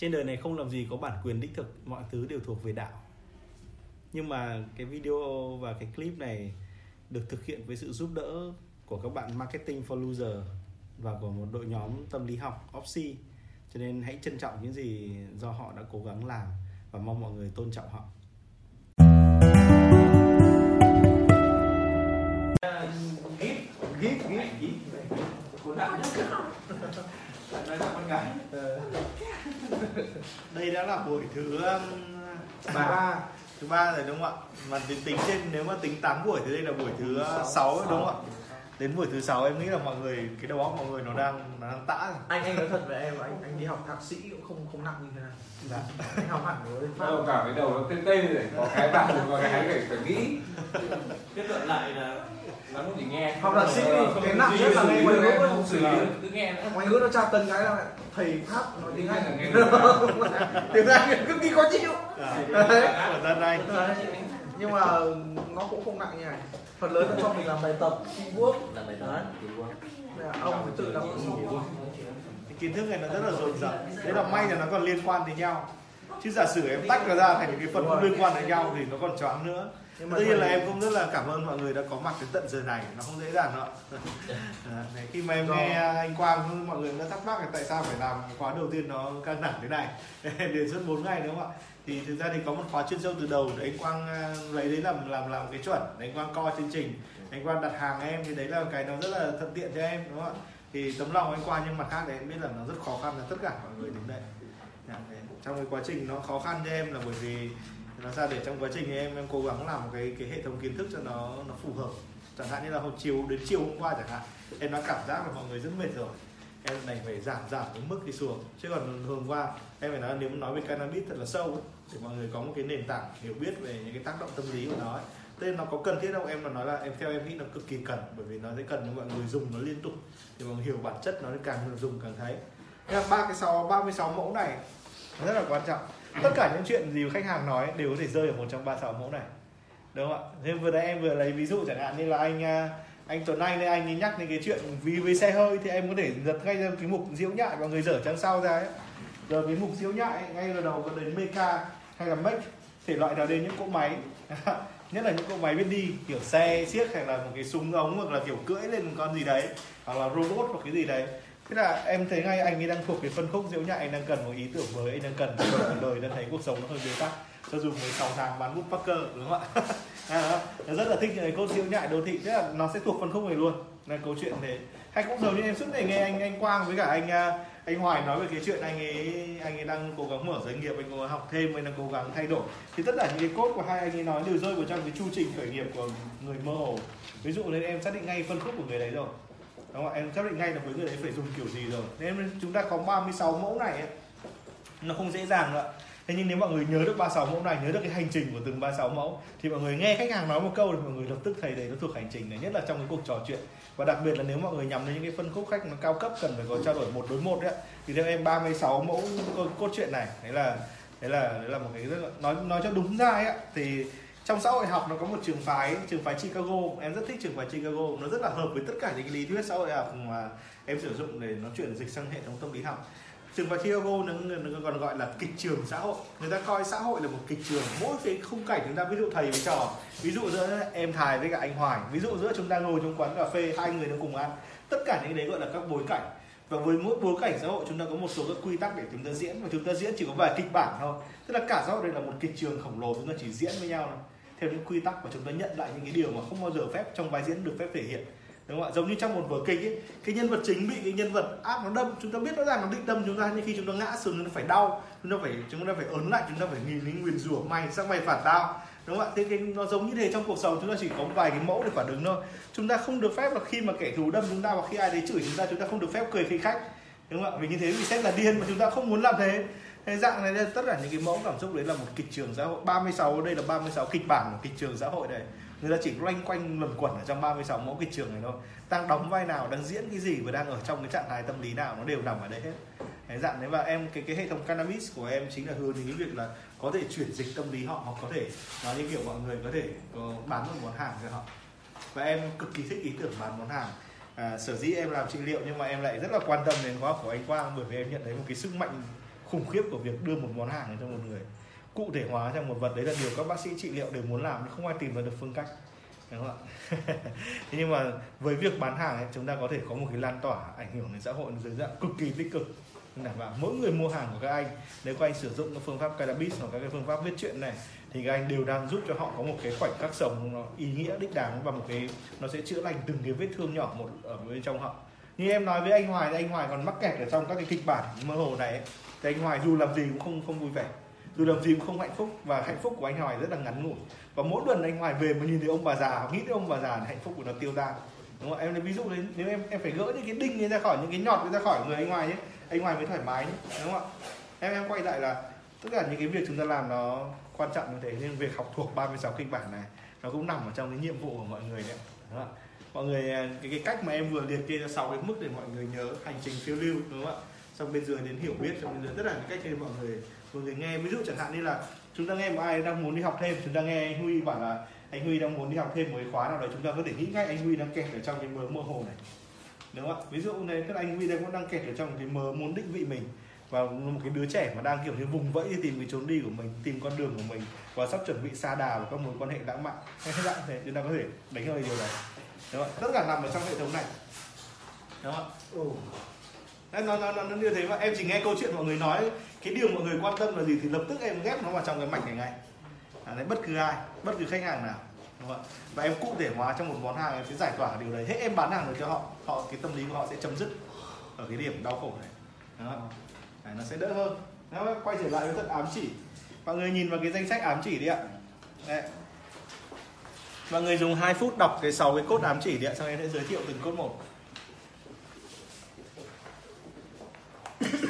trên đời này không làm gì có bản quyền đích thực mọi thứ đều thuộc về đạo. Nhưng mà cái video và cái clip này được thực hiện với sự giúp đỡ của các bạn marketing for loser và của một đội nhóm tâm lý học Opsi cho nên hãy trân trọng những gì do họ đã cố gắng làm và mong mọi người tôn trọng họ. Gít của nặng nhất nói là con gái. Đây đã là buổi thứ um, ba. thứ ba rồi đúng không ạ? Mà tính, tính trên nếu mà tính 8 buổi thì đây là buổi thứ 6 đúng không ạ? Đến buổi thứ sáu em nghĩ là mọi người cái đầu óc mọi người nó đang nó đang tã rồi. Anh anh nói thật với em anh anh đi học thạc sĩ cũng không không nặng như thế này. Dạ. anh học hẳn rồi đâu cả cái đầu nó tê tê rồi có cái bạn có cái phải phải nghĩ. Kết luận lại là nó không chỉ nghe. Học thạc sĩ Không- cái nặng nhất là nghe ngoại ngữ không xử lý cứ nghe ngoại ngữ nó tra tấn cái là thầy pháp nói tiếng Nghe là anh tiếng anh cực kỳ khó chịu. À, Đấy. nhưng mà nó cũng không nặng như này. Phần lớn là cho mình làm bài tập teamwork làm bài tập Đấy. là ông phải tự đọc cái kiến thức này nó rất là dồn dập đấy là may là nó còn liên quan đến nhau. Chứ giả sử em tách nó ra thành cái phần không liên quan đến nhau thì nó còn choáng nữa Nhưng mà tất nhiên là em cũng rất là cảm ơn mọi người đã có mặt đến tận giờ này nó không dễ dàng đâu À, này, khi mà em Do- nghe anh Quang mọi người đã thắc mắc là tại sao phải làm khóa đầu tiên nó căng thẳng thế này. Đề xuất 4 ngày đúng không ạ? Thì thực ra thì có một khóa chuyên sâu từ đầu để anh Quang à, lấy đấy làm làm làm cái chuẩn để anh Quang coi chương trình. Anh Quang đặt hàng em thì đấy là cái nó rất là thuận tiện cho em đúng không ạ? Thì tấm lòng anh Quang nhưng mặt khác thì em biết là nó rất khó khăn là tất cả mọi người đến đây. Dạ, đấy. trong cái quá trình nó khó khăn cho em là bởi vì nó ra để trong quá trình em em cố gắng làm một cái cái hệ thống kiến thức cho nó nó phù hợp. Chẳng hạn như là hôm chiều đến chiều hôm qua chẳng hạn em đã cảm giác là mọi người rất mệt rồi. Em đành phải giảm giảm cái mức đi xuống. Chứ còn hôm qua em phải nói nếu nói về cannabis thật là sâu ấy, để mọi người có một cái nền tảng hiểu biết về những cái tác động tâm lý của nó ấy. Thế nên nó có cần thiết đâu em mà nói là em theo em nghĩ nó cực kỳ cần bởi vì nó sẽ cần cho mọi người dùng nó liên tục. Thì mọi người hiểu bản chất nó càng dùng càng thấy. Ba cái sáu ba cái sáu 36 mẫu này rất là quan trọng tất cả những chuyện gì khách hàng nói đều có thể rơi ở một trong 36 mẫu này. Đúng không ạ? Thế vừa nãy em vừa lấy ví dụ chẳng hạn như là anh à, anh Tuấn Anh đây anh ấy nhắc đến cái chuyện ví với xe hơi thì em có thể giật ngay ra cái mục diễu nhại và người dở trang sau ra ấy. Rồi cái mục diễu nhại ngay từ đầu có đến Meca hay là Make thể loại nào đến những cỗ máy. Nhất là những cỗ máy biết đi, kiểu xe siếc hay là một cái súng ống hoặc là kiểu cưỡi lên một con gì đấy, hoặc là robot hoặc cái gì đấy thế là em thấy ngay anh ấy đang thuộc cái phân khúc diễu nhại anh đang cần một ý tưởng mới anh đang cần một cuộc đời đang thấy cuộc sống nó hơi bế tắc. Cho dù 16 tháng bán bút Parker đúng không ạ? À, nó rất là thích những cái cốt diễu nhại đô thị tức là nó sẽ thuộc phân khúc này luôn. Là câu chuyện thế. Hay cũng giống như em suốt ngày nghe anh anh Quang với cả anh à, anh Hoài nói về cái chuyện anh ấy anh ấy đang cố gắng mở doanh nghiệp anh cố gắng học thêm anh đang cố gắng thay đổi. Thì tất cả những cái cốt của hai anh ấy nói đều rơi vào trong cái chu trình khởi nghiệp của người mơ hồ ví dụ nên em xác định ngay phân khúc của người đấy rồi đúng không em xác định ngay là với người đấy phải dùng kiểu gì rồi. Nên chúng ta có 36 mẫu này ấy, nó không dễ dàng nữa thế nhưng nếu mọi người nhớ được 36 mẫu này nhớ được cái hành trình của từng 36 mẫu thì mọi người nghe khách hàng nói một câu thì mọi người lập tức thấy đấy nó thuộc hành trình này nhất là trong cái cuộc trò chuyện. Và đặc biệt là nếu mọi người nhắm đến những cái phân khúc khách nó cao cấp cần phải có trao đổi một đối một đấy thì theo em 36 mẫu cốt truyện này đấy là đấy là đấy là một cái rất là, nói nói cho đúng ra ấy thì trong xã hội học nó có một trường phái trường phái Chicago. Em rất thích trường phái Chicago. Nó rất là hợp với tất cả những cái lý thuyết xã hội học mà em sử dụng để nó chuyển dịch sang hệ thống tâm lý học. Trường phái Chicago nó, nó còn gọi là kịch trường xã hội. Người ta coi xã hội là một kịch trường. Mỗi cái khung cảnh chúng ta ví dụ thầy với trò ví dụ giữa em Thái với cả anh Hoài ví dụ giữa chúng ta ngồi trong quán cà phê hai người đang cùng ăn tất cả những cái đấy gọi là các bối cảnh. Và với mỗi bối cảnh xã hội chúng ta có một số các quy tắc để chúng ta diễn và chúng ta diễn chỉ có vài kịch bản thôi. Tức là cả xã hội đây là một kịch trường khổng lồ chúng ta chỉ diễn với nhau thôi theo những quy tắc và chúng ta nhận lại những cái điều mà không bao giờ phép trong vai diễn được phép thể hiện đúng không ạ giống như trong một vở kịch ấy cái nhân vật chính bị cái nhân vật ác nó đâm chúng ta biết rõ ràng nó định đâm chúng ta nhưng khi chúng ta ngã xuống nó phải đau chúng ta phải chúng ta phải ớn lại chúng ta phải nhìn đến nguyền rủa mày sao mày phản tao đúng không ạ thế cái nó giống như thế trong cuộc sống chúng ta chỉ có vài cái mẫu để phản ứng thôi chúng ta không được phép là khi mà kẻ thù đâm chúng ta hoặc khi ai đấy chửi chúng ta chúng ta không được phép cười khi khách đúng không ạ vì như thế vì sẽ là điên mà chúng ta không muốn làm thế Thế dạng này là tất cả những cái mẫu cảm xúc đấy là một kịch trường xã hội. 36 đây là 36 kịch bản của kịch trường xã hội này người ta chỉ loanh quanh luẩn quẩn ở trong 36 mẫu kịch trường này thôi. Đang đóng vai nào đang diễn cái gì và đang ở trong cái trạng thái tâm lý nào nó đều nằm ở đây hết. Cái dạng đấy. Và em cái cái hệ thống cannabis của em chính là hướng đến cái việc là có thể chuyển dịch tâm lý họ hoặc có thể nói như kiểu mọi người có thể có bán một món hàng cho họ. Và em cực kỳ thích ý tưởng bán món hàng. À, sở dĩ em làm trị liệu nhưng mà em lại rất là quan tâm đến khóa học của anh Quang bởi vì em nhận thấy một cái sức mạnh khủng khiếp của việc đưa một món hàng đến cho một người. Cụ thể hóa trong một vật đấy là điều các bác sĩ trị liệu đều muốn làm nhưng không ai tìm ra được phương cách. Đúng không ạ? Thế nhưng mà với việc bán hàng ấy, chúng ta có thể có một cái lan tỏa ảnh hưởng đến xã hội dưới dạng cực kỳ tích cực. Đảm bảo mỗi người mua hàng của các anh nếu các anh sử dụng các phương pháp cannabis hoặc các cái phương pháp viết chuyện này thì các anh đều đang giúp cho họ có một cái khoảnh khắc sống nó ý nghĩa đích đáng và một cái nó sẽ chữa lành từng cái vết thương nhỏ một ở bên trong họ. Như em nói với anh Hoài thì anh Hoài còn mắc kẹt ở trong các cái kịch bản mơ hồ này ấy thì anh Hoài dù làm gì cũng không không vui vẻ. Dù làm gì cũng không hạnh phúc và hạnh phúc của anh Hoài rất là ngắn ngủi. Và mỗi lần anh Hoài về mà nhìn thấy ông bà già nghĩ đến ông bà già thì hạnh phúc của nó tiêu tan. Đúng không? Em lấy ví dụ đấy nếu em em phải gỡ những cái đinh ấy ra khỏi những cái nhọt ấy ra khỏi người anh Hoài nhé anh Hoài mới thoải mái nhé. Đúng không ạ? Em em quay lại là tất cả những cái việc chúng ta làm nó quan trọng như thế. Nên việc học thuộc 36 kịch bản này nó cũng nằm ở trong cái nhiệm vụ của mọi người đấy đúng không ạ? Mọi người à, cái, cái cách mà em vừa liệt kê ra sáu cái mức để mọi người nhớ hành trình phiêu lưu đúng không ạ? Xong bên dưới đến hiểu biết xong bên dưới rất là những cách để mọi người mọi người nghe. Ví dụ chẳng hạn như là chúng ta nghe một ai đang muốn đi học thêm, chúng ta nghe anh Huy bảo là anh Huy đang muốn đi học thêm một cái khóa nào đấy chúng ta có thể nghĩ ngay anh Huy đang kẹt ở trong cái mơ mơ hồ này. Đúng không ạ? Ví dụ này, tức là anh Huy đang cũng đang kẹt ở trong cái mơ, muốn định vị mình. Và một cái đứa trẻ mà đang kiểu như vùng vẫy đi tìm cái trốn đi của mình, tìm con đường của mình, và sắp chuẩn bị xa đà vào các mối quan hệ lãng mạn. Hay dạng thế, chúng ta có thể đánh hơi điều này. Đúng không ạ? Tất cả nằm ở trong hệ thống này. Đúng không ạ? Đấy, nó, nó, nó, nó như thế mà. Em chỉ nghe câu chuyện mọi người nói cái điều mọi người quan tâm là gì thì lập tức em ghép nó vào trong cái mạch này. Ngay à, đấy, bất cứ ai bất cứ khách hàng nào. Đúng không và em cụ thể hóa trong một món hàng em sẽ giải tỏa điều đấy. Hết em bán hàng được cho họ họ cái tâm lý của họ sẽ chấm dứt ở cái điểm đau khổ này. Đúng không? Đấy, nó sẽ đỡ hơn. Nó quay trở lại với thật ám chỉ. Mọi người nhìn vào cái danh sách ám chỉ đi ạ. Đấy. mọi người dùng 2 phút đọc cái sáu cái cốt ám chỉ đi ạ xong em sẽ giới thiệu từng cốt một. you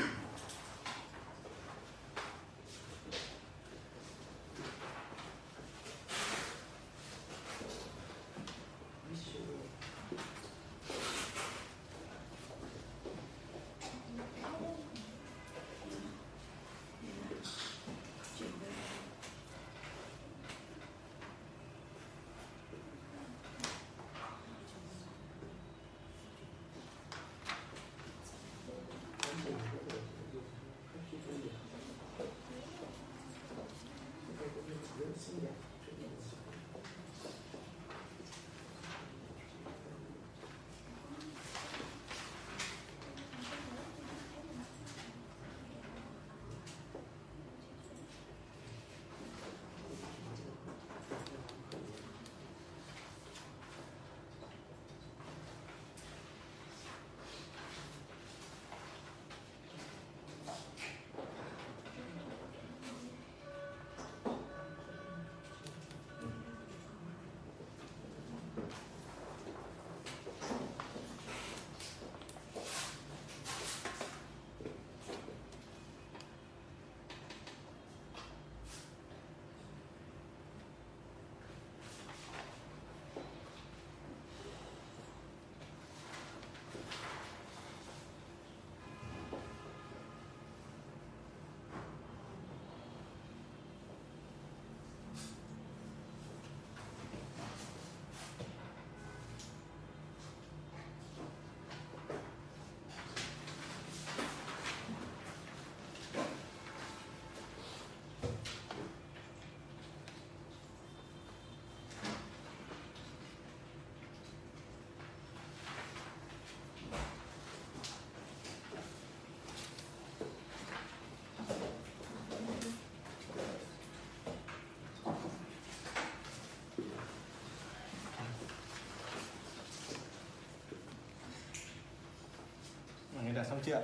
đã xong chưa?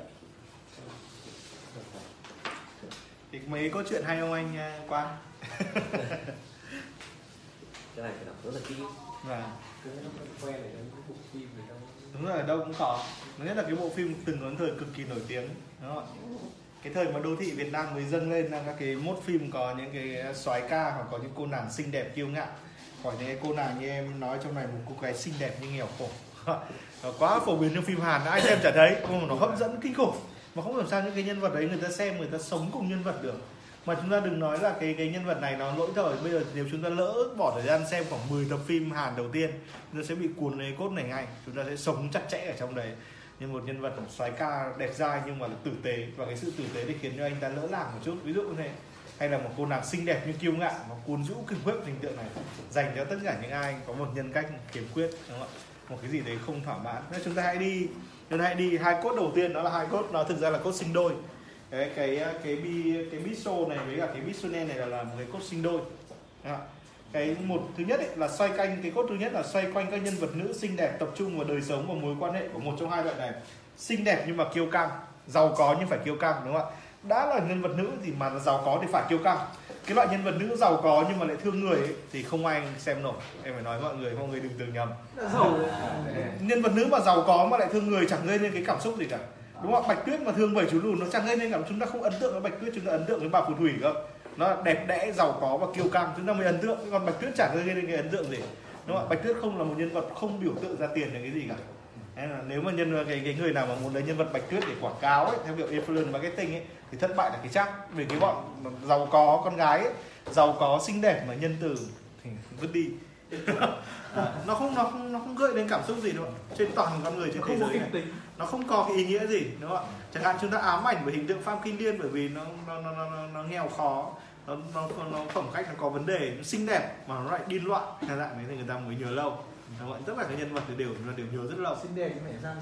Thì mấy câu chuyện hay không anh à, Quang? Cái này phải đọc rất là kỹ. Và nó quen để cái bộ phim này đâu. Đúng rồi đâu cũng có. Nó nhất là cái bộ phim từng có thời cực kỳ nổi tiếng. Đúng không cái thời mà đô thị Việt Nam mới dâng lên là các cái mốt phim có những cái soái ca hoặc có những cô nàng xinh đẹp kiêu ngạo. Khỏi những cái cô nàng như em nói trong này một cô gái xinh đẹp nhưng nghèo khổ quá phổ biến trong phim Hàn, ai xem chả thấy. Nhưng nó hấp dẫn kinh khủng. Mà không làm sao những cái nhân vật đấy người ta xem, người ta sống cùng nhân vật được. Mà chúng ta đừng nói là cái cái nhân vật này nó lỗi thời. Bây giờ nếu chúng ta lỡ bỏ thời gian xem khoảng 10 tập phim Hàn đầu tiên, chúng ta sẽ bị cuốn lấy cốt này ngay. Chúng ta sẽ sống chặt chẽ ở trong đấy. Như một nhân vật xoái ca đẹp dai nhưng mà là tử tế. Và cái sự tử tế để khiến cho anh ta lỡ làng một chút. Ví dụ như thế. Hay là một cô nàng xinh đẹp như kiêu ngạo và cuốn rũ kinh huyết hình tượng này, dành cho tất cả những ai có một nhân cách khiếm khuyết đúng không ạ? Một cái gì đấy không thỏa mãn. Nên chúng ta hãy đi chúng ta hãy đi. Hai cốt đầu tiên đó là hai cốt nó thực ra là cốt sinh đôi. Cái cái cái bi cái biso này với cả cái bisonen này là, là một cái cốt sinh đôi. Cái một thứ nhất ấy, là xoay quanh cái cốt thứ nhất là xoay quanh các nhân vật nữ xinh đẹp tập trung vào đời sống và mối quan hệ của một trong hai loại này. Xinh đẹp nhưng mà kiêu căng giàu có nhưng phải kiêu căng đúng không ạ? Đã là nhân vật nữ thì mà giàu có thì phải kiêu căng cái loại nhân vật nữ giàu có nhưng mà lại thương người ấy, thì không ai xem nổi. Em phải nói mọi người mọi người đừng tưởng nhầm. Nhân vật nữ mà giàu có mà lại thương người chẳng gây nên cái cảm xúc gì cả. Đúng không bạch tuyết mà thương bảy chú lùn nó chẳng gây nên cảm chúng ta không ấn tượng với bạch tuyết chúng ta ấn tượng với bà phù thủy cơ. Nó đẹp đẽ giàu có và kiêu căng. Chúng ta mới ấn tượng. Còn bạch tuyết chẳng gây nên cái ấn tượng gì. Đúng không bạch tuyết không là một nhân vật không biểu tượng ra tiền là cái gì cả. Nên là nếu mà nhân cái cái người nào mà muốn lấy nhân vật bạch tuyết để quảng cáo ấy, theo kiểu influencer marketing ấy thì thất bại là cái chắc. Vì cái bọn giàu có con gái ấy, giàu có xinh đẹp mà nhân từ thì vứt đi. Nó không nó không nó không gợi đến cảm xúc gì đâu trên toàn con người trên thế giới này. nó không có cái ý nghĩa gì đúng không ạ? Chẳng hạn chúng ta ám ảnh về hình tượng Phạm Kim Liên bởi vì nó nó nó nó, nó, nghèo khó nó, nó nó phẩm cách nó có vấn đề nó xinh đẹp mà nó lại điên loạn. Là dạng đấy thì người ta mới nhớ lâu. Đúng không ạ? tất cả các nhân vật thì đều nó đều nhớ rất lâu. Xinh đẹp nhưng mà gian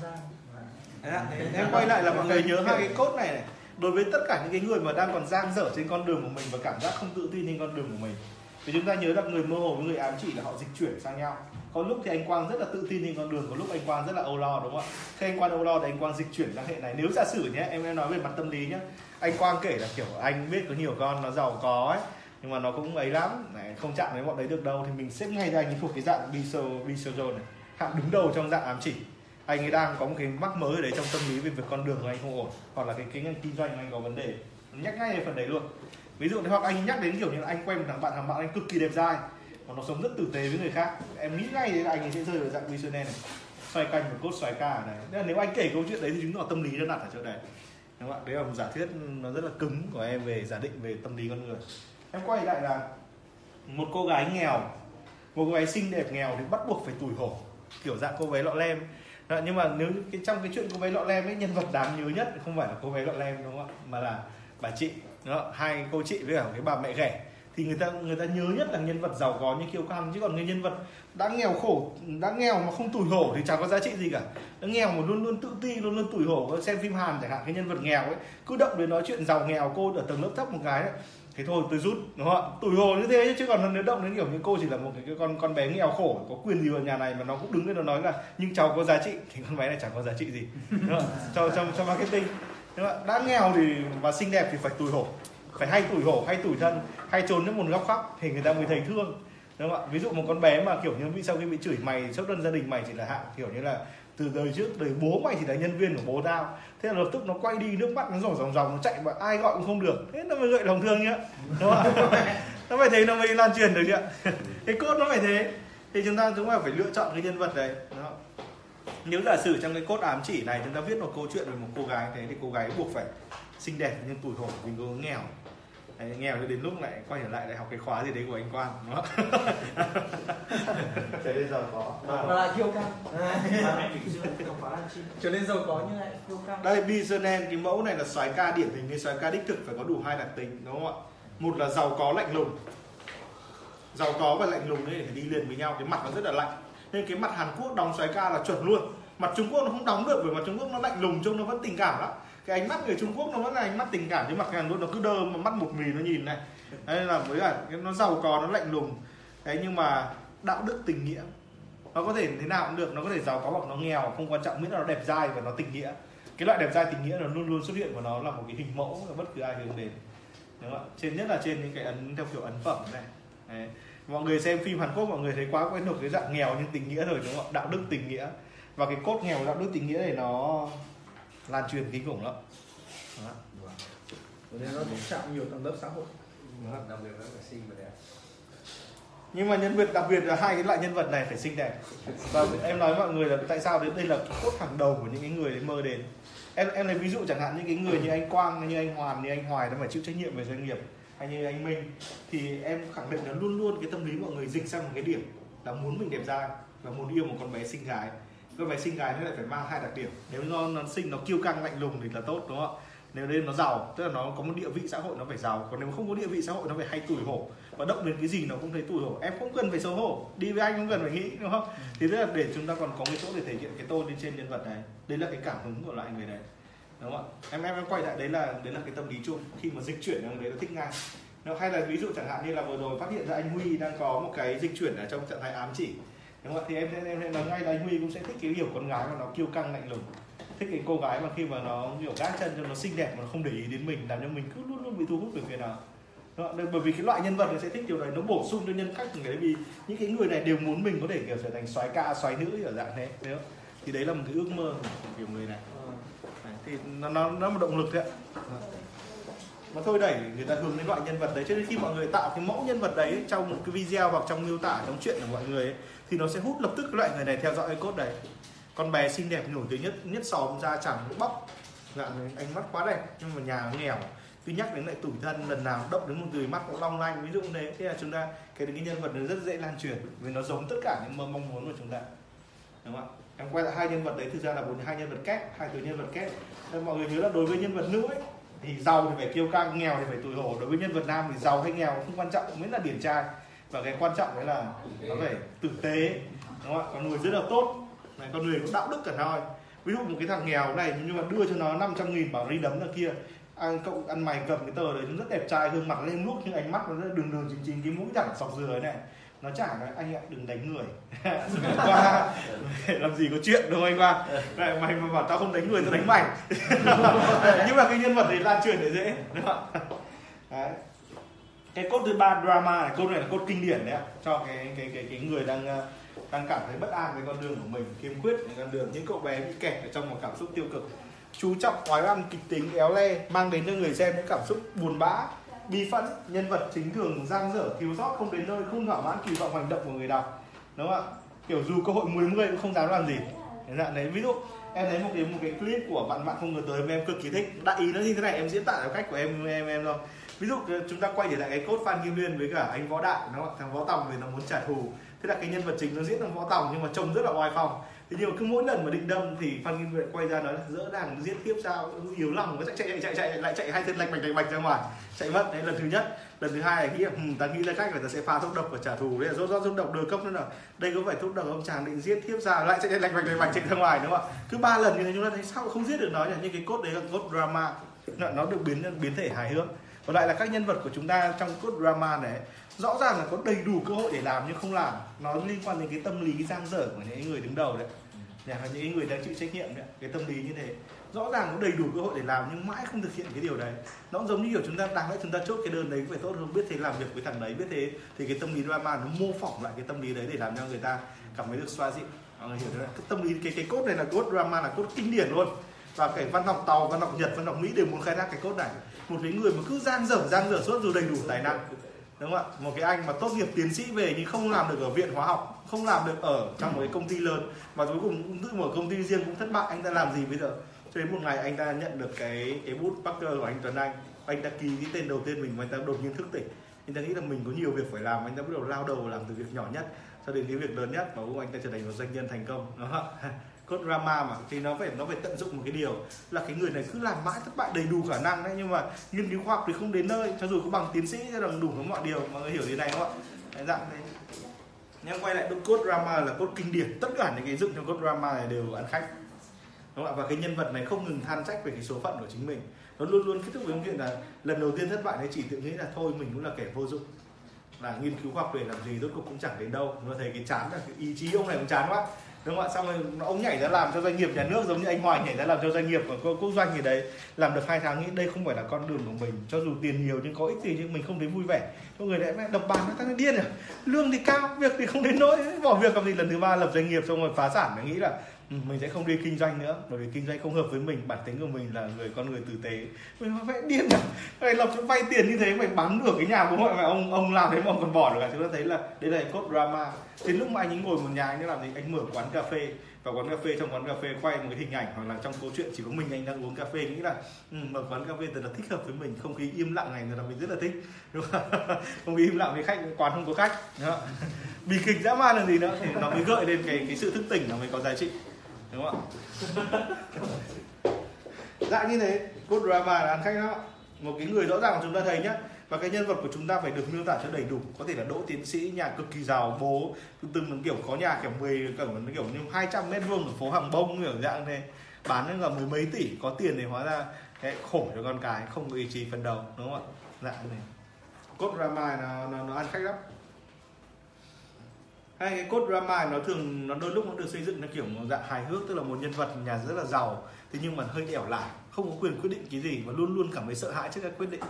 ạ. em quay lại là mọi người nhớ hai cái cốt này này đối với tất cả những cái người mà đang còn giang dở trên con đường của mình và cảm giác không tự tin trên con đường của mình thì chúng ta nhớ là người mơ hồ với người ám chỉ là họ dịch chuyển sang nhau. Có lúc thì anh Quang rất là tự tin trên con đường có lúc anh Quang rất là âu lo đúng không ạ? Khi anh Quang âu lo thì anh Quang dịch chuyển sang hệ này. Nếu giả sử nhé em em nói về mặt tâm lý nhé anh Quang kể là kiểu anh biết có nhiều con nó giàu có ấy nhưng mà nó cũng ấy lắm. Này, không chạm đến bọn đấy được đâu thì mình xếp ngay ra anh thuộc cái dạng biso bisozo này hạng đứng đầu trong dạng ám chỉ anh ấy đang có một cái mắc mới đấy trong tâm lý về việc con đường của anh không ổn, hoặc là cái kinh kinh doanh của anh có vấn đề. Nhắc ngay về phần đấy luôn. Ví dụ hoặc anh nhắc đến kiểu như là anh quen một thằng bạn thằng bạn anh cực kỳ đẹp trai và nó sống rất tử tế với người khác. Em nghĩ ngay là anh ấy sẽ rơi vào dạng visionary này. Xoay canh một cốt xoay ca ở này Nên là nếu anh kể câu chuyện đấy thì chứng tỏ tâm lý nó đặt ở chỗ này đúng không ạ? Đấy là một giả thuyết nó rất là cứng của em về giả định về tâm lý con người. Em quay lại là một cô gái nghèo, một cô gái xinh đẹp nghèo thì bắt buộc phải tủi hổ. Kiểu dạng cô bé lọ lem. Đó, nhưng mà nếu cái trong cái chuyện cô bé lọ lem ấy nhân vật đáng nhớ nhất không phải là cô bé lọ lem đúng không ạ? Mà là bà chị đó, hai cô chị với cả cái bà mẹ ghẻ. Thì người ta người ta nhớ nhất là nhân vật giàu có như kiêu căng chứ còn người nhân vật đã nghèo khổ đã nghèo mà không tủi hổ thì chẳng có giá trị gì cả. Đã nghèo mà luôn luôn tự ti luôn luôn tủi hổ. Xem phim hàn chẳng hạn cái nhân vật nghèo ấy cứ động đến nói chuyện giàu nghèo cô ở tầng lớp thấp một cái đấy thế thôi, tôi rút, đúng không ạ tủi hổ như thế chứ còn nếu động đến kiểu như cô chỉ là một cái con con bé nghèo khổ, có quyền gì ở nhà này mà nó cũng đứng lên nó nói là, nhưng cháu có giá trị thì con bé này chẳng có giá trị gì cho cho cho marketing đúng không? ạ? đã nghèo thì, và xinh đẹp thì phải tủi hổ phải hay tủi hổ hay tủi thân, hay trốn đến một góc khóc thì người ta mới thấy thương, đúng không ạ ví dụ một con bé mà kiểu như bị, sau khi bị chửi mày xuất thân gia đình mày chỉ là hạng kiểu như là từ đời trước, đời bố mày chỉ là nhân viên của bố tao. Thế là lập tức nó quay đi, nước mắt nó rổ ròng ròng, nó chạy mà ai gọi cũng không được. Thế nó mới gợi lòng thương nhá. Đúng không nó phải thế, nó mới lan truyền được nhá. Cái cốt nó phải thế. Thì chúng ta chúng ta phải lựa chọn cái nhân vật đấy đó. nếu giả sử trong cái cốt ám chỉ này chúng ta viết một câu chuyện về một cô gái thế, thì cô gái buộc phải xinh đẹp nhưng tủi hổ vì cô nghèo. Đấy, nghèo cho đến lúc lại quay trở lại đại học cái khóa gì đấy của anh Quang đúng không? Thế bây giờ có. Và là phải là chi. Trở nên giàu có như lại kiêu căng đây Bisonen cái mẫu này là soái ca điển hình cái soái ca đích thực phải có đủ hai đặc tính đúng không ạ? Một là giàu có lạnh lùng. Giàu có và lạnh lùng ấy phải đi liền với nhau cái mặt nó rất là lạnh. Nên cái mặt Hàn Quốc đóng soái ca là chuẩn luôn. Mặt Trung Quốc nó không đóng được bởi mặt Trung Quốc nó lạnh lùng trông nó vẫn tình cảm lắm cái ánh mắt người Trung Quốc nó vẫn là ánh mắt tình cảm chứ mặt Hàn luôn nó cứ đơ mà mắt một mì nó nhìn này. Đây là với cả nó giàu có, nó lạnh lùng. Đấy, nhưng mà đạo đức tình nghĩa, nó có thể thế nào cũng được, nó có thể giàu có hoặc nó nghèo, không quan trọng, miễn là nó đẹp dai và nó tình nghĩa. Cái loại đẹp dai tình nghĩa nó luôn luôn xuất hiện của nó là một cái hình mẫu mà bất cứ ai hướng đến. Đúng không ạ? Trên, nhất là trên những cái ấn, theo kiểu ấn phẩm này. Đấy. mọi người xem phim Hàn Quốc, mọi người thấy quá quen thuộc cái dạng nghèo nhưng tình nghĩa rồi, đúng không ạ? Đạo đức tình nghĩa. Và cái cốt nghèo, đạo đức tình nghĩa này nó lan truyền kinh khủng lắm. Đó. Nên nó cũng chạm nhiều tầng lớp xã hội. Đặc biệt là phải xinh và đẹp. Nhưng mà nhân vật đặc biệt là hai cái loại nhân vật này phải xinh đẹp. Và em nói với mọi người là tại sao đến đây là cốt hàng đầu của những cái người mơ đến. Em em lấy ví dụ chẳng hạn những cái người như anh Quang như anh Hoàn như anh Hoài nó phải chịu trách nhiệm về doanh nghiệp hay như anh Minh thì em khẳng định là luôn luôn cái tâm lý mọi người dịch sang một cái điểm là muốn mình đẹp dai và muốn yêu một con bé xinh gái con bé xinh gái nó lại phải mang hai đặc điểm. Nếu nó nó xinh nó kiêu căng lạnh lùng thì là tốt đúng không ạ? Nếu đây nó giàu tức là nó có một địa vị xã hội nó phải giàu. Còn nếu không có địa vị xã hội nó phải hay tủi hổ. Và động đến cái gì nó cũng thấy tủi hổ. Em không cần phải xấu hổ. Đi với anh không cần phải nghĩ đúng không? Thì tức là để chúng ta còn có cái chỗ để thể hiện cái tôn lên trên nhân vật này. Đấy là cái cảm hứng của loại người này đúng không ạ? Em em em quay lại đấy là đấy là cái tâm lý chung. Khi mà dịch chuyển là đấy nó thích ngay nó hay là ví dụ chẳng hạn như là vừa rồi phát hiện ra anh Huy đang có một cái dịch chuyển ở trong trạng thái ám chỉ đúng không ạ thì em em em nói ngay là anh Huy cũng sẽ thích cái kiểu con gái mà nó kiêu căng lạnh lùng. Thích cái cô gái mà khi mà nó kiểu gác chân cho nó xinh đẹp mà nó không để ý đến mình làm cho mình cứ luôn luôn bị thu hút từ phía nào. Đó, bởi vì cái loại nhân vật này sẽ thích điều này nó bổ sung cho nhân cách của người đấy vì những cái người này đều muốn mình có thể kiểu trở thành soái ca soái nữ ở dạng thế đấy thì đấy là một cái ước mơ của kiểu người này. Đấy, thì nó nó nó một động lực đấy ạ. Mà thôi đẩy người ta hướng đến loại nhân vật đấy. Cho nên khi mọi người tạo cái mẫu nhân vật đấy trong một cái video hoặc trong miêu tả trong chuyện của mọi người ấy, thì nó sẽ hút lập tức cái loại người này theo dõi cái cốt đấy. Con bé xinh đẹp nổi tiếng nhất nhất xóm ra chẳng bóc dạng ánh mắt quá đẹp nhưng mà nhà nghèo. Cứ nhắc đến lại tủi thân lần nào động đến một người mắt cũng long lanh ví dụ như thế. Thế là chúng ta cái cái nhân vật nó rất dễ lan truyền vì nó giống tất cả những mơ mong muốn của chúng ta. Đúng không ạ? Em quay lại hai nhân vật đấy thực ra là bốn hai nhân vật kép hai từ nhân vật kép nên mọi người nhớ là đối với nhân vật nữ ấy, thì giàu thì phải kiêu căng nghèo thì phải tủi hổ. Đối với nhân vật nam thì giàu hay nghèo không quan trọng miễn là điển trai và cái quan trọng đấy là nó phải tử tế, đúng không ạ? Con người rất là tốt. Này, con người có đạo đức cả thôi ví dụ một cái thằng nghèo này, nhưng mà đưa cho nó 500 nghìn bảo đi đấm ra kia. Ăn cậu, ăn mày cầm cái tờ đấy, nó rất đẹp trai, gương mặt lên lúc nhưng ánh mắt nó rất đường đường chính chính cái mũi thẳng sọc dừa này. Nó chả nói, anh ạ, đừng đánh người. Qua làm gì có chuyện đâu anh qua mày mà bảo tao không đánh người, tao đánh mày. Nhưng mà cái nhân vật đấy lan truyền để dễ, đúng không ạ? đấy cái cốt thứ ba drama này, cốt này là cốt kinh điển đấy ạ. Cho cái cái cái cái người đang ờ, đang cảm thấy bất an với con đường của mình khiếm khuyết với con đường. Những cậu bé bị kẹt ở trong một cảm xúc tiêu cực. Chú trọng, oái oăm, kịch tính, éo le, mang đến cho người xem những cảm xúc buồn bã, bi phẫn, nhân vật chính thường giang dở, thiếu sót, không đến nơi, không thỏa mãn kỳ vọng hành động của người đọc. Đúng không ạ? Kiểu dù cơ hội 10 mươi cũng không dám làm gì. Thế là, đấy, ví dụ, em thấy một cái một cái clip của bạn bạn không ngờ tới mà em cực kỳ thích. Đại ý nó như thế này, em diễn tả theo cách của em em em thôi ví dụ ờ, chúng ta quay trở lại cái cốt phan kim liên với cả anh võ đại nó thằng võ tòng thì nó muốn trả thù. Thế là cái nhân vật chính nó diễn thằng võ tòng nhưng mà trông rất là oai phong. Thế nhưng mà cứ mỗi lần mà định đâm thì phan kim liên quay ra nói là dỡ đàng giết tiếp sao? Yếu lòng nó chạy chạy chạy chạy lại chạy hai chân lạch bạch lạch bạch ra ngoài. Chạy mất đấy lần thứ nhất. Lần thứ hai là nghĩ hmm, ta nghĩ ra cách là ta sẽ pha thuốc độc và trả thù. Đấy là rốt rốt thuốc độc đưa cốc nữa là đây có phải thuốc độc ông chàng định giết tiếp sao? Lại chạy chạy lạch bạch lạch bạch chạy ra ngoài đúng không ạ? Cứ ba lần như thế chúng ta thấy sao không giết được nó nhỉ? Nhưng cái cốt đấy là cốt drama. Nó nó được biến biến thể hài hước và lại là các nhân vật của chúng ta trong cốt drama này, rõ ràng là có đầy đủ cơ hội để làm nhưng không làm. Nó liên quan đến cái tâm lý giang dở của những người đứng đầu đấy. Nhà là những người đang chịu trách nhiệm đấy, cái tâm lý như thế. Rõ ràng có đầy đủ cơ hội để làm nhưng mãi không thực hiện cái điều đấy. Nó giống như kiểu chúng ta đáng lẽ chúng ta chốt cái đơn đấy phải tốt hơn, biết thế làm việc với thằng đấy, biết thế thì cái tâm lý drama nó mô phỏng lại cái tâm lý đấy để làm cho người ta cảm thấy được xoa dịu. Mọi người hiểu đấy cái tâm lý, cái cái cốt này là cốt drama, là cốt kinh điển luôn. Và cái văn học tàu, văn học nhật, văn học mỹ đều muốn khai thác cái cốt này một cái người mà cứ giang dở giang dở suốt dù đầy đủ tài năng. Đúng không ạ? Một cái anh mà tốt nghiệp tiến sĩ về nhưng không làm được ở viện hóa học, không làm được ở trong một cái công ty lớn và cuối cùng tự mở công ty riêng cũng thất bại. Anh ta làm gì bây giờ? Cho đến một ngày anh ta nhận được cái cái bút Parker của anh Tuấn Anh. Anh ta ký cái tên đầu tiên mình và anh ta đột nhiên thức tỉnh. Anh ta nghĩ là mình có nhiều việc phải làm, anh ta bắt đầu lao đầu làm từ việc nhỏ nhất cho đến cái việc lớn nhất và cuối cùng anh ta trở thành một doanh nhân thành công. Đó cốt drama mà thì nó phải nó phải tận dụng một cái điều là cái người này cứ làm mãi thất bại đầy đủ khả năng đấy nhưng mà nghiên cứu khoa học thì không đến nơi. Cho dù có bằng tiến sĩ cho bằng đủ với mọi điều mọi người hiểu thế này không ạ? Đấy, dạng thế. Nhưng quay lại cốt drama là cốt kinh điển. Tất cả những cái dựng trong cốt drama này đều ăn khách. Đúng không ạ? Và cái nhân vật này không ngừng than trách về cái số phận của chính mình. Nó luôn luôn kết thúc với ông chuyện là lần đầu tiên thất bại đấy chỉ tự nghĩ là thôi mình cũng là kẻ vô dụng. Là nghiên cứu khoa học để làm gì rốt cuộc cũng chẳng đến đâu. Nó thấy cái chán là cái ý chí ông này cũng chán quá đúng không ạ? Xong rồi ông nhảy ra làm cho doanh nghiệp nhà nước giống như anh Hoài nhảy ra làm cho doanh nghiệp của quốc doanh gì đấy, làm được hai tháng nghĩ đây không phải là con đường của mình. Cho dù tiền nhiều nhưng có ích gì nhưng mình không thấy vui vẻ. Cho người đấy đập bàn nó thằng điên à lương thì cao, việc thì không đến nỗi bỏ việc làm gì. Lần thứ ba lập doanh nghiệp xong rồi phá sản, mình nghĩ là ừ, mình sẽ không đi kinh doanh nữa bởi vì kinh doanh không hợp với mình bản tính của mình là người con người tử tế. Mình phải điên à phải lọc cho vay tiền như thế phải bắn được cái nhà bố mẹ mà ông ông làm thế mà ông còn bỏ được cả chúng ta thấy là đây là cốt drama. Thì lúc mà anh ấy ngồi một nhà anh ấy làm gì? Anh mở quán cà phê. Và quán cà phê trong quán cà phê quay một cái hình ảnh hoặc là trong câu chuyện chỉ có mình anh đang uống cà phê nghĩ là ừ, mở quán cà phê thật là thích hợp với mình không khí im lặng này là mình rất là thích. Đúng không? Không khí im lặng với khách quán không có khách. Đúng không? bi kịch dã man là gì nữa? Thì nó mới gợi lên cái cái sự thức tỉnh nó mới có giá trị đúng không ạ? Dạng như thế. Cốt drama là ăn khách đó. Một cái người rõ ràng chúng ta thấy nhá và cái nhân vật của chúng ta phải được miêu tả cho đầy đủ. Có thể là đỗ tiến sĩ nhà cực kỳ giàu bố từng kiểu có nhà kiểu 10 kiểu kiểu như 200 mét vuông ở phố hàng bông kiểu dạng này bán đến là mười mấy tỷ. Có tiền thì hóa ra cái khổ cho con cái không có ý chí phấn đấu. Đúng không ạ? Dạng này cốt drama nó, nó, nó ăn khách lắm hay cái cốt drama nó thường nó đôi lúc nó được xây dựng theo kiểu một dạng hài hước tức là một nhân vật nhà rất là giàu thế nhưng mà hơi ẻo lả không có quyền quyết định cái gì và luôn luôn cảm thấy sợ hãi trước các quyết định.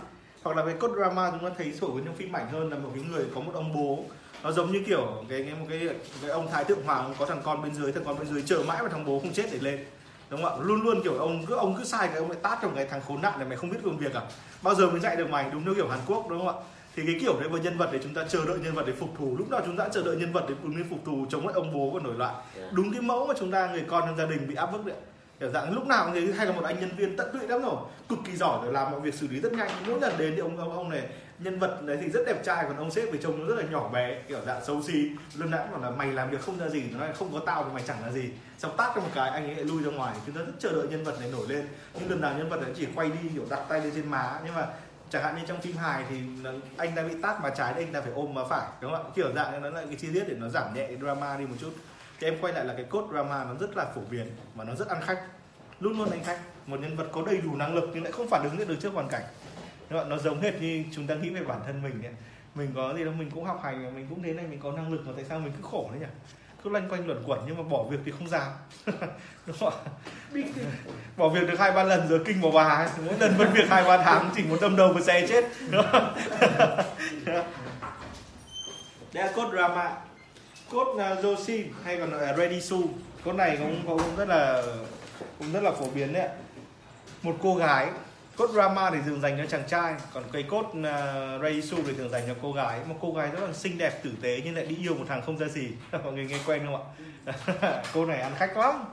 Hoặc là cái cốt drama chúng ta thấy sổ với những phim ảnh hơn là một cái người có một ông bố. Nó giống như kiểu cái, cái một cái cái ông thái thượng hoàng có thằng con bên dưới thằng con bên dưới chờ mãi mà thằng bố không chết để lên. Đúng không ạ? Luôn luôn kiểu ông cứ ông cứ sai cái ông lại tát trong cái thằng khốn nạn này mày không biết công việc à? Bao giờ mới dạy được mày? Đúng như kiểu hàn quốc đúng không ạ? Thì cái kiểu đấy với nhân vật để chúng ta chờ đợi nhân vật để phục thù lúc nào chúng ta chờ đợi nhân vật để cùng đi phục thù chống lại ông bố và nổi loạn. Đúng cái mẫu mà chúng ta người con trong gia đình bị áp bức đấy. Kiểu dạng lúc nào thế hay là một anh nhân viên tận tụy lắm rồi. Cực kỳ giỏi rồi làm mọi việc xử lý rất nhanh. Mỗi lần đến thì ông ông ông này nhân vật đấy thì rất đẹp trai còn ông sếp thì trông nó rất là nhỏ bé kiểu dạng xấu xí. Lần nào cũng bảo là mày làm việc không ra gì nó không có tao thì mày chẳng là gì. Xong tát cho một cái anh ấy lui ra ngoài. Chúng ta rất chờ đợi nhân vật này nổi lên. Nhưng lần nào nhân vật đấy chỉ quay đi kiểu đặt tay lên trên má. Nhưng mà chẳng hạn như trong phim hài thì anh ta bị tát mà trái anh ta phải ôm mà phải, đúng không ạ? Kiểu dạng nó là cái chi tiết để nó giảm nhẹ drama đi một chút. Thì em quay lại là cái cốt drama nó rất là phổ biến và nó rất ăn khách. Luôn luôn ăn khách. Một nhân vật có đầy đủ năng lực nhưng lại không phản ứng được trước hoàn cảnh. Nó giống hệt như chúng ta nghĩ về bản thân mình ấy. mình có gì đâu, mình cũng học hành, mình cũng thế này, mình có năng lực mà tại sao mình cứ khổ đấy nhỉ? Cứ loanh quanh luẩn quẩn nhưng mà bỏ việc thì không dám. Đúng không bỏ việc được hai ba lần rồi kinh vào bà ấy. mỗi lần mất việc hai ba tháng chỉ một đâm đầu vào xe chết. Đúng không? đây là cốt drama. Cốt à, uh, Joshi hay còn gọi là Ready Su. Cốt này cũng, cũng rất là cũng rất là phổ biến đấy một cô gái cốt drama thì thường dành cho chàng trai còn cây cốt uh, Reisu thì thường dành cho cô gái. Một cô gái rất là xinh đẹp tử tế nhưng lại đi yêu một thằng không ra gì mọi người nghe quen không ạ? Cô này ăn khách lắm.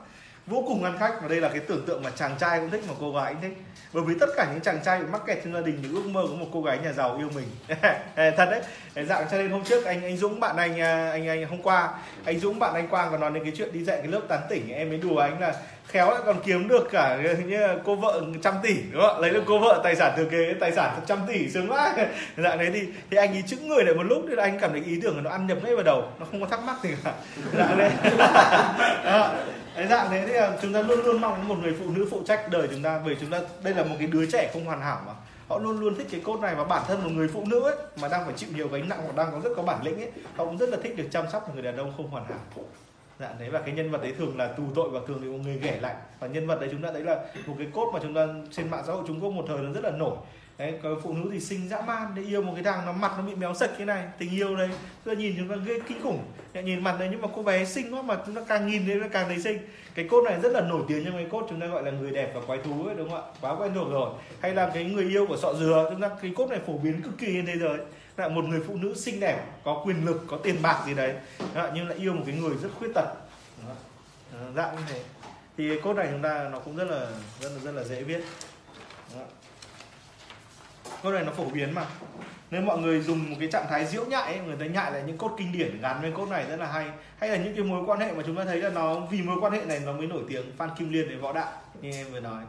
Vô cùng ăn khách và đây là cái tưởng tượng mà chàng trai cũng thích mà cô gái cũng thích. Bởi vì tất cả những chàng trai bị mắc kẹt trong gia đình thì ước mơ có một cô gái nhà giàu yêu mình. Thật đấy. Dạng cho nên hôm trước anh anh Dũng bạn anh ờ, anh anh hôm qua anh Dũng bạn anh Quang còn nói đến cái chuyện đi dạy cái lớp tán tỉnh em mới đùa anh là khéo lại còn kiếm được cả như cô vợ trăm tỷ, đúng không lấy được cô vợ tài sản thừa kế, tài sản trăm tỷ sướng quá dạng đấy thì thì anh ý chững người lại một lúc thì anh cảm thấy ý tưởng là nó ăn nhập ngay vào đầu, nó không có thắc mắc gì cả. Dạng đấy. Cái dạng thế thì ờ, chúng ta luôn luôn mong một người phụ nữ phụ trách đời chúng ta, bởi chúng ta, đây là một cái đứa trẻ không hoàn hảo mà. Họ luôn luôn thích cái cốt này và bản thân một người phụ nữ ấy, mà đang phải chịu nhiều gánh nặng hoặc đang có rất có bản lĩnh ấy, họ cũng rất là thích được chăm sóc một người đàn ông không hoàn hảo dạ đấy, và cái nhân vật đấy thường là tù tội và thường thì một người ghẻ lạnh. Và nhân vật đấy chúng ta đấy là một cái cốt mà chúng ta trên mạng xã hội Trung Quốc một thời nó rất là nổi. Đấy, có phụ nữ thì sinh dã man để yêu một cái thằng nó mặt nó bị méo sạch thế này, tình yêu đây giờ nhìn chúng ta ghê kinh khủng. Dạ, nhìn mặt đấy nhưng mà cô bé xinh quá mà chúng ta càng nhìn thấy nó càng thấy xinh. Cái cốt này rất là nổi tiếng trong cái cốt chúng ta gọi là người đẹp và quái thú ấy, đúng không ạ? Quá quen thuộc rồi. Hay là cái người yêu của sọ dừa, chúng ta, cái cốt này phổ biến cực kỳ trên thế giới là một người phụ nữ xinh đẹp có quyền lực có tiền bạc gì đấy nhưng lại yêu một cái người rất khuyết tật. Dạng như thế. Thì cốt này chúng ta nó cũng rất là rất là rất là dễ viết. Cốt này nó phổ biến mà. Nên mọi người dùng một cái trạng thái diễu nhại ấy, người ta nhại lại những cốt kinh điển gắn với cốt này rất là hay. Hay là những cái mối quan hệ mà chúng ta thấy là nó vì mối quan hệ này nó mới nổi tiếng phan kim liên với võ đạo như em vừa nói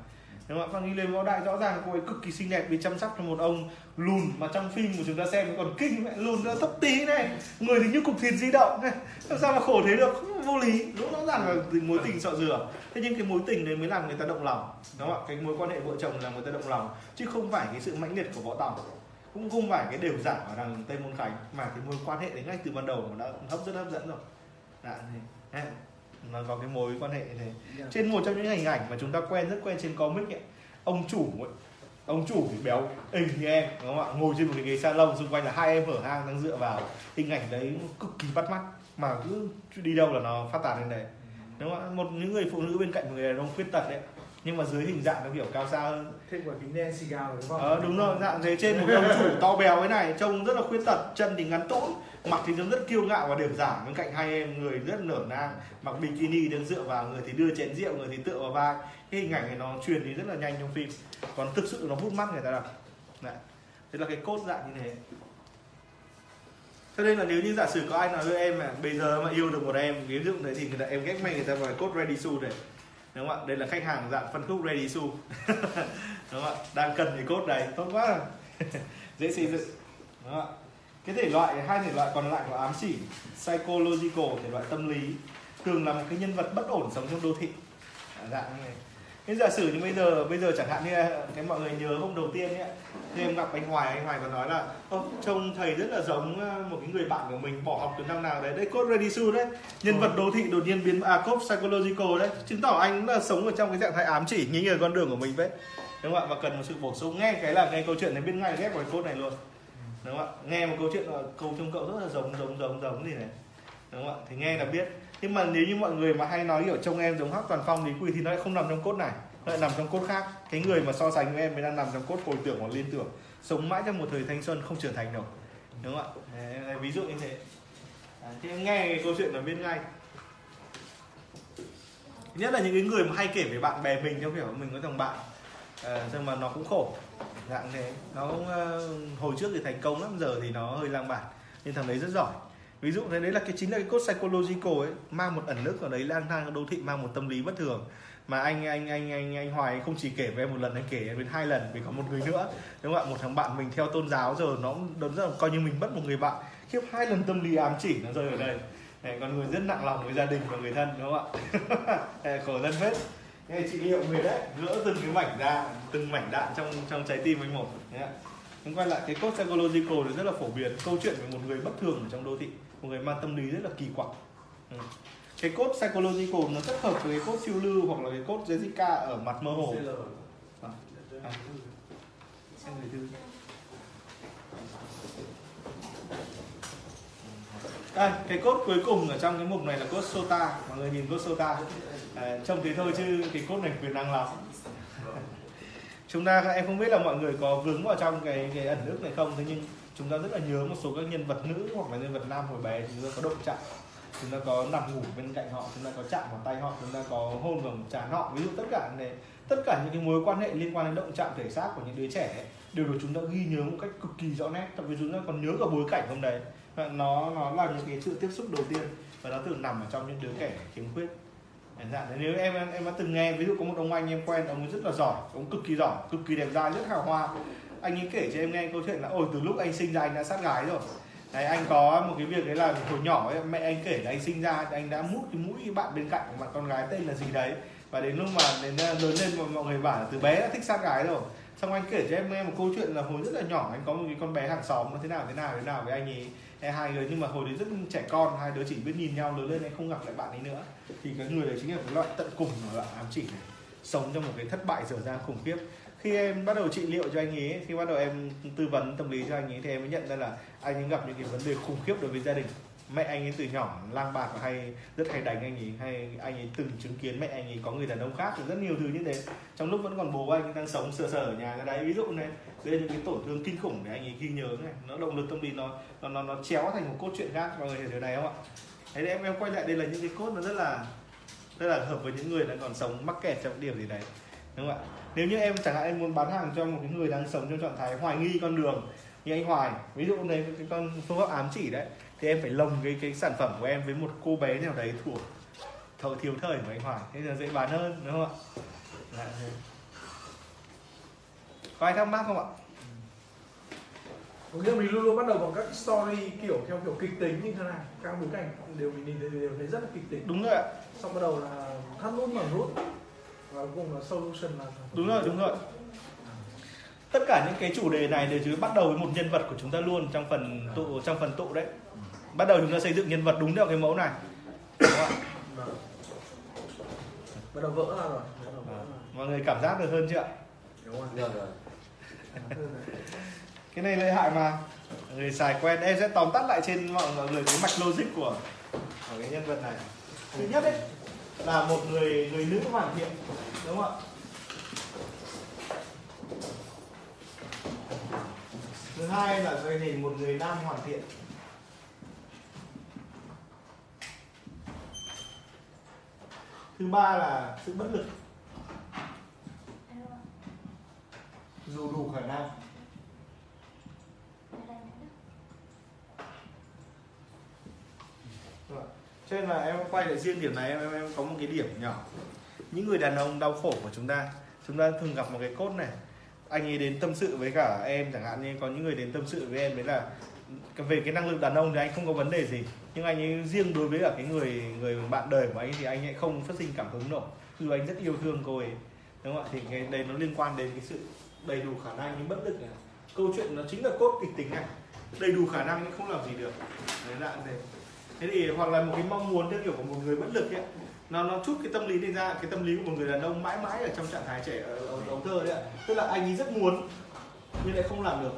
đúng không ạ? Phan nghi lê võ đại rõ ràng cô ấy cực kỳ xinh đẹp vì chăm sóc cho một ông lùn mà trong phim của chúng ta xem còn kinh mẹ lùn nữa thấp tí này. Người thì như cục thịt di động này. Làm sao mà khổ thế được? Vô lý. Đúng rõ ràng là mối tình sợ dừa thế nhưng cái mối tình đấy mới làm người ta động lòng. Đúng không ạ? Cái mối quan hệ vợ chồng là người ta động lòng. Chứ không phải cái sự mãnh liệt của võ tòng. Cũng không phải cái đều giảm ở đằng tây môn khánh mà cái mối quan hệ đấy ngay từ ban đầu nó đã hấp rất hấp dẫn rồi. Dạ, thì, nó có cái mối quan hệ như thế yeah. trên một trong những hình ảnh mà chúng ta quen rất quen trên comic ấy, ông chủ ấy, ông chủ thì béo hình như em đúng không ạ? Ngồi trên một cái ghế salon xung quanh là hai em hở hang đang dựa vào. Hình ảnh đấy cực kỳ bắt mắt mà cứ đi đâu là nó phát tán lên đấy. Đúng không ạ? Một những người phụ nữ bên cạnh một người đàn ông khuyết tật đấy nhưng mà dưới hình dạng nó kiểu cao xa hơn. Thêm quả kính đen xì gào đúng không? Ờ đúng rồi dạng thế trên một ông chủ to béo thế này trông rất là khuyết tật chân thì ngắn tỗn mặc thì trông rất kiêu ngạo và điểm giảm bên cạnh hai em người rất nở nang. Mặc bikini đứng dựa vào, người thì đưa chén rượu, người thì tựa vào vai. Cái hình ảnh này nó truyền đi rất là nhanh trong phim. Còn thực sự nó hút mắt người ta đâu. Đấy. thế là cái cốt dạng như thế. Cho nên là nếu như giả sử có ai nói với em mà bây giờ mà yêu được một em, ví dụ đấy thì người ta, em ghét may người ta vào cốt ready su này. Đúng không ạ? Đây là khách hàng dạng phân khúc ready su. Đúng không ạ? Đang cần cái cốt này. Tốt quá. Dễ xây dựng. Đúng không ạ? Cái thể loại hai thể loại còn lại của ám chỉ psychological thể loại tâm lý thường là một cái nhân vật bất ổn sống trong đô thị. À, dạng như này. Cái giả sử như bây giờ bây giờ chẳng hạn như cái mọi người nhớ hôm đầu tiên ấy thì em gặp anh Hoài anh Hoài có nói là trông thầy rất là giống ờ, một cái người bạn của mình bỏ học từ năm nào đấy. Đấy code ready soon đấy. Nhân vật đô thị đột nhiên biến à code psychological đấy. Chứng tỏ anh là sống ở trong cái trạng thái ám chỉ nghi ngờ con đường của mình đấy đúng không ạ? Và cần một sự bổ sung. Nghe cái là nghe câu chuyện này biết ngay ghép vào code này luôn đúng không ạ? Nghe một câu chuyện là câu trông cậu rất là giống giống giống giống gì này. Đúng không ạ? Thì nghe là biết. Nhưng mà nếu như mọi người mà hay nói kiểu trông em giống Hắc Toàn Phong thì quỳ thì nó lại không nằm trong cốt này. Nó lại nằm trong cốt khác. Cái người mà so sánh với em mới đang nằm trong cốt hồi tưởng hoặc liên tưởng. Sống mãi trong một thời thanh xuân không trưởng thành đâu. Đúng không ạ? Đấy, ví dụ như thế. À, thì em nghe cái câu chuyện là biết ngay. Nhất là những cái người mà hay kể về bạn bè mình theo kiểu mình có thằng bạn ờ, à, nhưng mà nó cũng khổ dạng thế. Nó cũng uh, hồi trước thì thành công lắm giờ thì nó hơi lang bạt nhưng thằng đấy rất giỏi. Ví dụ thế đấy là cái chính là cái cốt psychological ấy mang một ẩn nước ở đấy lang thang ở đô thị mang một tâm lý bất thường. Mà anh anh anh anh anh Hoài không chỉ kể với em một lần anh kể đến hai lần vì có một người nữa. Đúng không ạ? Một thằng bạn mình theo tôn giáo giờ nó đớn rất là coi như mình mất một người bạn. Khiếp hai lần tâm lý ám chỉ nó rơi ở đây. Này, còn người rất nặng lòng với gia đình và người thân đúng không ạ? Khổ thân hết nghe trị liệu người đấy. Gỡ từng cái mảnh ra từng mảnh đạn trong trong trái tim anh một. Nhé chúng quay lại cái code psychological thì rất là phổ biến. Câu chuyện về một người bất thường ở trong đô thị một người mang tâm lý rất là kỳ quặc. Ừ. cái code psychological nó rất hợp với cái code phiêu lưu hoặc là cái code Jessica ở mặt mơ hồ. À. À. Xem người thư. Đây, cái cốt cuối cùng ở trong cái mục này là cốt SOTA. Mọi người nhìn cốt SOTA. À, Trông thế thôi chứ cái cốt này quyền năng lắm. Chúng ta, em không biết là mọi người có vướng vào trong cái, cái ẩn ức này không? Thế nhưng chúng ta rất là nhớ một số các nhân vật nữ hoặc là nhân vật nam hồi bé. Chúng ta có động chạm. Chúng ta có nằm ngủ bên cạnh họ, chúng ta có chạm vào tay họ, chúng ta có hôn vào trán họ. Ví dụ tất cả này tất cả những cái mối quan hệ liên quan đến động chạm thể xác của những đứa trẻ ấy, đều được chúng ta ghi nhớ một cách cực kỳ rõ nét. Thậm chí chúng ta còn nhớ cả bối cảnh hôm đấy. Vâng, nó nó là những cái sự tiếp xúc đầu tiên và nó thường nằm ở trong những đứa trẻ khiếm khuyết. Chẳng dạ. hạn nếu em em đã từng nghe ví dụ có một ông anh em quen ông ấy rất là giỏi ông cực kỳ giỏi cực kỳ đẹp trai rất hào hoa. Anh ấy kể cho em nghe câu chuyện là ôi từ lúc anh sinh ra anh đã sát gái rồi. Đấy, anh có một cái việc đấy là hồi nhỏ ấy, mẹ anh kể là anh sinh ra anh đã mút cái mũi bạn bên cạnh của bạn con gái tên là gì đấy. Và đến lúc mà đến ờ, lớn lên mà mọi người bảo là từ bé đã thích sát gái rồi. Xong anh kể cho em nghe một câu chuyện là hồi rất là nhỏ anh có một cái con bé hàng xóm nó thế nào thế nào thế nào với anh ấy hay hai người, nhưng mà hồi đấy rất trẻ con, hai đứa chỉ biết nhìn nhau lớn lên hay không gặp lại bạn ấy nữa. Thì cái người đấy chính là cái loại tận cùng của loại ám chỉ này. Sống trong một cái thất bại dở dang khủng khiếp. Khi em bắt đầu trị liệu cho anh ấy, khi bắt đầu em tư vấn tâm lý cho anh ấy, thì em mới nhận ra là anh ấy gặp những cái vấn đề khủng khiếp đối với gia đình mẹ anh ấy từ nhỏ lang bạc và hay rất hay đánh anh ấy hay anh ấy từng chứng kiến mẹ anh ấy có người đàn ông khác rất nhiều thứ như thế. Trong lúc vẫn còn bố anh đang sống sờ sờ ở nhà cái đấy ví dụ này đây là những cái tổn thương kinh khủng để anh ấy ghi nhớ này nó động lực tâm lý nó nó nó, nó chéo thành một cốt truyện khác mọi người hiểu điều này không ạ? Thế em em quay lại đây là những cái cốt nó rất là rất là hợp với những người đang còn sống mắc kẹt trong điểm gì đấy đúng không ạ? Nếu như em chẳng hạn em muốn bán hàng cho một cái người đang sống trong trạng thái hoài nghi con đường như anh Hoài ví dụ này cái con phương pháp ám chỉ đấy thì em phải lồng cái cái sản phẩm của em với một cô bé nào đấy thuộc thợ thiếu thời của anh Hoài. Thế là dễ bán hơn đúng không ạ? Dạ, thế. có ai thắc mắc không ạ? Có nghĩa mình luôn luôn bắt đầu bằng các story kiểu theo kiểu kịch tính như thế này. Các bối cảnh đều mình nhìn thấy đều thấy rất là kịch tính. Đúng rồi ạ. Xong bắt đầu là thắt nút bằng nút. Và cuối cùng là solution là đúng rồi đúng rồi tất cả những cái chủ đề này đều chứ bắt đầu với một nhân vật của chúng ta luôn trong phần tụ trong phần tụ đấy. Bắt đầu chúng ta xây dựng nhân vật đúng theo cái mẫu này. Đúng không ạ? Vâng. bắt đầu vỡ ra rồi mọi người cảm giác được hơn chưa ạ? Đúng rồi. Được rồi. cái này lợi hại mà. Người xài quen. Em sẽ tóm tắt lại trên mọi mọi người cái mạch logic của, của cái nhân vật này. Thứ nhất đấy là một người người nữ hoàn thiện. Đúng không ạ thứ hai là gây gì một người nam hoàn thiện. Thứ ba là sự bất lực. Dù đủ khả năng. Vâng. Cho nên là em quay lại riêng điểm này em, em em có một cái điểm nhỏ. Những người đàn ông đau khổ của chúng ta chúng ta thường gặp một cái cốt này anh ấy đến tâm sự với cả em chẳng hạn như có những người đến tâm sự với em đấy là về cái năng lực đàn ông thì anh không có vấn đề gì. Nhưng anh ấy riêng đối với cả cái người người bạn đời của anh thì anh ấy không phát sinh cảm hứng nổi dù anh rất yêu thương cô ấy, đúng không ạ? Thì cái đây nó liên quan đến cái sự đầy đủ khả năng, nhưng bất lực này. Câu chuyện nó chính là cốt kịch tính này. Đầy đủ khả năng nhưng không làm gì được. Đấy là thế thế thì hoặc là một cái mong muốn theo kiểu của một người bất lực ấy nó nó chút cái tâm lý này ra cái tâm lý của một người đàn ông mãi mãi ở trong trạng thái trẻ ở, ấu thơ đấy ạ. Tức là anh ấy rất muốn nhưng lại không làm được.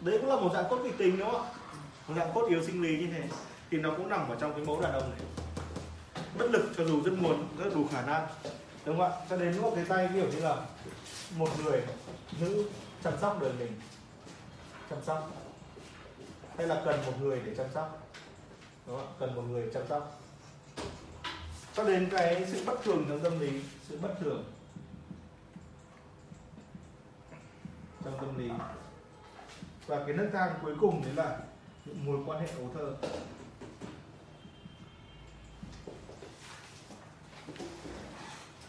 Đấy cũng là một dạng cốt kịch tính đúng không ạ? Một dạng cốt yếu sinh lý như thế. Thì nó cũng nằm ở trong cái mẫu đàn ông này. Bất lực cho dù rất muốn rất đủ khả năng. Đúng không ạ? Cho đến lúc cái tay kiểu như là một người nữ chăm sóc đời mình. Chăm sóc. Hay là cần một người để chăm sóc. Đúng không ạ? Cần một người chăm sóc cho đến cái sự bất thường trong tâm lý sự bất thường trong tâm lý. Và cái nấc thang cuối cùng đấy là những mối quan hệ ấu thơ.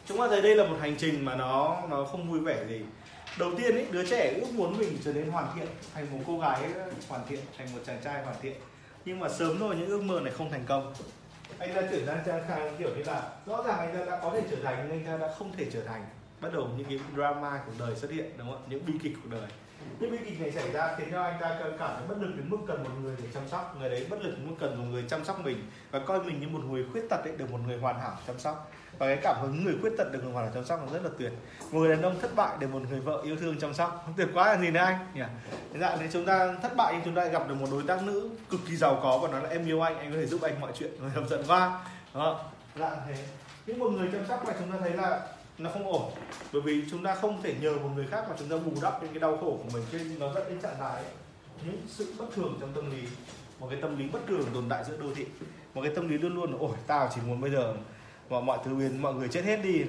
Chúng ta thấy đây là một hành trình mà nó nó không vui vẻ gì. Đầu tiên ấy, đứa trẻ ước muốn mình trở nên hoàn thiện thành một cô gái hoàn thiện thành một chàng trai hoàn thiện. Nhưng mà sớm rồi những ước mơ này không thành công anh ta chuyển sang trang khang kiểu như là, rõ ràng anh ta đã có thể trở thành, nhưng anh ta đã không thể trở thành. Bắt đầu những cái drama của đời xuất hiện, đúng không ạ? Những bi kịch của đời. Những bi kịch này xảy ra khiến cho anh ta cảm thấy bất lực đến mức cần một người để chăm sóc. Người đấy bất lực đến mức cần một người chăm sóc mình và coi mình như một người khuyết tật ấy, được một người hoàn hảo chăm sóc và cái cảm hứng người khuyết tật được người hoàn hảo chăm sóc là rất là tuyệt. Một người đàn ông thất bại để một người vợ yêu thương chăm sóc. Tuyệt quá là gì nữa anh. Nhỉ? Thế dạng thì chúng ta thất bại nhưng chúng ta gặp được một đối tác nữ cực kỳ giàu có và nói là em yêu anh. Anh có thể giúp anh mọi chuyện. Người hấp dẫn quá. Đó. Dạng thế. Những một người chăm sóc mà chúng ta thấy là nó không ổn. Bởi vì chúng ta không thể nhờ một người khác mà chúng ta bù đắp những cái đau khổ của mình. Trên nó dẫn đến trạng thái những sự bất thường trong tâm lý. Một cái tâm lý bất thường tồn tại giữa đô thị. Một cái tâm lý luôn luôn là, ôi, tao chỉ muốn bây giờ mà mọi thứ biến mọi người chết hết đi.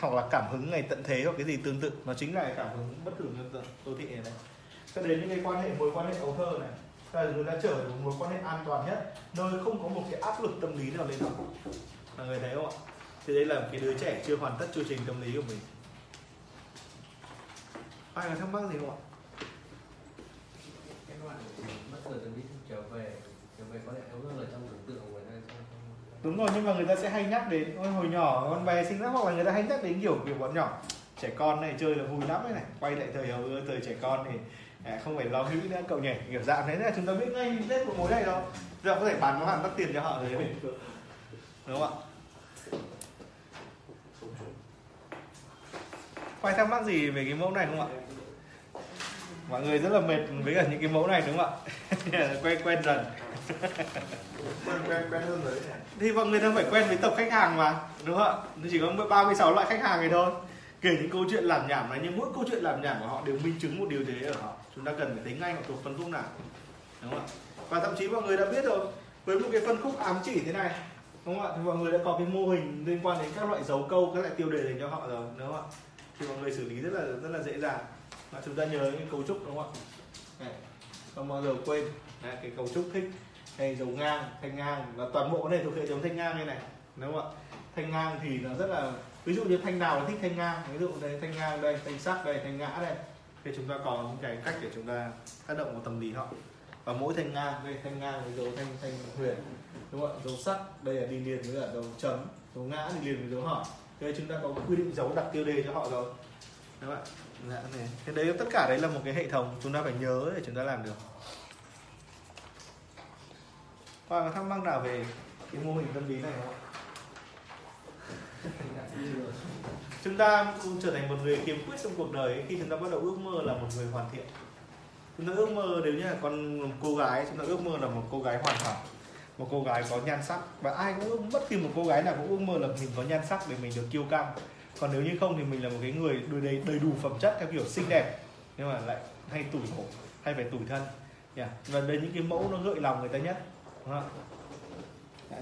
Hoặc là cảm hứng ngày tận thế hoặc cái gì tương tự. Nó chính là cái cảm hứng bất thường trong đô thị này, này. cho đến những cái quan hệ mối quan hệ ấu thơ này. Là người ta trở thành một mối quan hệ an toàn nhất nơi không có một cái áp lực tâm lý nào lên họ Mọi người thấy không ạ? Thì đấy là cái đứa trẻ chưa hoàn tất chu trình tâm lý của mình. Ai có thắc mắc gì không ạ? Cái đoạn mất ngờ tâm lý trở về trở về có lẽ đúng là trong tưởng tượng của người ta trong đúng rồi nhưng mà người ta sẽ hay nhắc đến ôi hồi nhỏ con bé sinh lắm hoặc là người ta hay nhắc đến kiểu kiểu bọn nhỏ trẻ con này chơi là vui lắm đấy này quay lại thời hầu thời trẻ con thì à, không phải lo nghĩ nữa cậu nhỉ kiểu dạng thế là chúng ta biết ngay tết của mối này đâu giờ có thể bán nó hàng đắt tiền cho họ rồi đấy đúng không ạ quay thắc mắc gì về cái mẫu này không ạ? Mọi người rất là mệt với cả những cái mẫu này đúng không ạ? quen quen dần quen quen quen hơn rồi đấy Thì mọi người đang phải quen với tập khách hàng mà, đúng không ạ? Nó chỉ có 36 loại khách hàng này thôi. Kể những câu chuyện làm nhảm này nhưng mỗi câu chuyện làm nhảm của họ đều minh chứng một điều thế ở họ. Chúng ta cần phải tính ngay họ thuộc phân khúc nào. Đúng không ạ? Và thậm chí mọi người đã biết rồi, với một cái phân khúc ám chỉ thế này đúng không ạ thì mọi người đã có cái mô hình liên quan đến các loại dấu câu các loại tiêu đề dành cho họ rồi đúng không ạ thì mọi người xử lý rất là rất là dễ dàng và chúng ta nhớ những cấu trúc đúng không ạ Này, không bao giờ quên Đấy, cái cấu trúc thích hay dấu ngang thanh ngang và toàn bộ cái này thuộc hệ thống thanh ngang như này đúng không ạ? Thanh ngang thì nó rất là ví dụ như thanh nào là thích thanh ngang ví dụ đây thanh ngang đây thanh sắc đây thanh ngã đây. Thì chúng ta có những cái cách để chúng ta tác động vào tâm lý họ. Và mỗi thanh ngang đây thanh ngang với dấu thanh thanh huyền đúng không ạ? Dấu sắc đây là đi liền với cả dấu chấm dấu ngã đi liền với dấu hỏi đây chúng ta có quy định dấu đặt tiêu đề cho họ rồi. Đúng không ạ? Dạ, này. thế đấy tất cả đấy là một cái hệ thống chúng ta phải nhớ để chúng ta làm được. Khoa có thắc mắc nào về cái mô hình tâm lý này không ạ? chúng ta cũng trở thành một người kiếm quyết trong cuộc đời ấy, khi chúng ta bắt đầu ước mơ là một người hoàn thiện. Chúng ta ước mơ nếu như là con một cô gái chúng ta ước mơ là một cô gái hoàn hảo một cô gái có nhan sắc. Và ai cũng ước, bất kỳ một cô gái nào cũng ước mơ là mình có nhan sắc để mình được kiêu căng. Còn nếu như không thì mình là một cái người đầy đầy đủ phẩm chất theo kiểu xinh đẹp nhưng mà lại hay tủi khổ hay phải tủi thân. Yeah. và đây những cái mẫu nó gợi lòng người ta nhất đúng không?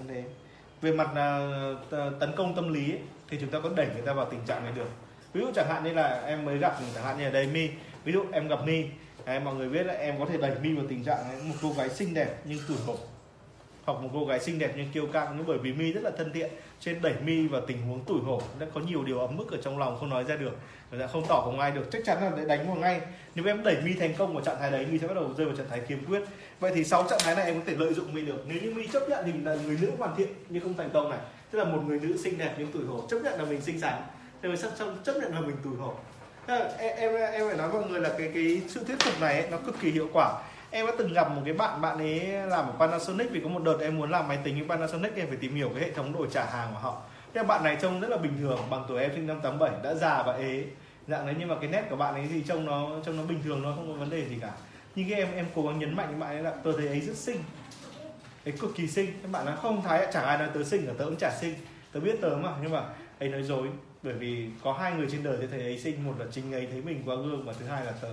Thế. về mặt à, tấn công tâm lý ấy, thì chúng ta có đẩy người ta vào tình trạng này được ví dụ chẳng hạn như là em mới gặp chẳng hạn như ở đây mi ví dụ em gặp mi Đấy, mọi người biết là em có thể đẩy mi vào tình trạng ấy, một cô gái xinh đẹp nhưng tủi hộp hoặc một cô gái xinh đẹp nhưng kiêu căng nhưng bởi vì mi rất là thân thiện trên đẩy mi vào tình huống tủi hổ đã có nhiều điều ấm ức ở trong lòng không nói ra được. Và đã không tỏ cùng ai được chắc chắn là để đánh vào ngay. Nếu em đẩy mi thành công vào trạng thái đấy mi sẽ bắt đầu rơi vào trạng thái kiếm quyết vậy thì sáu trạng thái này em có thể lợi dụng mi được. Nếu như mi chấp nhận thì mình là người nữ hoàn thiện nhưng không thành công này. Tức là một người nữ xinh đẹp nhưng tủi hổ chấp nhận là mình xinh xắn. Thì mình chấp, chấp nhận là mình tủi hổ. Em em em phải nói mọi người là cái cái sự thuyết phục này ấy, nó cực kỳ hiệu quả em đã từng gặp một cái bạn bạn ấy làm ở Panasonic vì có một đợt em muốn làm máy tính với Panasonic, em phải tìm hiểu cái hệ thống đổi trả hàng của họ. Thế bạn này trông rất là bình thường, bằng tuổi em sinh năm 87 đã già và ế. Dạng đấy, nhưng mà cái nét của bạn ấy thì trông nó trông nó bình thường, nó không có vấn đề gì cả. Nhưng cái em em cố gắng nhấn mạnh với bạn ấy là tôi thấy ấy rất xinh. Ấy cực kỳ xinh. Các bạn nói không thái chẳng ai nói tớ xinh cả, tớ cũng chả xinh. Tớ biết tớ mà, nhưng mà ấy nói dối. Bởi vì có hai người trên đời thì thấy ấy xinh. Một là chính ấy thấy mình qua gương và thứ hai là tớ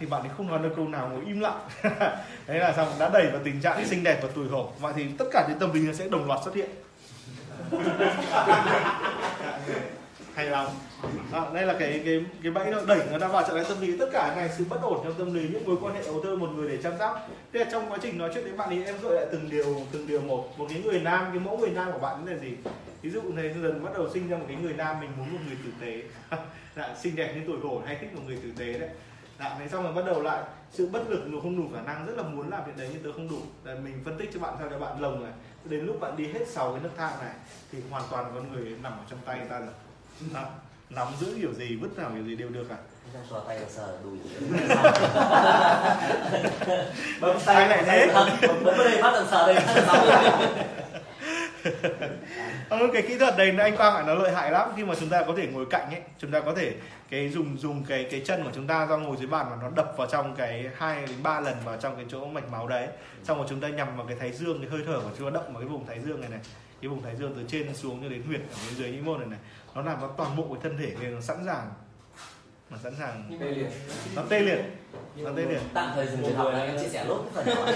thì bạn ấy không nói được câu nào ngồi im lặng. Đấy là xong đã đẩy vào tình trạng xinh đẹp và tuổi hổ. Vậy thì tất cả những tâm lý sẽ đồng loạt xuất hiện. Hay lắm. À, đây là cái cái cái bẫy nó đẩy người ta vào trạng thái tâm lý. Tất cả này sự bất ổn trong tâm lý những mối quan hệ đầu tư một người để chăm sóc. Thế là trong quá trình nói chuyện với bạn ấy em gợi lại từng điều từng điều một. Một cái người nam cái mẫu người nam của bạn là gì? Ví dụ này dần bắt đầu sinh ra một cái người nam mình muốn một người tử tế. Là dạ, xinh đẹp như tuổi hổ hay thích một người tử tế đấy. Dạ, thế xong rồi bắt đầu lại sự bất lực mà không đủ khả năng rất là muốn làm chuyện đấy nhưng tớ không đủ. Là mình phân tích cho bạn sao cho bạn lồng này. Đến lúc bạn đi hết sáu cái nước thang này thì hoàn toàn con người nằm ở trong tay ta rồi. Đó. nắm giữ kiểu gì vứt nào kiểu gì đều được à? Trong tay và sờ đùi. Bấm tay lại thế. bấm đây bắt sờ đây ừ, cái kỹ thuật đấy anh Quang ạ nó lợi hại lắm. Khi mà chúng ta có thể ngồi cạnh ấy chúng ta có thể cái dùng dùng cái cái chân của chúng ta ra ngồi dưới bàn và nó đập vào trong cái hai đến ba lần vào trong cái chỗ mạch máu đấy. Xong rồi chúng ta nhằm vào cái thái dương cái hơi thở của chúng ta động vào cái vùng thái dương này này. Cái vùng thái dương từ trên xuống cho đến huyệt ở bên dưới những môn này này. Nó làm cho toàn bộ cái thân thể này nó sẵn sàng nó sẵn sàng. Tê liệt. Nó tê liệt. Nó tê liệt. tạm thời dừng việc học này em chia sẻ lốt cái phần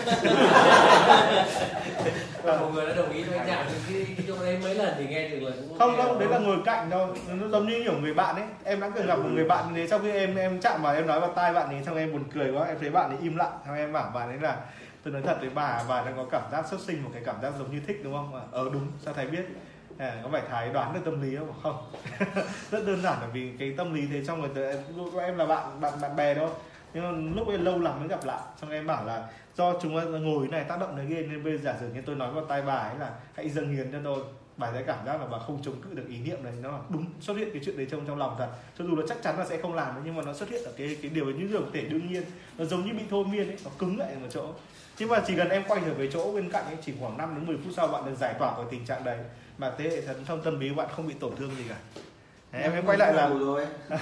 đó một người đã đồng ý cho anh chạm cái cái chỗ đấy mấy lần thì nghe được là cũng không không đấy là ngồi cạnh đâu nó giống như kiểu người bạn ấy. Em đã từng gặp một người bạn thế sau khi em em chạm vào em nói vào tai bạn ấy xong em buồn cười quá em thấy bạn ấy im lặng xong em bảo bạn ấy là tôi nói thật với bà bà đang có cảm giác xuất sinh một cái cảm giác giống như thích đúng không? Ờ đúng sao thầy biết à, có phải thái đoán được tâm lý không? Không. Rất đơn giản là vì cái tâm lý thế trong người tớ, em là bạn bạn bạn bè đâu nhưng mà lúc ấy lâu lắm mới gặp lại. Xong em bảo là do chúng ta ngồi này tác động đến ghê nên bây giờ giả sử như tôi nói vào tai bà ấy là hãy dâng hiến cho tôi. Bà sẽ cảm giác là bà không chống cự được ý niệm này nó là đúng xuất hiện cái chuyện đấy trong trong lòng thật. Cho dù nó chắc chắn là sẽ không làm nhưng mà nó xuất hiện ở cái cái điều như điều thể đương nhiên. Nó giống như bị thôi miên ấy nó cứng lại ở một chỗ. Nhưng mà chỉ cần em quay trở về chỗ bên cạnh ấy chỉ khoảng 5 đến 10 phút sau bạn được giải tỏa khỏi tình trạng đấy mà thế hệ thần trong tâm lý bạn không bị tổn thương gì cả. Đấy, em em quay lại là rồi.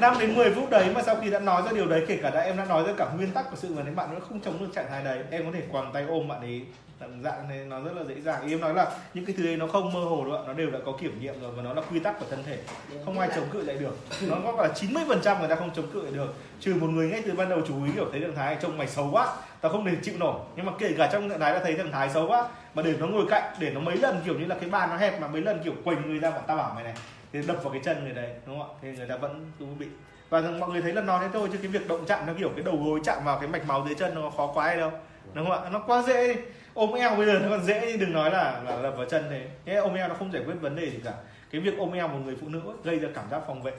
5 đến 10 phút đấy mà sau khi đã nói ra điều đấy kể cả đã em đã nói ra cả nguyên tắc của sự mà nếu bạn nó không chống được trạng thái đấy. Em có thể quàng tay ôm bạn ấy dạng này nó rất là dễ dàng. Em nói là những cái thứ đấy nó không mơ hồ đâu ạ nó đều đã có kiểm nghiệm rồi và nó là quy tắc của thân thể. Không ai chống cự lại được. Nó có là 90 phần trăm người ta không chống cự lại được. Trừ một người ngay từ ban đầu chú ý kiểu thấy trạng thái trông mày xấu quá tao không thể chịu nổi. Nhưng mà kể cả trong trạng thái đã thấy trạng thái xấu quá mà để nó ngồi cạnh để nó mấy lần kiểu như là cái bàn nó hẹp mà mấy lần kiểu quỳnh người ra bảo tao bảo mày này thì đập vào cái chân người đấy đúng không ạ? Thì người ta vẫn cứ bị và mọi người thấy là nói thế thôi chứ cái việc động chạm nó kiểu cái đầu gối chạm vào cái mạch máu dưới chân nó khó quá hay đâu. Đúng không ạ? Nó quá dễ đi. Ôm eo bây giờ nó còn dễ nhưng đừng nói là là đập vào chân thế. Thế ôm eo nó không giải quyết vấn đề gì cả. Cái việc ôm eo một người phụ nữ ấy, gây ra cảm giác phòng vệ.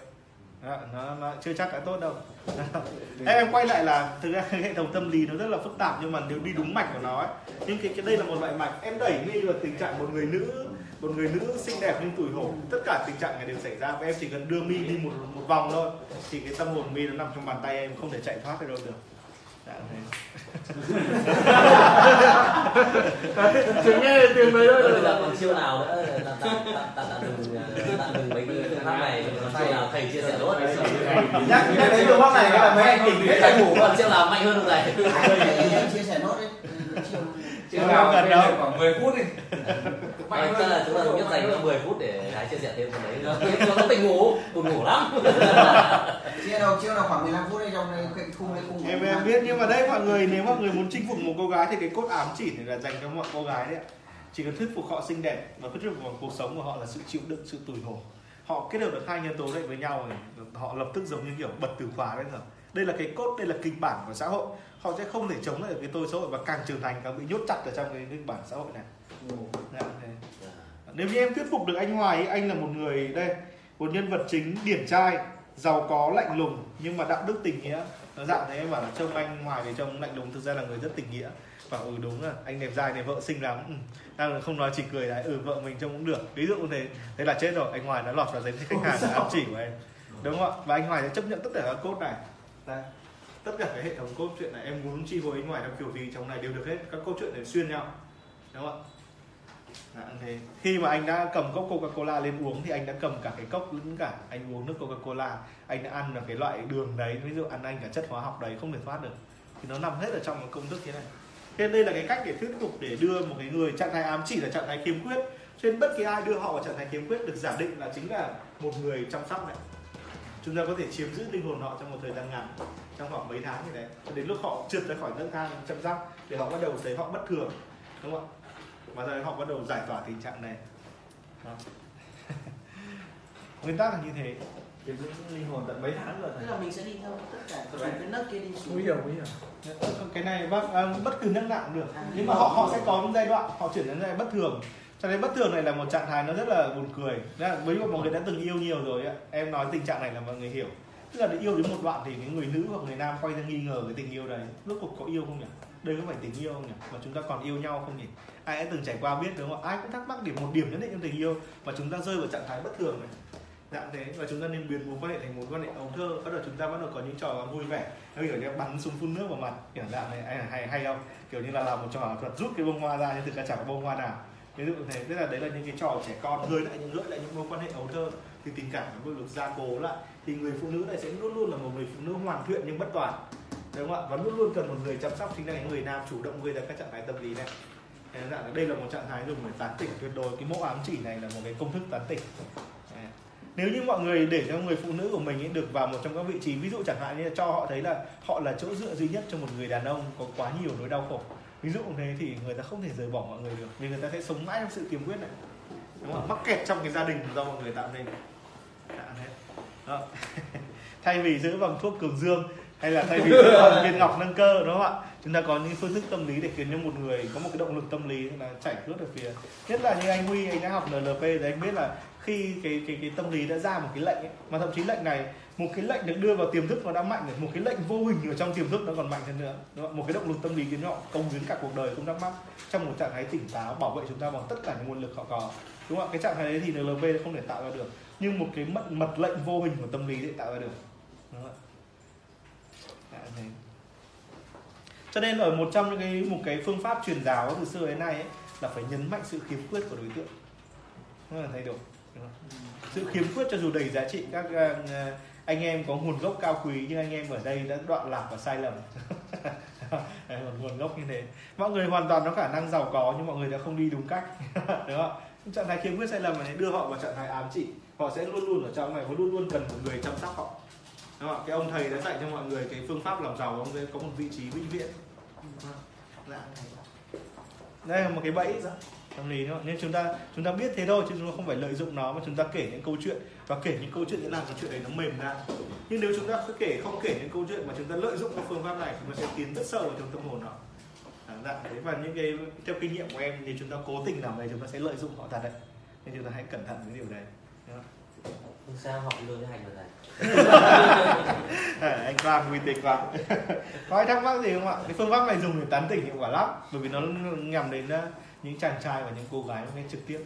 Dạ, nó, nó chưa chắc đã tốt đâu. Em, em quay lại là thực ra hệ thống tâm lý nó rất là phức tạp nhưng mà nếu đi đúng mạch của nó ấy, nhưng cái, cái đây là một loại mạch. Em đẩy mi vào tình trạng một người nữ một người nữ xinh đẹp nhưng tuổi hổ. Tất cả tình trạng này đều xảy ra và em chỉ cần đưa mi đi một một vòng thôi thì cái tâm hồn mi nó nằm trong bàn tay em không thể chạy thoát được đâu được. Dạ, thế. chỉ nghe tiếng đấy bây thôi giờ còn chiêu nào nữa tạm tạm tạm tạm tạm dừng tạm dừng mấy cái phương pháp này chiêu nào thầy chia sẻ tốt nhắc nhắc đến phương pháp này là mấy anh tỉnh hết thầy ngủ còn chiêu nào mạnh hơn không thầy em chia sẻ nốt đấy chiều Chứ Không nào cần gần đâu. đâu khoảng 10 phút đi. Vậy chắc là chúng ta thống nhất dành ra 10 phút để Thái chia sẻ thêm phần đấy. Nó tỉnh ngủ, buồn ngủ lắm. Chia đầu chia nào khoảng 15 phút đây trong cái khung cái khung em em biết nhưng mà đây mọi người nếu mọi người muốn chinh phục một cô gái thì cái cốt ám chỉ là dành cho mọi cô gái đấy ạ. Chỉ cần thuyết phục họ xinh đẹp và thuyết phục cuộc sống của họ là sự chịu đựng sự tủi hổ. Họ kết hợp được hai nhân tố này với nhau thì họ lập tức giống như kiểu bật từ khóa đấy rồi. Đây là cái cốt đây là kịch bản của xã hội họ sẽ không thể chống lại được cái tôi xã hội và càng trưởng thành càng bị nhốt chặt ở trong cái kịch bản xã hội này. Dạ, thế. nếu như em thuyết phục được anh Hoài anh là một người đây một nhân vật chính điển trai giàu có lạnh lùng nhưng mà đạo đức tình nghĩa. Nó dạng thế em bảo là trông anh Hoài thì trông lạnh lùng thực ra là người rất tình nghĩa. Và ừ đúng là anh đẹp trai này vợ xinh lắm. Ừ. đang không nói chỉ cười đấy ừ vợ mình trông cũng được. Ví dụ như thế thế là chết rồi anh Hoài đã lọt vào sách khách hàng ám chỉ của em. Đúng không ạ? Và anh Hoài sẽ chấp nhận tất cả các cốt này. Đây tất cả cái hệ thống câu chuyện này, em muốn chi phối ngoài theo kiểu gì, trong này đều được hết. Các câu chuyện này xuyên nhau, đúng không ạ? Dạ, thế. khi mà anh đã cầm cốc Coca-Cola lên uống thì anh đã cầm cả cái cốc lẫn cả anh uống nước Coca-Cola. Anh đã ăn được cái loại đường đấy, ví dụ ăn anh cả chất hóa học đấy, không thể thoát được. Thì nó nằm hết ở trong một công thức thế này. Thế đây là cái cách để thuyết phục để đưa một cái người trạng thái ám chỉ là trạng thái khiếm khuyết. Trên bất kỳ ai đưa họ vào trạng thái khiếm khuyết được giả định là chính là một người chăm sóc này chúng ta có thể chiếm giữ linh hồn họ trong một thời gian ngắn trong khoảng mấy tháng như đấy. Cho đến lúc họ trượt ra khỏi nấc thang chăm sóc để họ bắt đầu thấy họ bất thường đúng không ạ? Và rồi họ bắt đầu giải tỏa tình trạng này. Đó. nguyên tắc là như thế. Chiếm giữ linh hồn tận mấy tháng rồi tức là mình sẽ đi theo tất cả từ cái nấc kia đi xuống. Nguy hiểm nguy hiểm. Cái này bác à, bất cứ nước nào cũng được. Nhưng mà họ họ sẽ có một giai đoạn họ chuyển đến giai đoạn bất thường cho nên bất thường này là một trạng thái nó rất là buồn cười. Là với mọi người đã từng yêu nhiều rồi ấy, em nói tình trạng này là mọi người hiểu. Tức là để yêu đến một đoạn thì những người nữ hoặc người nam quay ra nghi ngờ cái tình yêu đấy. Rốt cuộc có yêu không nhỉ? Đây có phải tình yêu không nhỉ? Mà chúng ta còn yêu nhau không nhỉ? Ai đã từng trải qua biết đúng không? Ai cũng thắc mắc điểm một điểm nhất định trong tình yêu. Mà chúng ta rơi vào trạng thái bất thường này. Dạng thế. Và chúng ta nên biến mối quan hệ thành mối quan hệ ấu thơ. Bắt đầu chúng ta bắt đầu có những trò vui vẻ. Nó kiểu như bắn súng phun nước vào mặt. Kiểu dạng này. Hay hay, hay không? Kiểu như là làm một trò thuật rút cái bông hoa ra nhưng thực ra chẳng có bông hoa nào ví dụ như thế, tức là đấy là những cái trò trẻ con gợi lại những, gợi lại những mối quan hệ ấu thơ. Thì tình cảm nó được gia cố lại, thì người phụ nữ này sẽ luôn luôn là một người phụ nữ hoàn thiện nhưng bất toàn. Đúng không ạ? Và luôn luôn cần một người chăm sóc chính là những người nam chủ động gây ra các trạng thái tâm lý này. Thế đây là một trạng thái dùng để tán tỉnh tuyệt đối. Cái mẫu ám chỉ này là một cái công thức tán tỉnh. Nếu như mọi người để cho người phụ nữ của mình ấy được vào một trong các vị trí, ví dụ chẳng hạn như là cho họ thấy là họ là chỗ dựa duy nhất cho một người đàn ông có quá nhiều nỗi đau khổ ví dụ như thế thì người ta không thể rời bỏ mọi người được vì người ta sẽ sống mãi trong sự kiên quyết này đúng không? mắc kẹt trong cái gia đình do mọi người tạo nên Dạ. Đó. thay vì giữ bằng thuốc cường dương hay là thay vì giữ bằng viên ngọc nâng cơ đúng không ạ chúng ta có những phương thức tâm lý để khiến cho một người có một cái động lực tâm lý là chảy lướt ở phía nhất là như anh Huy anh đã học NLP thì anh biết là khi cái cái cái tâm lý đã ra một cái lệnh ấy, mà thậm chí lệnh này một cái lệnh được đưa vào tiềm thức nó đã mạnh rồi. Một cái lệnh vô hình ở trong tiềm thức nó còn mạnh hơn nữa. Đúng không? một cái động lực tâm lý khiến họ công hiến cả cuộc đời không thắc mắc. Trong một trạng thái tỉnh táo bảo vệ chúng ta bằng tất cả những nguồn lực họ có. Đúng không ạ? Cái trạng thái đấy thì NLP không thể tạo ra được. Nhưng một cái mật mật lệnh vô hình của tâm lý để tạo ra được. Đúng không ạ? Dạ, cho nên ở một trong những cái một cái phương pháp truyền giáo từ xưa đến nay ấy, là phải nhấn mạnh sự khiếm khuyết của đối tượng. Không là thay đổi. Sự khiếm khuyết cho dù đầy giá trị các uh, anh em có nguồn gốc cao quý nhưng anh em ở đây đã đoạn lạc và sai lầm. Đấy, một nguồn gốc như thế. Mọi người hoàn toàn có khả năng giàu có nhưng mọi người đã không đi đúng cách. Đúng không? Trạng thái khiếm khuyết sai lầm này đưa họ vào trạng thái ám chỉ. Họ sẽ luôn luôn ở trong này và luôn luôn cần một người chăm sóc họ. Đúng không? cái ông thầy đã dạy cho mọi người cái phương pháp làm giàu ông ấy có một vị trí vĩnh viễn. Đây là một cái bẫy tâm lý thôi. Nên chúng ta chúng ta biết thế thôi chứ chúng ta không phải lợi dụng nó mà chúng ta kể những câu chuyện và kể những câu chuyện để làm cái chuyện đấy nó mềm ra. Nhưng nếu chúng ta cứ kể không kể những câu chuyện mà chúng ta lợi dụng cái phương pháp này thì nó sẽ tiến rất sâu vào trong tâm hồn họ à, dạ, thế và những cái theo kinh nghiệm của em thì chúng ta cố tình làm này chúng ta sẽ lợi dụng họ thật đấy. Nên chúng ta hãy cẩn thận với điều đấy. Đúng không? sao họ luôn cái hành rồi này. À, anh Quang uy tín quá. Có ai thắc mắc gì không ạ? Cái phương pháp này dùng để tán tỉnh hiệu quả lắm. Bởi vì nó nhằm đến uh, những chàng trai và những cô gái ngay trực tiếp.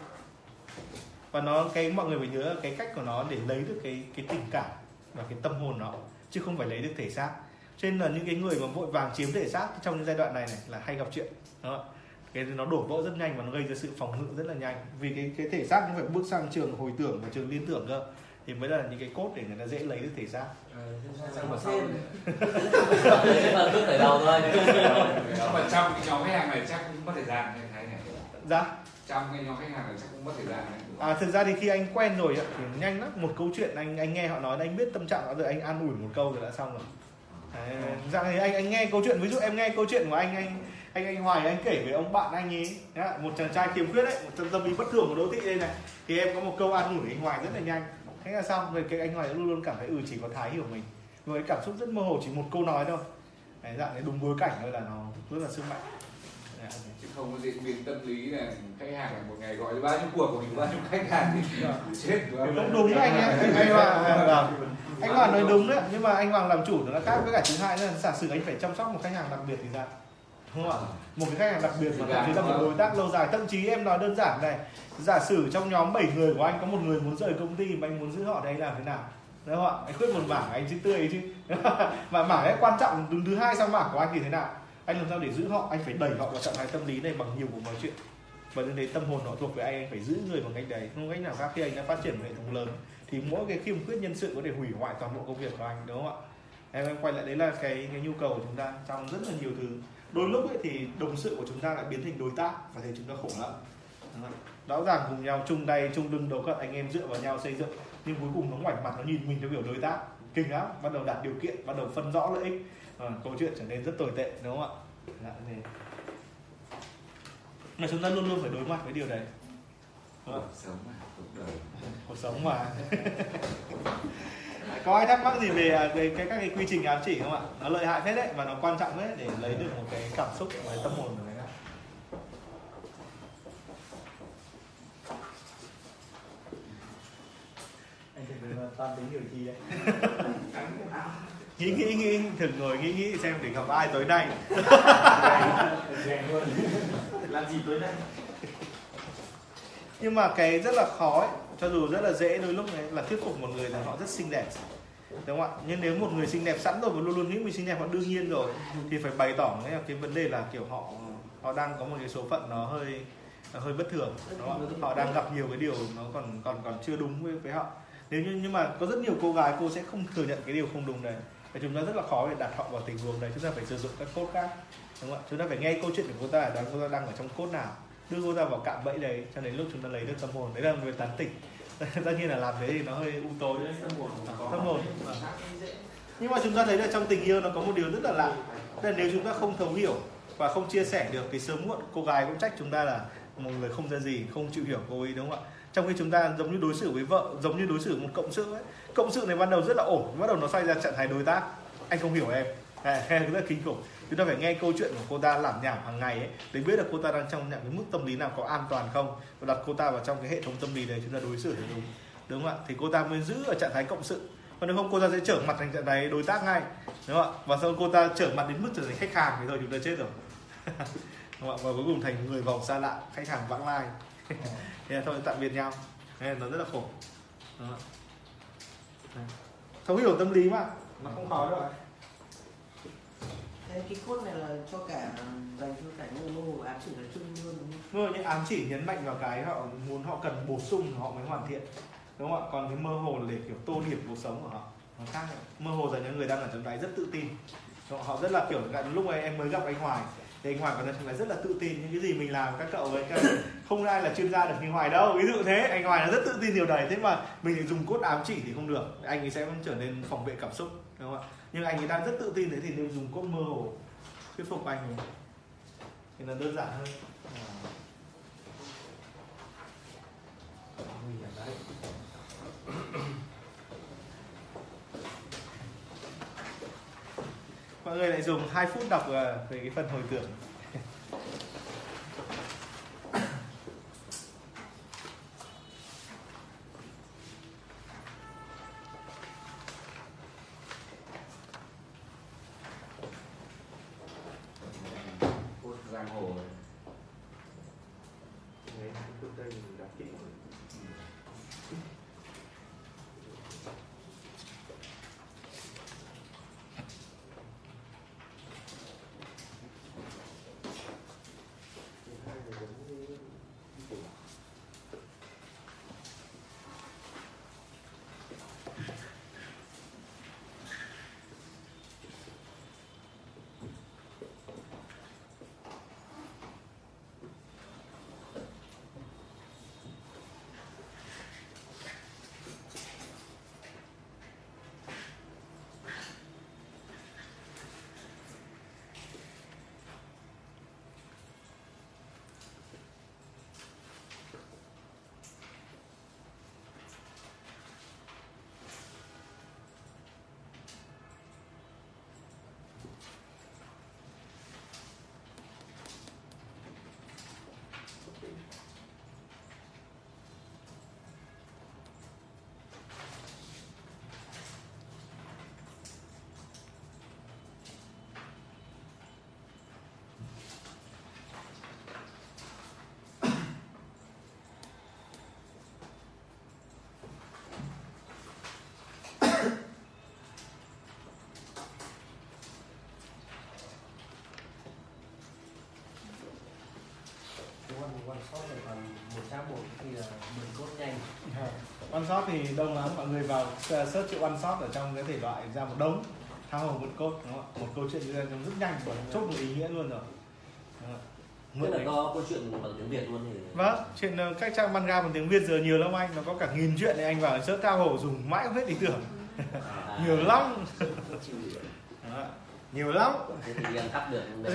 Và nó cái mọi người phải nhớ là cái cách của nó để lấy được cái cái tình cảm và cái tâm hồn nó chứ không phải lấy được thể xác. Cho nên là những cái người mà vội vàng chiếm thể xác trong những giai đoạn này này là hay gặp chuyện đó cái nó đổ vỡ rất nhanh và nó gây ra sự phòng ngự rất là nhanh. Vì cái cái thể xác nó phải bước sang trường hồi tưởng và trường liên tưởng cơ thì mới là những cái cốt để người ta dễ lấy được thể xác. Nhưng mà sau nhưng mà cứ khởi đầu thôi. Nhưng mà trong cái nhóm khách hàng này chắc cũng này thấy này dạ. Trong cái nhóm khách hàng này chắc cũng mất thời gian này À, thực ra thì khi anh quen rồi thì nhanh lắm. Một câu chuyện anh anh nghe họ nói anh biết tâm trạng họ rồi anh an ủi một câu rồi đã xong rồi. Đấy, dạng thì anh anh nghe câu chuyện ví dụ em nghe câu chuyện của anh anh anh anh Hoài anh kể về ông bạn anh ấy đấy, một chàng trai khiếm khuyết đấy một tâm tâm lý bất thường của đô thị đây này. Thì em có một câu an ủi anh Hoài rất là nhanh. Thế là xong rồi cái anh Hoài luôn luôn cảm thấy ừ chỉ có Thái hiểu mình. Với cảm xúc rất mơ hồ chỉ một câu nói thôi. Đấy, dạng đấy đúng bối cảnh thôi là nó rất là sức mạnh. Đấy, không có diễn biến tâm lý là khách hàng là một ngày gọi cho bao nhiêu cuộc của mình bao nhiêu khách hàng thì chết rồi. Không đúng anh em. Anh, Hoàng vâng. anh Hoàng nói đúng đấy. Nhưng mà anh Hoàng làm chủ nó là khác với cả thứ hai là giả sử anh phải chăm sóc một khách hàng đặc biệt thì sao đúng không ạ? Một cái khách hàng đặc biệt mà thậm chí là một đối tác lâu dài. Thậm chí em nói đơn giản này giả sử trong nhóm 7 người của anh có một người muốn rời công ty mà anh muốn giữ họ thì anh làm thế nào? Đúng không ạ? Anh khuyết một mảng anh chứ tươi chứ. Mà mảng ấy quan trọng đứng thứ hai sau mảng của anh thì thế nào anh làm sao để giữ họ? Anh phải đẩy họ vào trạng thái tâm lý này bằng nhiều cuộc nói chuyện. Và đến đấy tâm hồn họ thuộc về anh anh phải giữ người bằng cách đấy. Không cách nào khác khi anh đã phát triển một hệ thống lớn. Thì mỗi cái khiêm khuyết nhân sự có thể hủy hoại toàn bộ công việc của anh, đúng không ạ? Em em quay lại đấy là cái cái nhu cầu của chúng ta trong rất là nhiều thứ. Đôi lúc ấy thì đồng sự của chúng ta lại biến thành đối tác và thì chúng ta khổ lắm. Rõ ràng cùng nhau chung tay, chung lưng đấu cận, anh em dựa vào nhau xây dựng. Nhưng cuối cùng nó ngoảnh mặt, nó nhìn mình theo kiểu đối tác kinh lắm bắt đầu đặt điều kiện bắt đầu phân rõ lợi ích. À, câu chuyện trở nên rất tồi tệ đúng không ạ? Dạ, thì... mà chúng ta luôn luôn phải đối mặt với điều đấy. Cuộc sống mà cuộc đời cuộc sống mà. Có ai thắc mắc gì về à, về cái các cái quy trình ám chỉ không ạ? Nó lợi hại phết đấy và nó quan trọng đấy để lấy được một cái cảm xúc và tâm hồn của người ta anh thấy là toàn tính điều chi đấy nghĩ nghĩ nghĩ thử ngồi nghĩ nghĩ xem để gặp ai tối nay. Làm gì tối nay? Nhưng mà cái rất là khó ấy, cho dù rất là dễ đôi lúc ấy là thuyết phục một người là họ rất xinh đẹp. Đúng không ạ? Nhưng nếu một người xinh đẹp sẵn rồi và luôn luôn nghĩ mình xinh đẹp họ đương nhiên rồi. Thì phải bày tỏ cái cái vấn đề là kiểu họ họ đang có một cái số phận nó hơi hơi bất thường đúng không họ đang gặp nhiều cái điều nó còn còn còn chưa đúng với, với họ nếu như nhưng mà có rất nhiều cô gái cô sẽ không thừa nhận cái điều không đúng đấy. Và chúng ta rất là khó để đặt họ vào tình huống đấy. Chúng ta phải sử dụng các cốt khác đúng không ạ? Chúng ta phải nghe câu chuyện của cô ta là cô ta đang ở trong cốt nào đưa cô ta vào cạm bẫy đấy cho đến lúc chúng ta lấy được tâm hồn. Đấy là người tán tỉnh. Tất nhiên là làm thế thì nó hơi u tối. Tâm hồn vâng. nhưng mà chúng ta thấy là trong tình yêu nó có một điều rất là lạ. Tức là nếu chúng ta không thấu hiểu và không chia sẻ được thì sớm muộn cô gái cũng trách chúng ta là một người không ra gì không chịu hiểu cô ấy đúng không ạ trong khi chúng ta giống như đối xử với vợ giống như đối xử với một cộng sự ấy cộng sự này ban đầu rất là ổn bắt đầu nó xoay ra trạng thái đối tác. Anh không hiểu em. À, rất là kinh khủng. Chúng ta phải nghe câu chuyện của cô ta làm nhảm hàng ngày ấy để biết được cô ta đang trong những cái mức tâm lý nào có an toàn không. Và đặt cô ta vào trong cái hệ thống tâm lý đấy chúng ta đối xử đúng. Đúng không ạ? Thì cô ta mới giữ ở trạng thái cộng sự. Còn nếu không cô ta sẽ trở mặt thành trạng thái đối tác ngay. Đúng không ạ? Và sau cô ta trở mặt đến mức trở thành khách hàng thì thôi chúng ta chết rồi. Đúng không ạ? Và cuối cùng thành người vòng xa lạ khách hàng vãng lai thế là thôi tạm biệt nhau. Thế là nó rất là khổ. Thấu hiểu tâm lý mà. Nó không khó đâu Thế cái cốt này là cho cả dành cho cả mô hồ ám chỉ nói chung luôn đúng không? Đúng rồi, những ám chỉ nhấn mạnh vào cái họ muốn họ cần bổ sung họ mới hoàn thiện. Đúng không ạ? Còn cái mơ hồ là để kiểu tô điểm cuộc sống của họ nó khác. Mơ hồ là những người đang ở trong đáy rất tự tin. Họ rất là kiểu lúc này em mới gặp anh Hoài thì anh Hoài còn trong đáy rất là tự tin những cái gì mình làm các cậu ấy các không ai là chuyên gia được như Hoài đâu, ví dụ thế. Anh Hoài là rất tự tin điều đấy, thế mà mình lại dùng cốt ám chỉ thì không được. Anh ấy sẽ vẫn trở nên phòng vệ cảm xúc, đúng không ạ? Nhưng anh ấy đang rất tự tin thế thì nên dùng cốt mơ hồ, thuyết phục anh ấy. thì là đơn giản hơn. Ờ. Nguy hiểm đấy. Mọi người lại dùng 2 phút đọc ờ, về cái phần hồi tưởng. Uh, mượn cốt nhanh one shot thì đông lắm mọi người vào search chữ one shot ở trong cái thể loại ra một đống tha hồ mượn cốt đúng không ạ một câu chuyện diễn ra rất nhanh và chốt một ý nghĩa luôn rồi? Tức là có câu chuyện bằng tiếng Việt luôn thì Vâng, trên ờ, các trang manga bằng tiếng Việt giờ nhiều lắm anh, nó có cả nghìn chuyện này anh vào search tha hồ dùng mãi không hết ý tưởng. à, nhiều lắm. Nhiều lắm.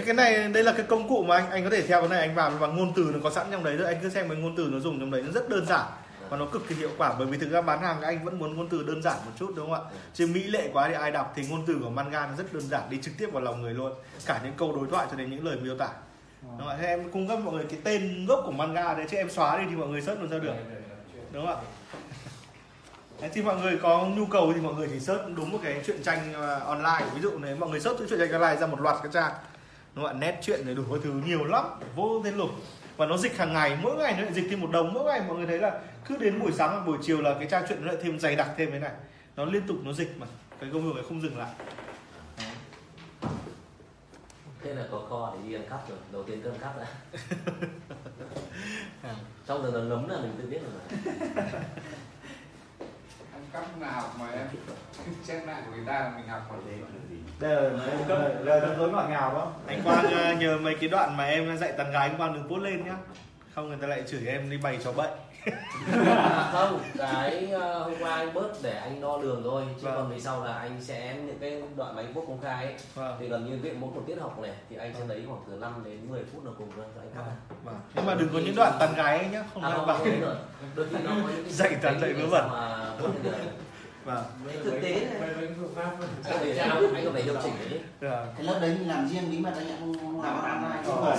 cái này đây là cái công cụ mà anh anh có thể theo cái này anh vào và ngôn từ nó có sẵn trong đấy rồi anh cứ xem cái ngôn từ nó dùng trong đấy nó rất đơn giản và nó cực kỳ hiệu quả. Bởi vì thực ra bán hàng anh vẫn muốn ngôn từ đơn giản một chút đúng không ạ? Chứ mỹ lệ quá thì ai đọc thì ngôn từ của manga nó rất đơn giản đi trực tiếp vào lòng người luôn. Cả những câu đối thoại cho đến những lời miêu tả. Đúng không ạ? Thế em cung cấp mọi người cái tên gốc của manga đấy chứ em xóa đi thì mọi người search luôn ra được. Đúng không ạ Đấy, thì mọi người có nhu cầu thì mọi người chỉ search đúng một cái truyện tranh ờ, online. Ví dụ nếu mọi người search chữ truyện tranh online ra một loạt cái trang đúng không ạ? Nét chuyện này đủ các thứ nhiều lắm vô tên lục. Và nó dịch hàng ngày mỗi ngày nó lại dịch thêm một đồng mỗi ngày mọi người thấy là cứ đến buổi sáng và buổi chiều là cái trang truyện nó lại thêm dày đặc thêm thế này. Nó liên tục nó dịch mà cái công việc này không dừng lại. Thế là có kho để đi ăn cắp rồi đầu tiên cứ ăn cắp đã. À. trong lần ngấm là mình tự biết rồi là học mà em xem lại của người ta là mình học còn đấy đây là lời nói dối ngọt ngào đó. Anh quang ờ, nhờ mấy cái đoạn mà em dạy tán gái anh quang đừng post lên nhá. Không người ta lại chửi em đi bày trò bậy À, không cái ờ, hôm qua anh bớt để anh đo lường thôi chứ Vâng. còn về sau là anh sẽ những cái đoạn anh post công khai ấy, vâng. Thì gần như viện mỗi một tiết học này thì anh sẽ lấy khoảng từ 5 đến 10 phút là cùng cho anh cắt vâng nhưng mà đừng có những đoạn tán gái ấy nhá không à, ai bảo rồi. Đôi khi nó có những cái Dạy toàn dạy vớ vẩn. vâng. Thực tế này. Anh còn phải điều chỉnh đấy Vâng. cái lớp đấy mình làm riêng bí mật anh ạ không làm ăn ai. Ờ,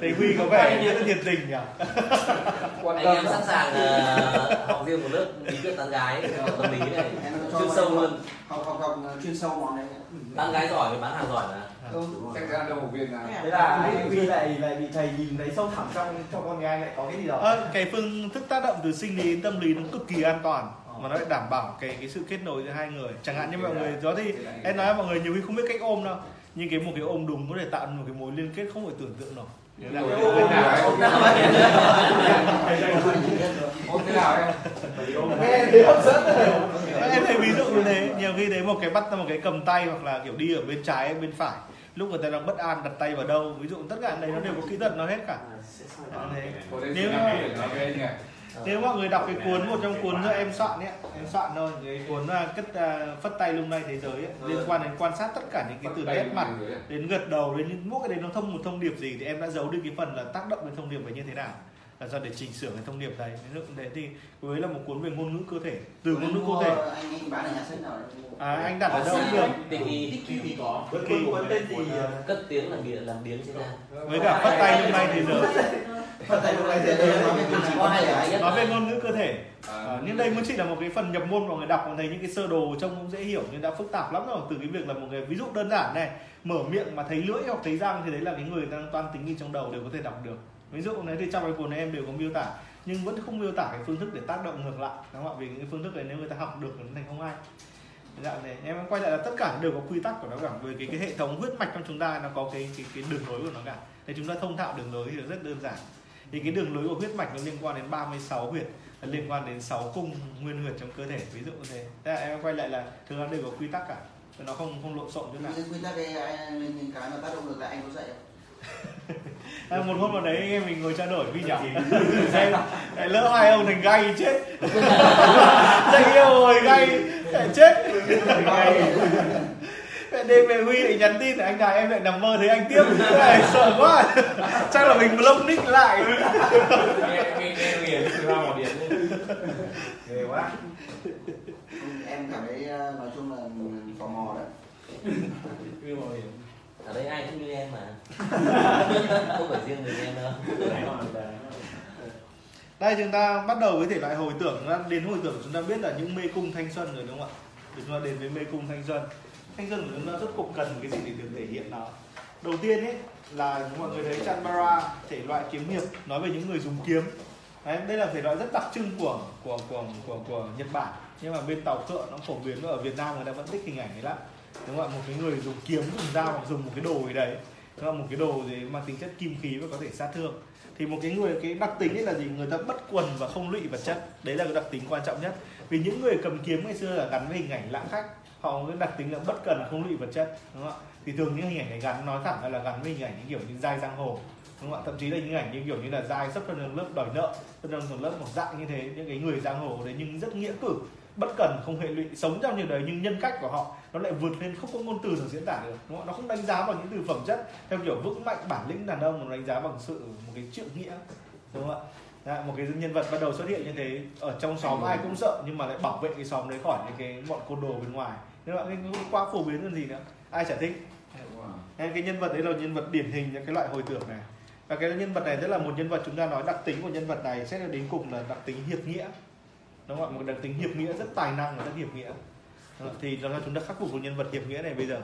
thầy huy có vẻ rất nhiệt tình nhỉ quan anh tâm. em sẵn sàng ờ, học riêng một lớp bí quyết tán gái tâm lý này. Chuyên sâu luôn. học học học chuyên sâu món đấy tán gái giỏi thì bán hàng giỏi mà. Chắc chắn đâu một viên nào. Thế là anh Huy lại lại bị thầy nhìn thấy sâu thẳm trong trong con anh lại có cái gì đó. Ờ, cái phương thức tác động từ sinh lý đến tâm lý nó cực kỳ an toàn mà nó lại đảm bảo cái cái sự kết nối giữa hai người. Chẳng hạn như mọi người đó thì em nói mọi người nhiều khi không biết cách ôm đâu nhưng cái một cái ôm đúng có thể tạo một cái mối liên kết không thể tưởng tượng nổi thế nào nào em nghe thấy hấp dẫn em thấy ví dụ như thế nhiều khi thấy một cái bắt một cái cầm tay hoặc là kiểu đi ở bên trái bên phải lúc người ta đang bất an đặt tay vào đâu ví dụ tất cả đấy nó đều có kỹ thuật nó hết cả Đó, thế. Nếu- nếu nếu mọi người đọc cái cuốn một trong cuốn nữa em soạn ấy em soạn thôi cái cuốn à, cất à, phất tay lung lay thế giới ấy, liên quan đến quan sát tất cả những cái từ nét mặt đến gật đầu đến những mỗi cái đấy nó thông một thông điệp gì thì em đã giấu đi cái phần là tác động đến thông điệp ấy như thế nào là do để chỉnh sửa cái thông điệp đấy. Ví dụ thế thì với là một cuốn về ngôn ngữ cơ thể. Từ ngôn ngữ cơ thể. anh anh bán ở nhà sách nào à, anh đặt ở đâu cũng được. Tiki Tiki có cuốn cuốn tên gì cất tiếng là biến làm biến trên ra với cả phất tay lung lay thế giới phần này thế nói giới về nói ngôn ngữ cơ thể. À, À, nhưng đây mới chỉ là một cái phần nhập môn mọi người đọc mà thấy những cái sơ đồ trông cũng dễ hiểu nhưng đã phức tạp lắm rồi. Từ cái việc là một cái ví dụ đơn giản này mở miệng mà thấy lưỡi hoặc thấy răng thì đấy là cái người đang toan tính gì trong đầu đều có thể đọc được ví dụ này thì trong cái cuốn này em đều có miêu tả, nhưng vẫn không miêu tả cái phương thức để tác động ngược lại, đúng không ạ? Vì những cái phương thức này nếu người ta học được thì nó thành không ai. Dạng này em quay lại là tất cả đều có quy tắc của nó cả về cái cái hệ thống huyết mạch trong chúng ta nó có cái cái cái đường lối của nó cả. Để chúng ta thông thạo đường lối thì nó rất đơn giản. Thì cái đường lối của huyết mạch nó liên quan đến 36 huyệt liên quan đến 6 cung nguyên huyệt trong cơ thể, ví dụ như thế. Thế là em quay lại là thường nó đều có quy tắc cả, nó không không lộn xộn chút nào. Quy tắc đây anh lên những cái mà tác động được là anh có dạy không? Một hôm nào đấy anh em mình ngồi trao đổi với nhau. xem lại lỡ hai ông thành gay chết. Dạy yêu rồi gay lại chết. Mẹ đêm về Huy lại nhắn tin anh gái em lại nằm mơ thấy anh tiếp. Này sợ quá. Chắc là mình block nick lại. Ghê quá. Em cảm thấy ờ, nói chung là tò mò đấy ở đây ai cũng như em mà. Không phải riêng người em đâu. Đây chúng ta bắt đầu với thể loại hồi tưởng đến hồi tưởng chúng ta biết là những mê cung thanh xuân rồi đúng không ạ? Chúng ta đến với mê cung thanh xuân. Thanh xuân của chúng ta rất cục cần cái gì để được thể hiện nó. Đầu tiên ấy là mọi người thấy Chanbara thể loại kiếm hiệp nói về những người dùng kiếm. Đấy, đây là thể loại rất đặc trưng của của của của, của Nhật Bản. Nhưng mà bên tàu cựa nó phổ biến ở Việt Nam người ta vẫn thích hình ảnh ấy lắm đúng không ạ? Một cái người dùng kiếm, dùng dao hoặc dùng một cái đồ gì đấy. Đúng là một cái đồ gì mang tính chất kim khí và có thể sát thương. Thì một cái người, cái đặc tính ấy là gì? Người ta bất quần và không lụy vật chất. Đấy là cái đặc tính quan trọng nhất. Vì những người cầm kiếm ngày xưa là gắn với hình ảnh lãng khách họ cái đặc tính là bất cần không lụy vật chất. Đúng không ạ? Thì thường những hình ảnh này gắn, nói thẳng ra là gắn với hình ảnh những kiểu như dai giang hồ. Đúng không ạ? Thậm chí là những ảnh như kiểu như là dai sắp thân lớp đòi nợ thân tầng lớp một dạng như thế. Những cái người giang hồ đấy, nhưng rất nghĩa cử bất cần không hệ lụy sống trong nhiều đời nhưng nhân cách của họ nó lại vượt lên không có ngôn từ nào diễn tả được đúng không? nó không đánh giá bằng những từ phẩm chất. Theo kiểu vững mạnh bản lĩnh đàn ông mà đánh giá bằng sự một cái trượng nghĩa đúng không ạ? Đã, một cái nhân vật bắt đầu xuất hiện như thế ở trong xóm ai cũng sợ nhưng mà lại bảo vệ cái xóm đấy khỏi những cái bọn côn đồ bên ngoài. Nên bạn cái quá phổ biến hơn gì nữa. Ai chả thích. Nên cái nhân vật đấy là nhân vật điển hình những cái loại hồi tưởng này. Và cái nhân vật này rất là một nhân vật chúng ta nói đặc tính của nhân vật này sẽ đến cùng là đặc tính hiệp nghĩa đúng không ạ? Một đặc tính hiệp nghĩa rất tài năng và rất hiệp nghĩa. Thì đó là chúng ta khắc phục được nhân vật hiệp nghĩa này bây giờ.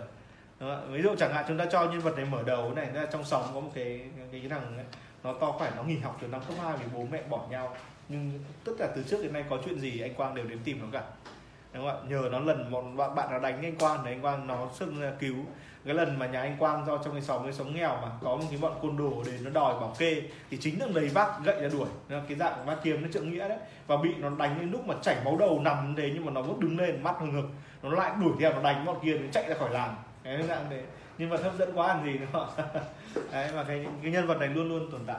Đúng không? ví dụ chẳng hạn chúng ta cho nhân vật này mở đầu này là trong sóng có một cái cái, thằng ấy, nó to khỏe nó nghỉ học từ năm cấp 2 vì bố mẹ bỏ nhau. Nhưng tất cả từ trước đến nay có chuyện gì anh Quang đều đến tìm nó cả. Đúng không ạ? Nhờ nó lần một bạn bạn nó đánh anh Quang để anh Quang nó xưng ra cứu cái lần mà nhà anh Quang do trong cái xóm cái xóm nghèo mà có một cái bọn côn đồ đến nó đòi bảo kê, thì chính thằng đấy vác gậy ra đuổi. Nó cái dạng vác kiếm nó trượng nghĩa đấy. Và bị nó đánh đến lúc mà chảy máu đầu nằm thế nhưng mà nó vẫn đứng lên, mắt hừng ngực nó lại đuổi theo, nó đánh bọn kia, nó chạy ra khỏi làng. Cái dạng đấy. Nhưng mà hấp dẫn quá làm gì nữa. Đấy, mà cái cái nhân vật này luôn luôn tồn tại.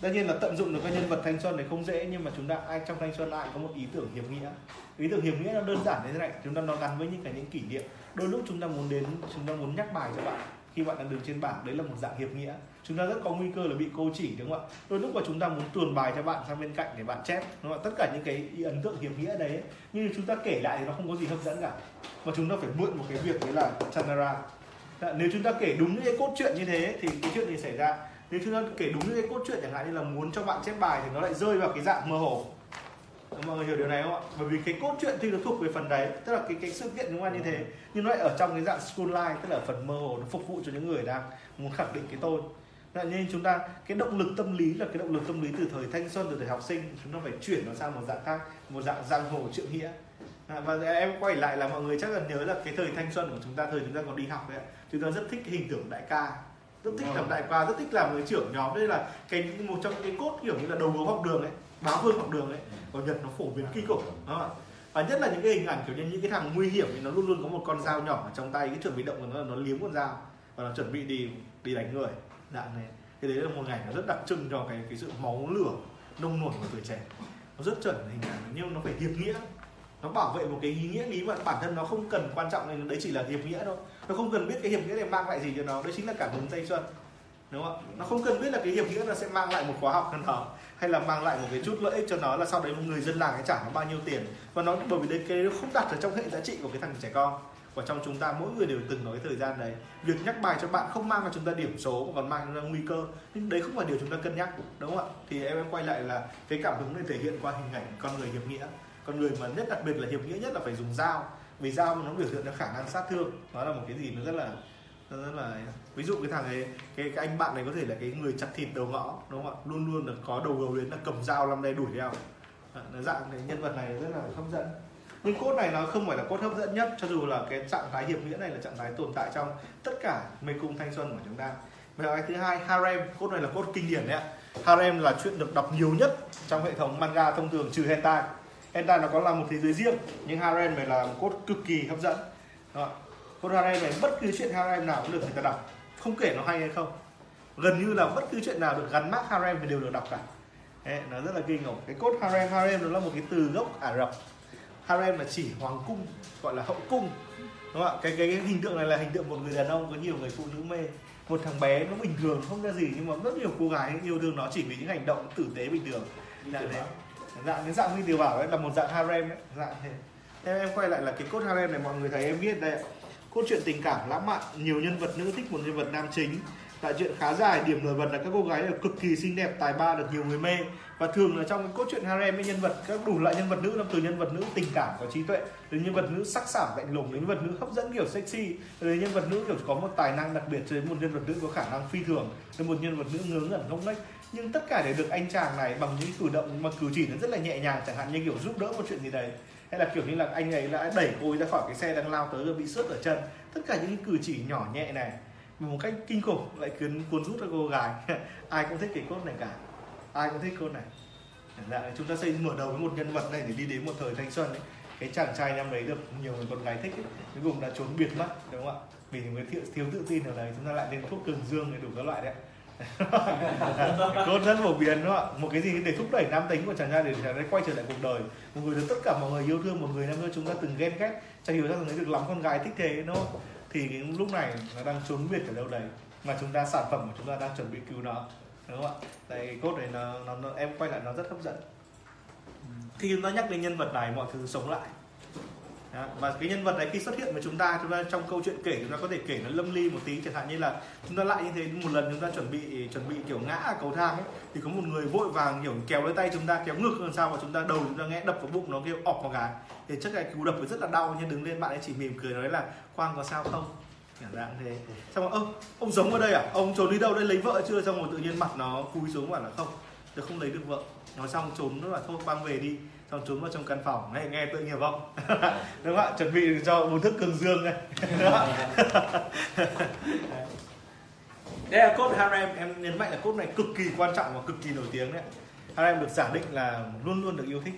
Tất nhiên là tận dụng được các nhân vật thanh xuân này không dễ, nhưng mà chúng ta, ai trong thanh xuân ai có một ý tưởng hiệp nghĩa. Ý tưởng hiệp nghĩa nó đơn giản như thế này. Chúng ta nó gắn với những cái những kỷ niệm đôi lúc chúng ta muốn đến, chúng ta muốn nhắc bài cho bạn khi bạn đang đứng trên bảng, đấy là một dạng hiệp nghĩa. Chúng ta rất có nguy cơ là bị cô chỉ, đúng không ạ? Đôi lúc mà chúng ta muốn tuồn bài cho bạn sang bên cạnh để bạn chép, đúng không ạ? Tất cả những cái ấn tượng hiệp nghĩa đấy nhưng chúng ta kể lại thì nó không có gì hấp dẫn cả. Mà chúng ta phải mượn một cái việc đấy là chanara dạ, nếu chúng ta kể đúng những cái cốt truyện như thế thì cái chuyện gì xảy ra. Nếu chúng ta kể đúng những cái cốt truyện chẳng hạn như là muốn cho bạn chép bài thì nó lại rơi vào cái dạng mơ hồ mọi người hiểu điều này không ạ? Bởi vì cái cốt truyện thì nó thuộc về phần đấy tức là cái cái sự kiện chúng ta như thế. Nhưng nó lại ở trong cái dạng school life tức là phần mơ hồ nó phục vụ cho những người đang muốn khẳng định cái tôi. Thế nên chúng ta cái động lực tâm lý là cái động lực tâm lý từ thời thanh xuân từ thời học sinh. Chúng ta phải chuyển nó sang một dạng khác một dạng giang hồ trượng nghĩa. Và em quay lại là mọi người chắc là nhớ là cái thời thanh xuân của chúng ta thời chúng ta còn đi học đấy ạ. Chúng ta rất thích hình tượng đại ca rất thích làm đại ca rất thích làm người trưởng nhóm. Đây là cái một trong những cái cốt kiểu như là đầu gấu học đường ấy báo vương học đường ấy ở nhật nó phổ biến kinh khủng, đúng không ạ? Và nhất là những cái hình ảnh kiểu như những cái thằng nguy hiểm thì nó luôn luôn có một con dao nhỏ ở trong tay, cái chuẩn bị động của nó là nó liếm con dao và nó chuẩn bị đi đi đánh người. Dạng này thì đấy là một ngày nó rất đặc trưng cho cái cái sự máu lửa, nông nổi của tuổi trẻ. Nó rất chuẩn, hình ảnh nhưng nó phải hiệp nghĩa. Nó bảo vệ một cái ý nghĩa lý mà bản thân nó không cần quan trọng nên đấy chỉ là hiệp nghĩa thôi. Nó không cần biết cái hiệp nghĩa này mang lại gì cho nó, đấy chính là cảm hứng thanh xuân, đúng không ạ? Nó không cần biết là cái hiệp nghĩa nó sẽ mang lại một khóa học nào hay là mang lại một cái chút lợi ích cho nó là sau đấy một người dân làng ấy trả nó bao nhiêu tiền? Và nó bởi vì đấy cái nó không đặt ở trong hệ giá trị của cái thằng trẻ con. Và trong chúng ta mỗi người đều từng nói cái thời gian đấy việc nhắc bài cho bạn không mang cho chúng ta điểm số còn mang ra nguy cơ. Nhưng đấy không phải điều chúng ta cân nhắc đúng không ạ? Thì em, em quay lại là cái cảm hứng này thể hiện qua hình ảnh con người hiệp nghĩa. Con người mà nhất đặc biệt là hiệp nghĩa nhất là phải dùng dao. Vì dao nó biểu hiện ra khả năng sát thương nó là một cái gì nó rất là rất là ví dụ cái thằng ấy cái, cái anh bạn này có thể là cái người chặt thịt đầu ngõ đúng không ạ? Luôn luôn là có đầu gấu đến là cầm dao năm đây đuổi theo. Nó dạng cái nhân vật này rất là hấp dẫn. Nhưng cốt này nó không phải là cốt hấp dẫn nhất cho dù là cái trạng thái hiệp nghĩa này là trạng thái tồn tại trong tất cả mê cung thanh xuân của chúng ta. Và cái thứ hai harem. Cốt này là cốt kinh điển đấy ạ. Harem là chuyện được đọc nhiều nhất trong hệ thống manga thông thường trừ hentai. Hentai nó có là một thế giới riêng nhưng harem này là một cốt cực kỳ hấp dẫn. Đó cốt harem này bất cứ chuyện harem nào cũng được người ta đọc. Không kể nó hay hay không. Gần như là bất cứ chuyện nào được gắn mác harem thì đều được đọc cả. Đấy, nó rất là kinh khủng cái cốt harem harem nó là một cái từ gốc ả rập. Harem là chỉ hoàng cung gọi là hậu cung. Đúng không ạ? Cái, cái cái hình tượng này là hình tượng một người đàn ông có nhiều người phụ nữ mê. Một thằng bé nó bình thường không ra gì nhưng mà rất nhiều cô gái yêu thương nó chỉ vì những hành động tử tế bình thường. Dạng đấy. dạng cái dạng như điều bảo ấy là một dạng harem ấy. Dạng thế. Em em quay lại là cái cốt harem này mọi người thấy em viết đây ạ cốt truyện tình cảm lãng mạn, nhiều nhân vật nữ thích một nhân vật nam chính. Tại truyện khá dài, điểm nổi bật là các cô gái đều cực kỳ xinh đẹp, tài ba, được nhiều người mê. Và thường là trong cái cốt truyện harem với nhân vật, các đủ loại nhân vật nữ từ nhân vật nữ tình cảm có trí tuệ, đến nhân vật nữ sắc sảo lạnh lùng, đến nhân vật nữ hấp dẫn kiểu sexy, đến nhân vật nữ kiểu có một tài năng đặc biệt, cho đến một nhân vật nữ có khả năng phi thường, đến một nhân vật nữ ngớ ngẩn ngốc nghếch nhưng tất cả đều được anh chàng này bằng những cử động mà cử chỉ nó rất là nhẹ nhàng chẳng hạn như kiểu giúp đỡ một chuyện gì đấy. Hay là kiểu như là anh ấy đã đẩy cô ấy ra khỏi cái xe đang lao tới rồi bị sướt ở chân. Tất cả những cử chỉ nhỏ nhẹ này một cách kinh khủng lại cuốn cuốn rút ra cô gái. Ai cũng thích cái cốt này cả. Ai cũng thích cốt này. Chẳng hạn chúng ta xây mở đầu với một nhân vật này để đi đến một thời thanh xuân ấy. cái chàng trai năm đấy được nhiều người con gái thích ấy. cuối cùng là trốn biệt mất đúng không ạ? Vì những cái thiếu, thiếu tự tin ở đấy chúng ta lại lên thuốc cường dương để đủ các loại đấy ạ cốt rất phổ biến đúng không ạ. Một cái gì để thúc đẩy nam tính của chàng trai để chàng trai quay trở lại cuộc đời. Một người được tất cả mọi người yêu thương một người nam xưa chúng ta từng ghen ghét. Chẳng hiểu ra rằng được lắm con gái thích thế đúng không? Thì cái lúc này nó đang trốn biệt ở đâu đấy mà chúng ta sản phẩm của chúng ta đang chuẩn bị cứu nó đúng không ạ? Tại cái cốt này nó, nó, nó em quay lại nó rất hấp dẫn. Khi chúng ta nhắc đến nhân vật này mọi thứ sống lại. Đó. và cái nhân vật này khi xuất hiện với chúng ta chúng ta trong câu chuyện kể, chúng ta có thể kể nó lâm ly một tí, chẳng hạn như là chúng ta lại như thế, một lần chúng ta chuẩn bị chuẩn bị kiểu ngã ở cầu thang ấy, thì có một người vội vàng kiểu kéo lấy tay chúng ta, kéo ngược làm sao và chúng ta đầu chúng ta nghe đập vào bụng nó, kêu ọc một cái thì chắc là cú đập rất là đau, nhưng đứng lên bạn ấy chỉ mỉm cười nói là khoan có sao không? Chẳng dạng thế. Xong rồi ông ông giống ở đây à? Ông trốn đi đâu đây? Lấy vợ chưa? Xong rồi tự nhiên mặt nó cúi xuống bảo là, không, tôi không lấy được vợ. Nói xong trốn nữa là thôi, quang về đi xong trốn vào trong căn phòng nghe nghe tự nghiệp không đúng không ạ? Chuẩn bị cho uống thức cường dương này đây là cốt harem. Em nhấn mạnh là cốt này cực kỳ quan trọng và cực kỳ nổi tiếng đấy. Harem được giả định là luôn luôn được yêu thích.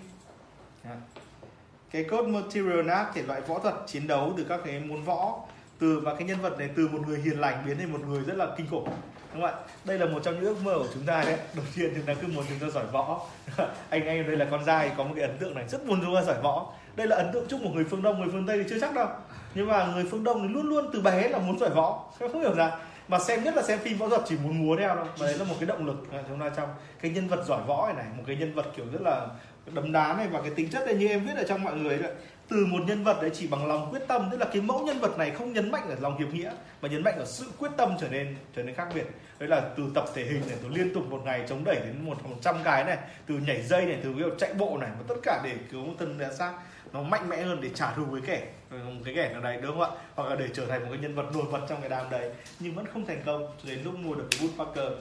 Cái cốt material art thể loại võ thuật chiến đấu từ các cái môn võ từ và cái nhân vật này từ một người hiền lành biến thành một người rất là kinh khủng đúng không ạ? Đây là một trong những ước mơ của chúng ta đấy. Đầu tiên chúng ta cứ muốn chúng ta giỏi võ. Anh anh đây là con trai có một cái ấn tượng này. Rất muốn chúng ta giỏi võ. Đây là ấn tượng chung của người phương đông người phương tây thì chưa chắc đâu. Nhưng mà người phương đông thì luôn luôn từ bé là muốn giỏi võ. Không hiểu ra mà xem nhất là xem phim võ thuật chỉ muốn múa theo đâu mà đấy là một cái động lực à, chúng ta trong cái nhân vật giỏi võ này, này. Một cái nhân vật kiểu rất là đấm đá này và cái tính chất này như em viết ở trong mọi người đấy từ một nhân vật đấy chỉ bằng lòng quyết tâm, tức là cái mẫu nhân vật này không nhấn mạnh ở lòng hiệp nghĩa, mà nhấn mạnh ở sự quyết tâm trở nên trở nên khác biệt. Đấy là từ tập thể hình này, từ liên tục một ngày chống đẩy đến một một trăm cái này, từ nhảy dây này, từ ví dụ chạy bộ này, và tất cả để cứu một thân đã xác nó mạnh mẽ hơn để trả thù với kẻ một cái kẻ nào đấy, đúng không ạ? Hoặc là để trở thành một cái nhân vật nổi bật trong cái đám đấy, nhưng vẫn không thành công cho đến lúc mua được cái Woodpecker Parker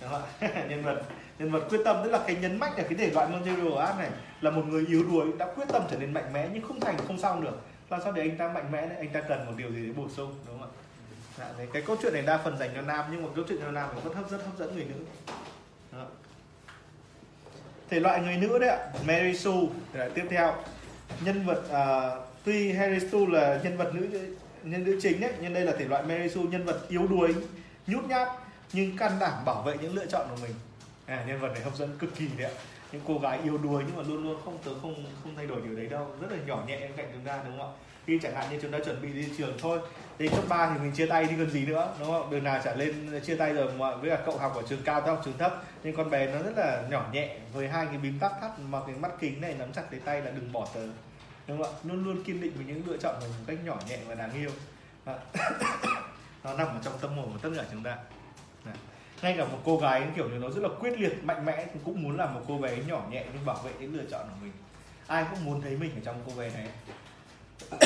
đúng không ạ nhân vật nhân vật quyết tâm tức là cái nhấn mạnh là cái thể loại material art này là một người yếu đuối đã quyết tâm trở nên mạnh mẽ nhưng không thành không xong được. Làm sao để anh ta mạnh mẽ đấy? Anh ta cần một điều gì để bổ sung đúng không ạ? Dạ, cái câu chuyện này đa phần dành cho nam nhưng mà câu chuyện cho nam thì rất hấp rất hấp dẫn người nữ. Đó. thể loại người nữ đấy ạ Mary Sue. Thể loại tiếp theo. Nhân vật uh, tuy Harry Sue là nhân vật nữ nhân nữ chính đấy nhưng đây là thể loại Mary Sue nhân vật yếu đuối nhút nhát nhưng can đảm bảo vệ những lựa chọn của mình. À, nhân vật này hấp dẫn cực kỳ đấy ạ. Những cô gái yêu đuối nhưng mà luôn luôn không tớ không không thay đổi điều đấy đâu. Rất là nhỏ nhẹ bên cạnh chúng ta đúng không ạ? Khi chẳng hạn như chúng ta chuẩn bị đi trường thôi đến cấp 3 thì mình chia tay đi còn gì nữa đúng không đường nào trả lên chia tay rồi mà với cả cậu học ở trường cao tao học trường thấp. Nhưng con bé nó rất là nhỏ nhẹ với hai cái bím tắc thắt mặc cái mắt kính này nắm chặt lấy tay là đừng bỏ tớ đúng không ạ? Luôn luôn kiên định với những lựa chọn của một cách nhỏ nhẹ và đáng yêu. Nó nằm ở trong tâm hồn của tất cả chúng ta. Dạ. ngay cả một cô gái kiểu như nó rất là quyết liệt, mạnh mẽ thì cũng muốn làm một cô bé nhỏ nhẹ nhưng bảo vệ những lựa chọn của mình. Ai cũng muốn thấy mình ở trong cô bé này.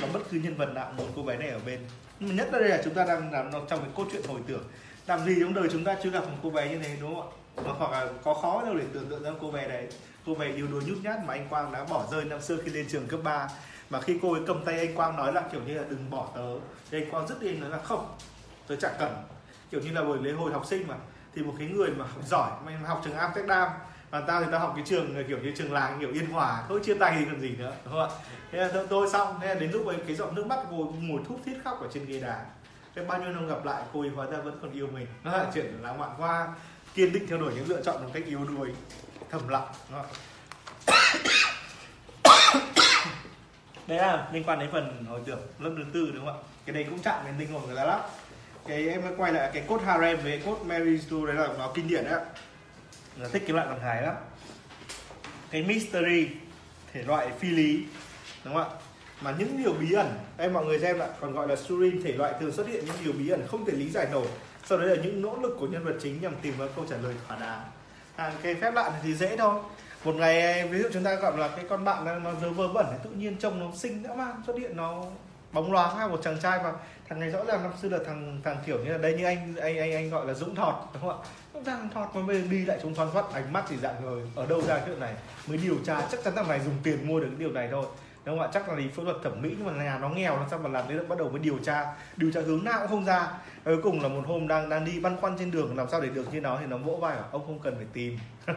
Và bất cứ nhân vật nào muốn cô bé này ở bên. Nhưng mà nhất là đây là chúng ta đang làm trong cái câu chuyện hồi tưởng. Làm gì trong đời chúng ta chưa gặp một cô bé như thế, đúng không ạ? Hoặc là có khó đâu để tưởng tượng ra cô bé đấy. Cô bé yếu đuối nhút nhát mà anh Quang đã bỏ rơi năm xưa khi lên trường cấp 3 mà khi cô ấy cầm tay anh Quang nói là kiểu như là đừng bỏ tớ. Thì anh Quang rất điên nói là không, tớ chẳng cần kiểu như là buổi lễ hội học sinh mà. Thì một cái người mà học giỏi mà học trường Amsterdam và tao thì tao học cái trường kiểu như trường làng kiểu yên hòa thôi chia tay thì còn gì nữa đúng không ạ? Thế là tôi, tôi xong thế là đến lúc ấy cái giọt nước mắt cô ngồi thút thít khóc ở trên ghế đá. Thế bao nhiêu năm gặp lại cô ấy hóa ra vẫn còn yêu mình. Nó là chuyện lãng mạn hoa kiên định theo đuổi những lựa chọn một cách yếu đuối thầm lặng đúng không? đấy là liên quan đến phần hồi tưởng lớp thứ tư đúng không ạ? Cái đấy cũng chạm đến tinh hồn người ta lắm cái em quay lại cái cốt harem với cốt Mary Sue đấy là nó kinh điển đấy là thích cái loại bằng hài lắm. Cái mystery thể loại phi lý đúng không ạ? Mà những điều bí ẩn em mọi người xem lại còn gọi là surin thể loại thường xuất hiện những điều bí ẩn không thể lý giải nổi. Sau đấy là những nỗ lực của nhân vật chính nhằm tìm ra câu trả lời thỏa đáng. À, cái phép lạ này thì dễ thôi. Một ngày ví dụ chúng ta gọi là cái con bạn nó dơ vơ vẩn tự nhiên trông nó xinh dã man xuất hiện nó bóng loáng hay một chàng trai mà thằng này rõ ràng năm xưa là thằng thằng kiểu như là đây như anh anh anh anh gọi là dũng thọt, đúng không ạ? Thằng thọt mà bây giờ đi lại chúng thoăn thoắt ánh mắt thì dạng người ở đâu ra chuyện này? Mới điều tra, chắc chắn thằng này dùng tiền mua được cái điều này thôi. Đúng không ạ? Chắc là đi phẫu thuật thẩm mỹ, nhưng mà nhà nó nghèo nó sao mà làm thế bắt đầu mới điều tra điều tra hướng nào cũng không ra. Cuối cùng là một hôm đang đang đi băn khoăn trên đường làm sao để được như nó thì nó vỗ vai bảo, ông không cần phải tìm.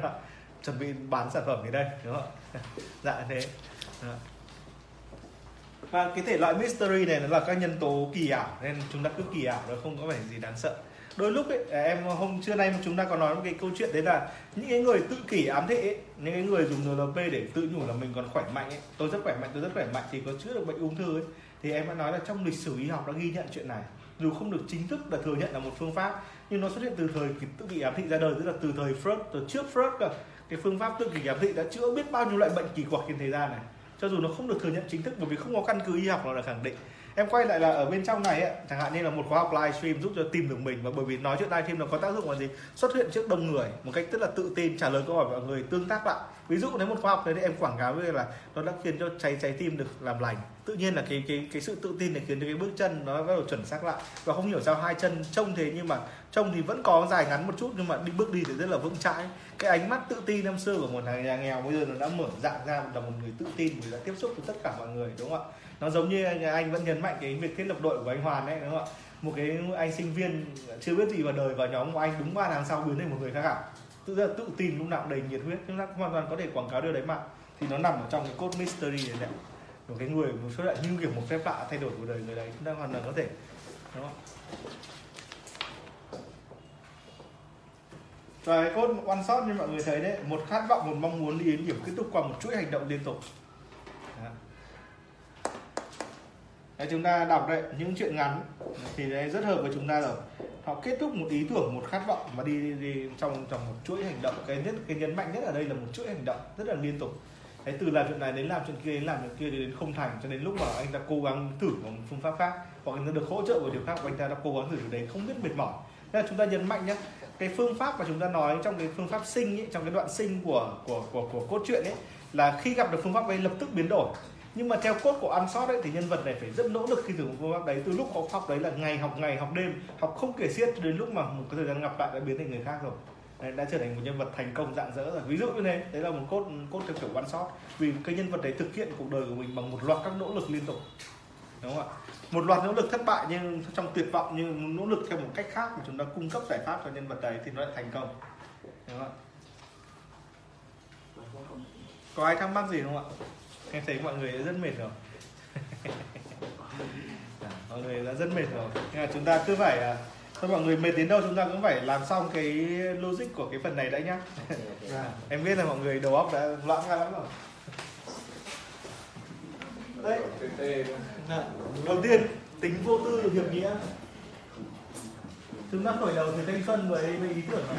Chuẩn bị bán sản phẩm đến đây, đúng không ạ? Dạ thế. Đó và cái thể loại mystery này nó là các nhân tố kỳ ảo nên chúng ta cứ kỳ ảo nó không có vẻ gì đáng sợ. Đôi lúc ấy à, em hôm trưa nay chúng ta có nói một cái câu chuyện đấy là những cái người tự kỷ ám thị ấy, những cái người dùng NLP để tự nhủ là mình còn khỏe mạnh ấy tôi rất khỏe mạnh tôi rất khỏe mạnh thì có chữa được bệnh ung thư ấy thì em đã nói là trong lịch sử y học đã ghi nhận chuyện này. Dù không được chính thức là thừa nhận là một phương pháp nhưng nó xuất hiện từ thời tự kỷ ám thị ra đời tức là từ thời Freud từ trước Freud cả cái phương pháp tự kỷ ám thị đã chữa biết bao nhiêu loại bệnh kỳ quặc trên thế gian này cho dù nó không được thừa nhận chính thức bởi vì không có căn cứ y học nào là khẳng định. Em quay lại là ở bên trong này ấy, chẳng hạn như là một khóa học livestream giúp cho tìm được mình và bởi vì nói chuyện livestream nó có tác dụng là gì? Xuất hiện trước đông người một cách rất là tự tin trả lời câu hỏi mọi người tương tác lại ví dụ nếu một khoa học đấy thì em quảng cáo với là nó đã khiến cho cháy trái tim được làm lành. Tự nhiên là cái cái cái sự tự tin này khiến cho cái bước chân nó bắt đầu chuẩn xác lại. Và không hiểu sao hai chân trông thế nhưng mà trông thì vẫn có dài ngắn một chút nhưng mà đi bước đi thì rất là vững chãi. Cái ánh mắt tự tin năm xưa của một hàng nhà nghèo bây giờ nó đã mở dạng ra là một người tự tin người đã tiếp xúc với tất cả mọi người đúng không ạ? Nó giống như anh, anh vẫn nhấn mạnh cái việc thiết lập đội của anh Hoàn đấy đúng không ạ? Một cái anh sinh viên chưa biết gì vào đời vào nhóm của anh đúng ba tháng sau biến thành một người khác à tự rất là tự tin lúc nào cũng đầy nhiệt huyết. Chúng ta hoàn toàn có thể quảng cáo điều đấy mà. Thì nó nằm ở trong cái code mystery này. Đấy một cái người, một số lại như kiểu một phép lạ thay đổi cuộc đời người đấy. Chúng ta hoàn toàn có thể, đúng không? Và cái code one shot như mọi người thấy đấy, một khát vọng, một mong muốn đi đến điểm kết thúc qua một chuỗi hành động liên tục Đó. Đấy, chúng ta đọc đấy những chuyện ngắn. Thì đấy rất hợp với chúng ta rồi. Họ kết thúc một ý tưởng một khát vọng và đi, đi, đi trong trong một chuỗi hành động. Cái nhất cái nhấn mạnh nhất ở đây là một chuỗi hành động rất là liên tục. Đấy từ làm chuyện này đến làm chuyện kia đến làm chuyện kia đến không thành. Cho đến lúc mà anh ta cố gắng thử một phương pháp khác hoặc anh ta được hỗ trợ bởi điều khác và anh ta đã cố gắng thử điều đấy không biết mệt mỏi. Nên là chúng ta nhấn mạnh nhé cái phương pháp mà chúng ta nói trong cái phương pháp sinh ấy, trong cái đoạn sinh của của của của cốt truyện ấy là khi gặp được phương pháp ấy lập tức biến đổi nhưng mà theo cốt của ăn sót ấy thì nhân vật này phải rất nỗ lực khi sử dụng phương pháp đấy. Từ lúc học học đấy là ngày học ngày học đêm học không kể xiết cho đến lúc mà một cái thời gian gặp lại đã biến thành người khác rồi. Đấy, đã trở thành một nhân vật thành công dạng dỡ rồi. Ví dụ như thế đấy là một cốt cốt theo kiểu sót vì cái nhân vật đấy thực hiện cuộc đời của mình bằng một loạt các nỗ lực liên tục. Đúng không ạ? Một loạt nỗ lực thất bại nhưng trong tuyệt vọng nhưng nỗ lực theo một cách khác mà chúng ta cung cấp giải pháp cho nhân vật đấy thì nó lại thành công. Đúng không ạ? Có ai thắc mắc gì không ạ? Em thấy mọi người đã rất mệt rồi. Mọi người đã rất mệt rồi. Nhưng mà chúng ta cứ phải à, thôi mọi người mệt đến đâu chúng ta cũng phải làm xong cái logic của cái phần này đã nhá. À, em biết là mọi người đầu óc đã loãng ra lắm rồi. Đấy Dạ. đầu tiên tính vô tư hiệp nghĩa. Chúng ta khởi đầu từ thanh xuân với, với ý tưởng này.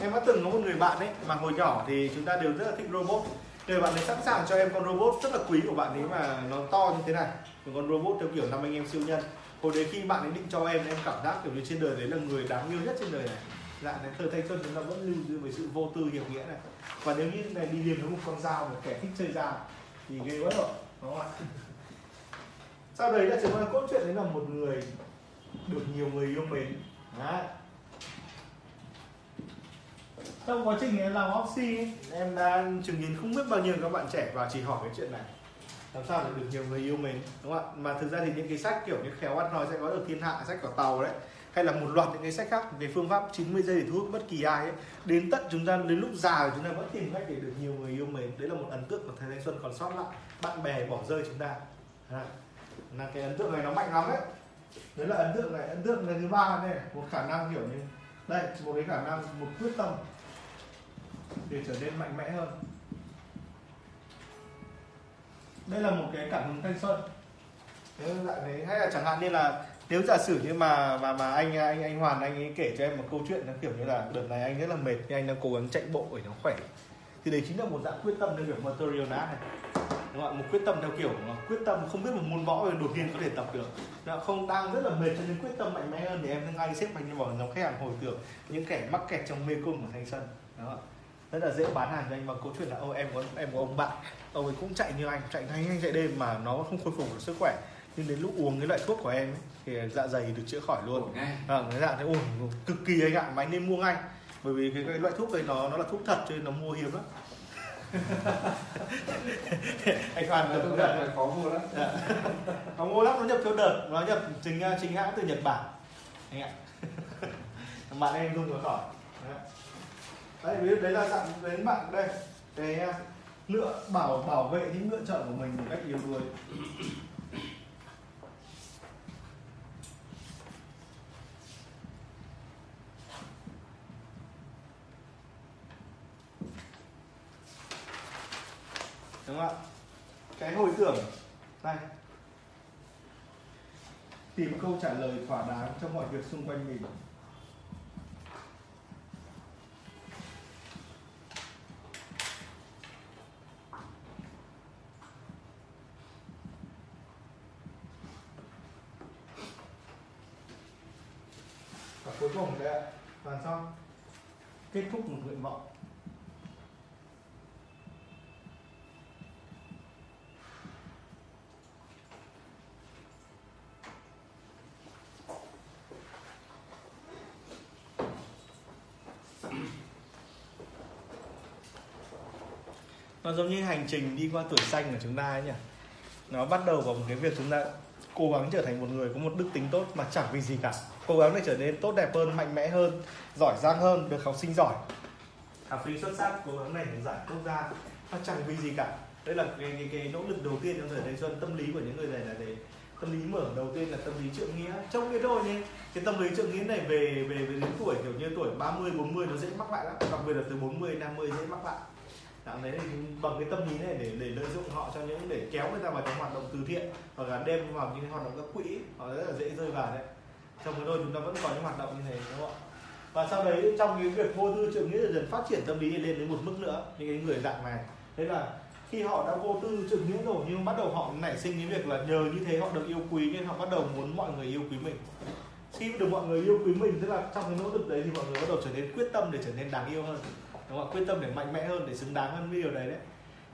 Em đã từng có một người bạn ấy mà hồi nhỏ thì chúng ta đều rất là thích robot để bạn ấy sẵn sàng cho em con robot rất là quý của bạn ấy mà nó to như thế này. Một con robot theo kiểu năm anh em siêu nhân. Hồi đấy khi bạn ấy định cho em em cảm giác kiểu như trên đời đấy là người đáng yêu nhất trên đời này. Dạ đến thời thanh xuân chúng ta vẫn lưu giữ với sự vô tư hiệp nghĩa này. Và nếu như này đi liền với một con dao một kẻ thích chơi dao thì ghê quá rồi, đúng không ạ? Sau đấy là chúng ta cốt truyện đấy là một người được nhiều người yêu mến. Đấy trong quá trình em làm oxy em đã chứng kiến không biết bao nhiêu các bạn trẻ vào chỉ hỏi cái chuyện này. Làm sao để được nhiều người yêu mình đúng không ạ? Mà thực ra thì những cái sách kiểu như khéo ăn nói sẽ có được thiên hạ sách của tàu đấy. Hay là một loạt những cái sách khác về phương pháp 90 giây để thu hút bất kỳ ai ấy. Đến tận chúng ta đến lúc già chúng ta vẫn tìm cách để được nhiều người yêu mình. Đấy là một ấn tượng mà thời thanh xuân còn sót lại. Bạn bè bỏ rơi chúng ta. À, là cái ấn tượng này nó mạnh lắm đấy. Đấy là ấn tượng này. Ấn tượng này thứ ba này. Một khả năng kiểu như đây một cái khả năng một quyết tâm để trở nên mạnh mẽ hơn. Đây là một cái cảm hứng thanh xuân. Thế lại đấy, hay là chẳng hạn như là nếu giả sử như mà mà mà anh anh anh Hoàn, anh ấy kể cho em một câu chuyện nó kiểu như là đợt này anh rất là mệt, nhưng anh đang cố gắng chạy bộ để nó khỏe. Thì đấy chính là một dạng quyết tâm theo kiểu material nát này. Đúng không ạ? Một quyết tâm theo kiểu quyết tâm không biết một môn võ rồi đột nhiên có thể tập được. Không? Đang rất là mệt cho nên quyết tâm mạnh mẽ hơn thì em ngay xếp anh vào nhóm khách hàng hồi tưởng những kẻ mắc kẹt trong mê cung của thanh xuân. Đó rất là dễ bán hàng cho anh bằng câu chuyện là ô em có em có ông bạn. Ông ấy cũng chạy như anh chạy nhanh nhanh chạy đêm mà nó không khôi phục được sức khỏe. Nhưng đến lúc uống cái loại thuốc của em ấy, thì dạ dày được chữa khỏi luôn. À, cái dạng thấy ổn cực kỳ anh ạ mà anh nên mua ngay. Bởi vì cái, cái loại thuốc đấy nó nó là thuốc thật cho nên nó mua hiếm lắm. Anh gặp đợt phải khó mua lắm. Nó mua lắm nó nhập theo đợt nó nhập chính chính hãng từ nhật bản. Anh ạ. Bạn em dùng nó khỏi đấy đấy ví dụ đấy là dặn đến bạn đây. Cái à, lựa, bảo bảo vệ những lựa chọn của mình một cách yếu đuối. Đúng không ạ? Cái hồi tưởng, này. Tìm câu trả lời thỏa đáng cho mọi việc xung quanh mình. Cuối cùng đấy ạ. Hoàn xong. Kết thúc một nguyện vọng. Nó giống như hành trình đi qua tuổi xanh của chúng ta ấy nhỉ? Nó bắt đầu vào một cái việc chúng ta cố gắng trở thành một người có một đức tính tốt mà chẳng vì gì cả cố gắng để trở nên tốt đẹp hơn mạnh mẽ hơn giỏi giang hơn được học sinh giỏi. Học sinh xuất sắc cố gắng này giải quốc gia. Nó chẳng vì gì cả. Đây là cái, cái, cái nỗ lực đầu tiên trong thời thanh xuân tâm lý của những người này là để tâm lý mở đầu tiên là tâm lý trượng nghĩa. Trong cái đôi nhé. Cái tâm lý trượng nghĩa này về về về đến tuổi kiểu như tuổi 30 40 nó dễ mắc lại lắm. Đặc biệt là từ 40 50 dễ mắc lại. Đáng đấy thì bằng cái tâm lý này để để lợi dụng họ cho những để kéo người ta vào trong hoạt động từ thiện. Hoặc là đem vào những cái hoạt động các quỹ. Họ rất là dễ rơi vào đấy trong cái đôi chúng ta vẫn có những hoạt động như thế, đúng không ạ? Và sau đấy trong cái việc vô tư trượng nghĩa dần dần phát triển tâm lý lên đến một mức nữa, những cái người dạng này. Thế là khi họ đã vô tư trượng nghĩa rồi, nhưng bắt đầu họ nảy sinh cái việc là nhờ như thế họ được yêu quý, nên họ bắt đầu muốn mọi người yêu quý mình. Khi được mọi người yêu quý mình, tức là trong cái nỗ lực đấy thì mọi người bắt đầu trở nên quyết tâm để trở nên đáng yêu hơn, đúng không? quyết tâm để mạnh mẽ hơn, để xứng đáng hơn với điều đấy đấy.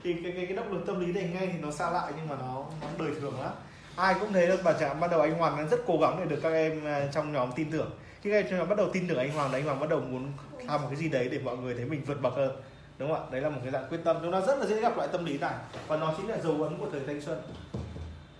Thì cái cái cái động lực tâm lý này nghe thì nó xa lạ nhưng mà nó nó đời thường lắm ai cũng thấy được bà chẳng ban đầu anh Hoàng đang rất cố gắng để được các em à, trong nhóm tin tưởng. Khi các em trong nhóm bắt đầu tin tưởng anh Hoàng đấy anh Hoàng bắt đầu muốn làm một cái gì đấy để mọi người thấy mình vượt bậc hơn. Đúng không ạ? Đấy là một cái dạng quyết tâm. Chúng ta rất là dễ gặp lại tâm lý này. Và nó chính là dấu ấn của thời thanh xuân.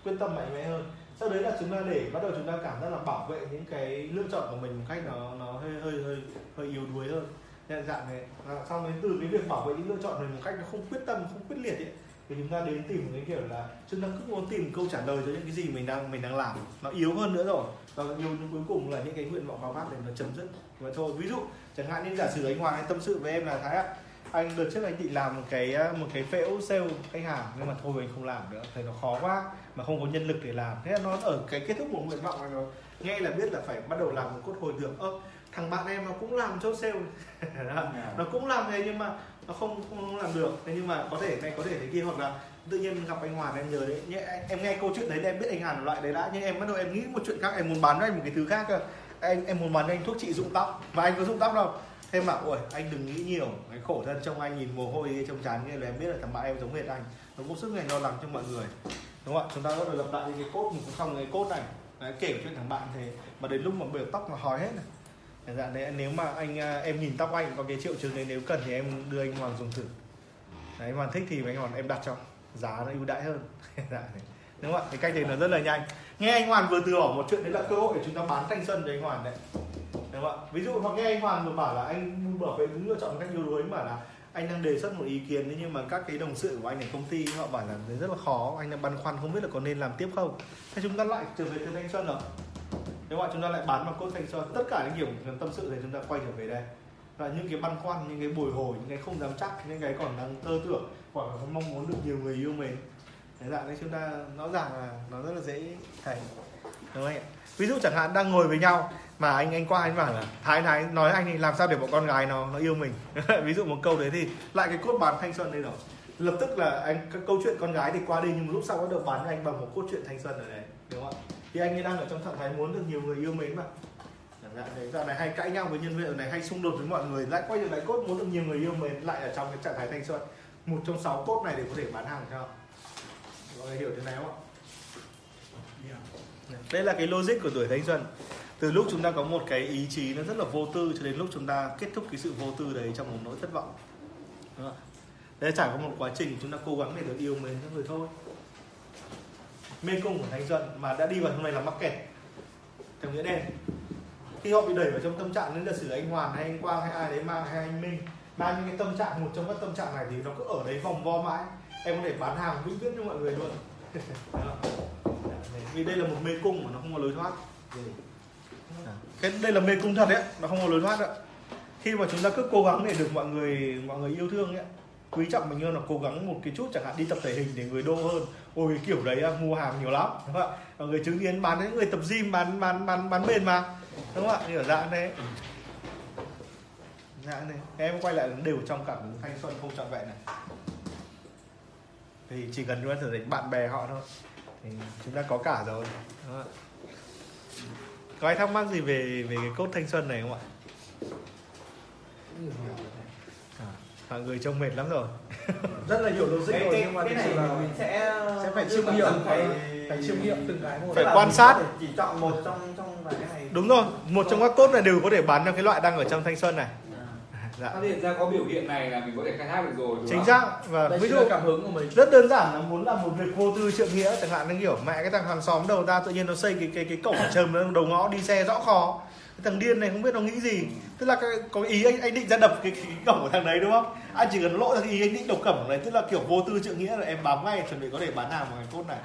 Quyết tâm mạnh mẽ hơn. Sau đấy là chúng ta để bắt đầu chúng ta cảm giác là bảo vệ những cái lựa chọn của mình một cách nó nó hơi hơi hơi hơi yếu đuối hơn. Nhận dạng này à, xong đến từ cái việc bảo vệ những lựa chọn này một cách nó không quyết tâm không quyết liệt ấy thì chúng ta đến tìm cái kiểu là chúng ta cứ muốn tìm câu trả lời cho những cái gì mình đang mình đang làm. Nó yếu hơn nữa rồi. Và nhiều những cuối cùng là những cái nguyện vọng khao khát để nó chấm dứt. Và thôi, ví dụ, chẳng hạn như giả sử anh Hoàng, anh tâm sự với em là thái ạ, anh đợt trước anh định làm một cái một cái phễu sale khách hàng, nhưng mà thôi anh không làm nữa. Thấy nó khó quá, mà không có nhân lực để làm. Thế là nó ở cái kết thúc một nguyện vọng này rồi nghe là biết là phải bắt đầu làm một cốt hồi được ơ, thằng bạn em nó cũng làm chốt sale. Nó cũng làm thế, nhưng mà nó không không làm được. Thế nhưng mà có thể này có thể thế kia hoặc là tự nhiên gặp anh Hoàn em nhớ đấy. Nhé, em nghe câu chuyện đấy em biết anh Hàn loại đấy đã. Nhưng em bắt đầu em nghĩ một chuyện khác em muốn bán cho anh một cái thứ khác cơ. Em em muốn bán cho anh thuốc trị rụng tóc. Và anh có rụng tóc đâu. Thêm bảo ôi anh đừng nghĩ nhiều. Cái khổ thân trong anh nhìn mồ hôi trong trán nghe là em biết là thằng bạn em giống hệt anh. Nó cũng sức ngày lo lắng cho mọi người. Đúng không ạ? Chúng ta bắt đầu lập lại những cái cốt mình cũng xong cái cốt này. Đấy, kể chuyện thằng bạn thế. Mà đến lúc mà bể tóc mà hói hết này dạ đấy nếu mà anh à, em nhìn tóc anh có cái triệu chứng đấy nếu cần thì em đưa anh Hoàng dùng thử. Đấy hoàng thích thì anh Hoàng em đặt cho. Giá nó ưu đãi hơn. Dạ, đấy. đúng không ạ? Cái cách này nó rất là nhanh. Nghe anh Hoàn vừa từ bỏ một chuyện đấy là cơ hội để chúng ta bán thanh xuân cho anh Hoàn đấy. Đúng không ạ? Ví dụ hoặc nghe anh Hoàn vừa bảo là anh bảo vệ đúng lựa chọn một cách yếu đuối mà là anh đang đề xuất một ý kiến thế nhưng mà các cái đồng sự của anh ở công ty họ bảo là rất là khó anh đang băn khoăn không biết là có nên làm tiếp không. Thế chúng ta lại trở về từ thanh xuân rồi nếu mà chúng ta lại bán bằng cốt thanh xuân tất cả những kiểu tâm sự thì chúng ta quay trở về đây. Là những cái băn khoăn, những cái bồi hồi, những cái không dám chắc, những cái còn đang tơ tưởng, hoặc là không mong muốn được nhiều người yêu mình thế là đấy chúng ta rõ ràng là nó rất là dễ thành đúng không ạ? Ví dụ chẳng hạn đang ngồi với nhau, mà anh anh qua anh bảo là, thái thái, nói anh thì làm sao để bọn con gái nó nó yêu mình? Ví dụ một câu đấy thì lại cái cốt bán thanh xuân đây rồi. Lập tức là anh câu chuyện con gái thì qua đi, nhưng một lúc sau bắt đầu bán anh bằng một cốt truyện thanh xuân ở đấy đúng không ạ? Thì anh ấy đang ở trong trạng thái muốn được nhiều người yêu mến mà. Chẳng hạn thế dạo này hay cãi nhau với nhân viên này hay xung đột với mọi người lại quay trở lại cốt muốn được nhiều người yêu mến lại ở trong cái trạng thái thanh xuân. Một trong sáu cốt này để có thể bán hàng cho. Mọi người hiểu thế này không? Ạ đây là cái logic của tuổi thanh xuân. Từ lúc chúng ta có một cái ý chí nó rất là vô tư cho đến lúc chúng ta kết thúc cái sự vô tư đấy trong một nỗi thất vọng. Đúng không? đấy qua một quá trình chúng ta cố gắng để được yêu mến các người thôi mê cung của thanh xuân mà đã đi vào trong này là mắc kẹt. Theo nghĩa đen, khi họ bị đẩy vào trong tâm trạng nên là sử anh hoàn hay anh quang hay ai đấy mang, hay anh minh, mang những cái tâm trạng, một trong các tâm trạng này thì nó cứ ở đấy vòng vo mãi. Em có thể bán hàng vĩnh viễn cho mọi người luôn. Vì đây là một mê cung mà nó không có lối thoát. Cái đây là mê cung thật đấy, nó không có lối thoát ạ. Khi mà chúng ta cứ cố gắng để được mọi người mọi người yêu thương ấy, quý trọng mình hơn là cố gắng một cái chút chẳng hạn đi tập thể hình để người đô hơn ôi kiểu đấy à, mua hàng nhiều lắm, đúng không ạ? Người chứng kiến bán những người tập gym, bán bán bán bán bền mà, đúng không ạ? Như ở dạng thế. Dạng này em quay lại đều trong cảm hứng thanh xuân không trọn vẹn này. Thì chỉ cần chúng ta trở thành bạn bè họ thôi, thì chúng ta có cả rồi, đúng không ạ? Có ai thắc mắc gì về về cái cốt thanh xuân này không ạ? À, mọi người trông mệt lắm rồi. Rất là hiểu logic cái rồi cái nhưng mà cái thực này sự là mình sẽ sẽ phải chiêm nghiệm phải phải chiêm nghiệm từng cái một. Phải quan sát. chỉ chọn một trong trong vài cái này. Đúng rồi một trong các cốt này đều có thể bán cho cái loại đang ở trong thanh xuân này. Dạ. Phát hiện ra có biểu hiện này là mình có thể khai thác được rồi đúng chính không? xác. Và đây ví dụ là cảm hứng của mình. rất đơn giản là muốn làm một việc vô tư trượng nghĩa chẳng hạn như kiểu mẹ cái thằng hàng xóm đầu ra tự nhiên nó xây cái cái cái cổng trầm nó đầu ngõ đi xe rõ khó cái thằng điên này không biết nó nghĩ gì. Tức là cái, có ý anh anh định ra đập cái, cái, cái cổng của thằng đấy đúng không? Anh chỉ cần lộ ra cái ý anh định đập cổng này. Tức là kiểu vô tư trượng nghĩa là em bám ngay chuẩn bị có thể bán hàng một cái cốt này.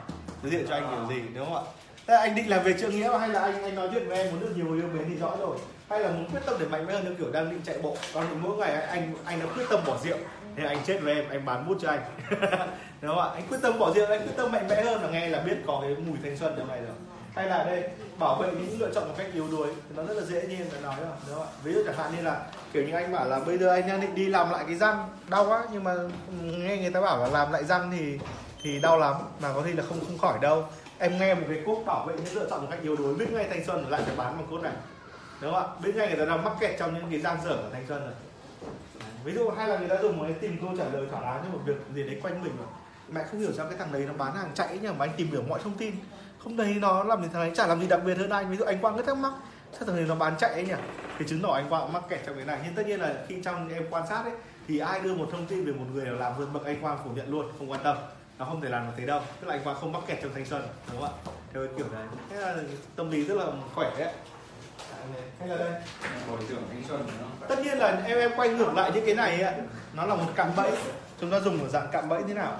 Giới thiệu cho anh kiểu gì đúng không ạ? Thế là anh định làm về trượng nghĩa hay là anh anh nói chuyện với em muốn được nhiều yêu mến thì rõ rồi. Hay là muốn quyết tâm để mạnh mẽ hơn như kiểu đang định chạy bộ. Còn mỗi ngày anh anh đã quyết tâm bỏ rượu thì anh chết với em anh bán bút cho anh. Đúng không ạ? Anh quyết tâm bỏ rượu anh quyết tâm mạnh mẽ hơn là nghe là biết có cái mùi thanh xuân trong này rồi hay là đây, bảo vệ những lựa chọn một cách yếu đuối, thì nó rất là dễ nhiên phải nói rồi, đúng không ạ? Ví dụ chẳng hạn như là, kiểu như anh bảo là bây giờ anh đang định đi làm lại cái răng đau quá, nhưng mà nghe người ta bảo là làm lại răng thì thì đau lắm, mà có khi là không không khỏi đâu. Em nghe một cái cốt bảo vệ những lựa chọn một cách yếu đuối, biết ngay thanh xuân lại phải bán bằng cốt này, đúng không ạ? Biết ngay người ta đang mắc kẹt trong những cái giang dở của thanh xuân rồi. Ví dụ hay là người ta dùng một cái tìm câu trả lời thỏa đáng cho một việc gì đấy quanh mình mà mẹ không hiểu sao cái thằng đấy nó bán hàng chạy nhỉ, mà anh tìm hiểu mọi thông tin không thấy nó làm gì thằng ấy? Chả làm gì đặc biệt hơn anh ví dụ anh quang cứ thắc mắc. Sao thằng này nó bán chạy ấy nhỉ? Thì chứng tỏ anh quang mắc kẹt trong cái này. Nhưng tất nhiên là khi trong em quan sát ấy thì ai đưa một thông tin về một người nào làm vượt bậc anh quang phủ nhận luôn. Không quan tâm. Nó không thể làm được thế đâu. Tức là anh quang không mắc kẹt trong thanh xuân đúng không ạ? Theo cái kiểu đấy. Thế là tâm lý rất là khỏe đấy hay là đây? Hồi tưởng thanh xuân tất nhiên là em em quay ngược lại những cái này ạ. Nó là một cạm bẫy. Chúng ta dùng một dạng cạm bẫy thế nào?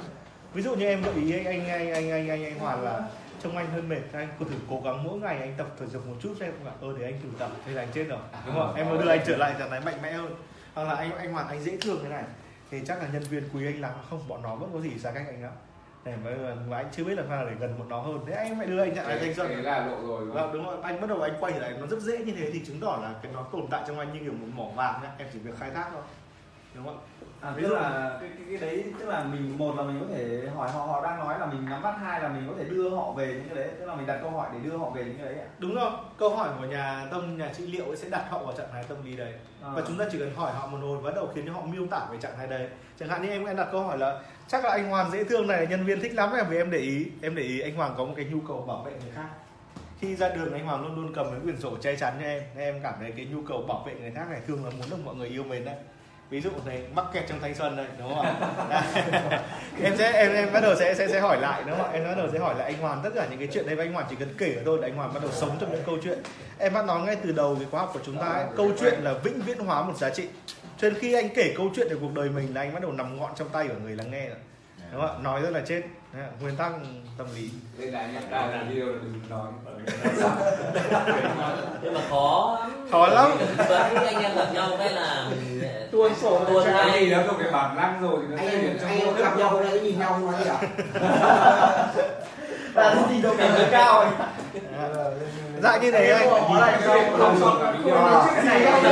Ví dụ như em gợi ý anh anh anh anh anh anh, anh Hoàn là trông anh hơi mệt anh cứ thử cố gắng mỗi ngày anh tập thể dục một chút xem là ơ để anh thử tập thế là anh chết rồi đúng không? em mới đưa anh trở lại trạng thái mạnh mẽ hơn. Hoặc là anh anh Hoàn anh dễ thương thế này. Thì chắc là nhân viên quý anh lắm không bọn nó vẫn có gì xa cách anh lắm. Để mà, mà anh chưa biết làm sao để gần bọn nó hơn. Thế anh phải đưa anh trạng thái thanh xuân Thế là lộ rồi đúng không? Vâng đúng rồi, anh bắt đầu anh quay lại nó rất dễ như thế thì chứng tỏ là cái nó tồn tại trong anh như kiểu một mỏ vàng nhá, em chỉ việc khai thác thôi. Đúng không? À, tức là cái, cái, cái đấy tức là mình một là mình có thể hỏi họ họ đang nói là mình nắm bắt hai là mình có thể đưa họ về những cái đấy tức là mình đặt câu hỏi để đưa họ về những cái đấy ạ Đúng rồi, câu hỏi của nhà tâm nhà trị liệu ấy sẽ đặt họ vào trạng thái tâm lý đấy. à. Và chúng ta chỉ cần hỏi họ một hồi bắt đầu khiến cho họ miêu tả về trạng thái đấy. Chẳng hạn như em em đặt câu hỏi là chắc là anh Hoàng dễ thương này nhân viên thích lắm em vì em để ý em để ý anh Hoàng có một cái nhu cầu bảo vệ người khác khi ra đường anh Hoàng luôn luôn cầm cái quyển sổ che chắn cho em Nên em cảm thấy cái nhu cầu bảo vệ người khác này thường là muốn được mọi người yêu mến đấy ví dụ này mắc kẹt trong thanh xuân đây đúng không ạ? Em sẽ em em bắt đầu sẽ sẽ sẽ hỏi lại đúng không ạ? Em bắt đầu sẽ hỏi lại anh Hoàn tất cả những cái chuyện đấy và anh Hoàn chỉ cần kể thôi là anh Hoàn bắt đầu sống trong những câu chuyện. Em bắt nói ngay từ đầu cái khóa học của chúng ta ấy, câu chuyện là vĩnh viễn hóa một giá trị. Cho nên khi anh kể câu chuyện về cuộc đời mình là anh bắt đầu nằm ngọn trong tay của người lắng nghe rồi đúng không ạ? Nói rất là chết. Đấy ạ, nguyên tắc tâm lý. Đây là nhận ra là điều là đừng nói. nhưng mà khó lắm. Khó lắm. vẫn anh em gặp nhau cái là mình tuôn sổ tuôn Cái gì đó thuộc cái bản năng rồi thì nó anh sẽ hiện em trong anh em gặp nhau đây nhìn nhau không nói gì à? Là cái gì đâu cảm thấy cao ấy. Dạ như thế anh. Cái cái này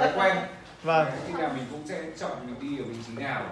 cái quen vâng. Khi nào mình cũng sẽ chọn mình đi ở vị trí nào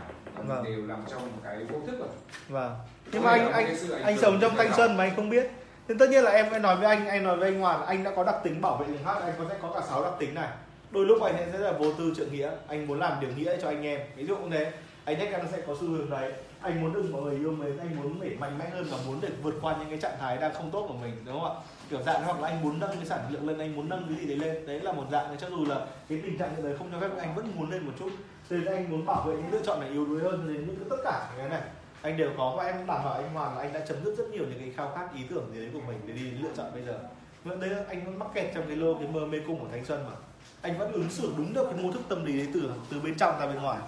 Vâng. vâng. đều nằm trong một cái vô thức rồi. Vâng. Nhưng mà anh anh anh sống trong thanh xuân mà anh không biết. Nên tất nhiên là em em nói với anh anh nói với anh Hoàn anh đã có đặc tính bảo vệ người khác anh có sẽ có cả sáu đặc tính này. Đôi lúc anh sẽ rất là vô tư trượng nghĩa. Anh muốn làm điều nghĩa cho anh em. Ví dụ như thế. Anh chắc chắn sẽ có xu hướng đấy anh muốn được mọi người yêu mến, anh muốn để mạnh mẽ hơn và muốn để vượt qua những cái trạng thái đang không tốt của mình, đúng không ạ? Kiểu dạng hoặc là anh muốn nâng cái sản lượng lên, anh muốn nâng cái gì đấy lên. Đấy là một dạng. Cho dù là cái tình trạng hiện đời không cho phép, anh vẫn muốn lên một chút. Thế nên anh muốn bảo vệ những lựa chọn này yếu đuối hơn đến những cái tất cả những cái này. Anh đều có và em đảm bảo anh Hoàng là anh đã chấm dứt rất nhiều những cái khao khát ý tưởng gì đấy của mình để đi lựa chọn bây giờ. Vậy đấy anh vẫn mắc kẹt trong cái lô cái mơ mê cung của thanh xuân mà. Anh vẫn ứng xử đúng được cái mô thức tâm lý đấy từ từ bên trong ra bên ngoài.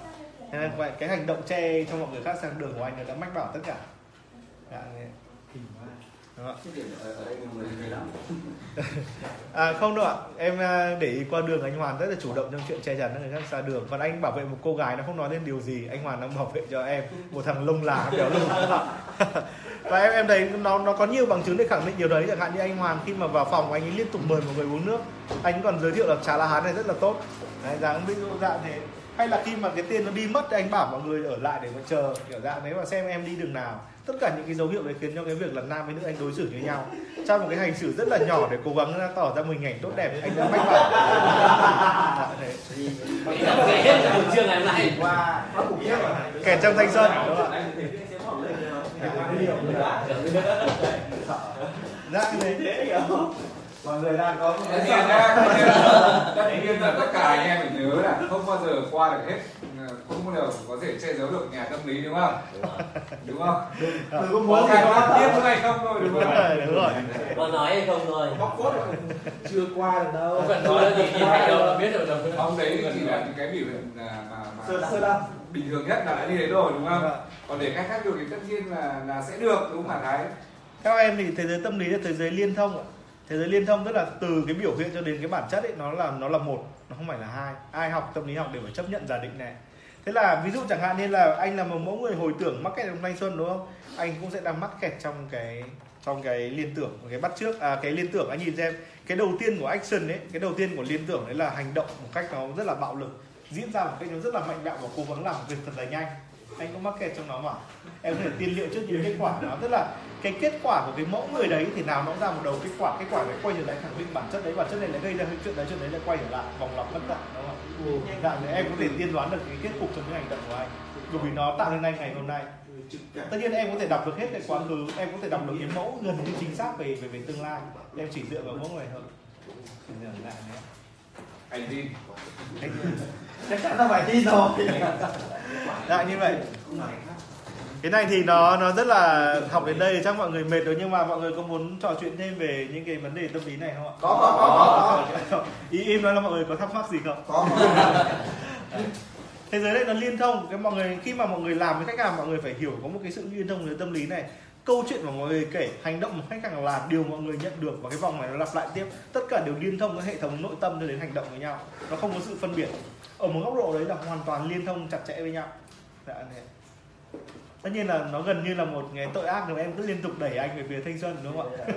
Thế nên vậy cái hành động che cho mọi người khác sang đường của anh đã mách bảo tất cả. Dạ, À không đâu ạ, em à, để ý qua đường anh Hoàn rất là chủ động trong chuyện che chắn người khác ra đường. Còn anh bảo vệ một cô gái nó không nói lên điều gì Anh Hoàn đang bảo vệ cho em một thằng lông lá béo lông Và em em thấy nó nó có nhiều bằng chứng để khẳng định điều đấy. Chẳng hạn như anh Hoàn khi mà vào phòng anh ấy liên tục mời mọi người uống nước. Anh còn giới thiệu là trà lá hán này rất là tốt. Đấy, dạng ví dụ dạng thế hay là khi mà cái tiền nó đi mất thì anh bảo mọi người ở lại để mà chờ kiểu dạng đấy và xem em đi đường nào. Tất cả những cái dấu hiệu đấy khiến cho cái việc là nam với nữ anh đối xử với nhau. Trong một cái hành xử rất là nhỏ để cố gắng tỏ ra mình ảnh tốt đẹp anh đã mách bảo. Dạ, kẻ trong thanh xuân đúng không ạ? Anh thì sẽ bỏ lên dạ hiểu mọi người đang có một tất cái nhiên nhá tất nhiên là- tất nhiên là tất cả anh em phải nhớ là không bao giờ qua được hết không bao giờ có thể che giấu được nhà tâm lý đúng không? Đúng không? Từ có có muốn cái thì nó tiếp hay không thôi đúng không? rồi đúng rồi. Có nói hay không thôi. Bóc cốt rồi. chưa qua được đâu. Không cần nói gì nhìn động là biết rồi đồng ông đấy thì chỉ là những cái biểu hiện là mà, mà sơ sơ đăng bình thường nhất là đã như thế rồi đúng không? Còn để khai thác được thì tất nhiên là là sẽ được đúng không hả thái? Theo em thì thế giới tâm lý là thế giới liên thông ạ thế giới liên thông tức là từ cái biểu hiện cho đến cái bản chất ấy nó là nó là một nó không phải là hai. Ai học tâm lý học đều phải chấp nhận giả định này. Thế là ví dụ chẳng hạn như là anh là một mẫu người hồi tưởng mắc kẹt trong thanh xuân đúng không? Anh cũng sẽ đang mắc kẹt trong cái trong cái liên tưởng cái bắt trước à, cái liên tưởng. Anh nhìn xem cái đầu tiên của action ấy cái đầu tiên của liên tưởng đấy là hành động một cách nó rất là bạo lực diễn ra một cách nó rất là mạnh bạo và cố gắng làm việc thật là nhanh anh cũng mắc kẹt trong nó mà? Em có thể tiên liệu trước những kết quả đó tức là cái kết quả của cái mẫu người đấy thì nào nó cũng ra một đầu kết quả kết quả đấy quay trở lại khẳng định bản chất đấy bản chất này lại gây ra cái chuyện đấy chuyện đấy lại quay trở lại vòng lặp bất tận đúng không ạ? Dạng đấy em có thể tiên đoán được cái kết cục trong cái hành động của anh bởi vì nó tạo nên anh ngày hôm nay. Tất nhiên em có thể đọc được hết cái quá khứ em có thể đọc được cái mẫu gần như chính xác về về về tương lai. Em chỉ dựa vào mẫu người thôi. Anh tin. Chắc chắn là phải tin rồi Dạ như vậy. Cái này thì nó nó rất là học đến đây chắc mọi người mệt rồi nhưng mà mọi người có muốn trò chuyện thêm về những cái vấn đề tâm lý này không ạ? có có có có có. Ý im nói là mọi người có thắc mắc gì không? có. Thế giới này nó liên thông cái mọi người khi mà mọi người làm với khách hàng mọi người phải hiểu có một cái sự liên thông về tâm lý này câu chuyện mà mọi người kể hành động một khách hàng làm điều mọi người nhận được và cái vòng này nó lặp lại tiếp tất cả đều liên thông cái hệ thống nội tâm cho đến hành động với nhau. Nó không có sự phân biệt. Ở một góc độ đấy là hoàn toàn liên thông chặt chẽ với nhau. Dạ, thế. tất nhiên là nó gần như là một cái tội ác nếu em cứ liên tục đẩy anh về phía thanh xuân đúng không ạ?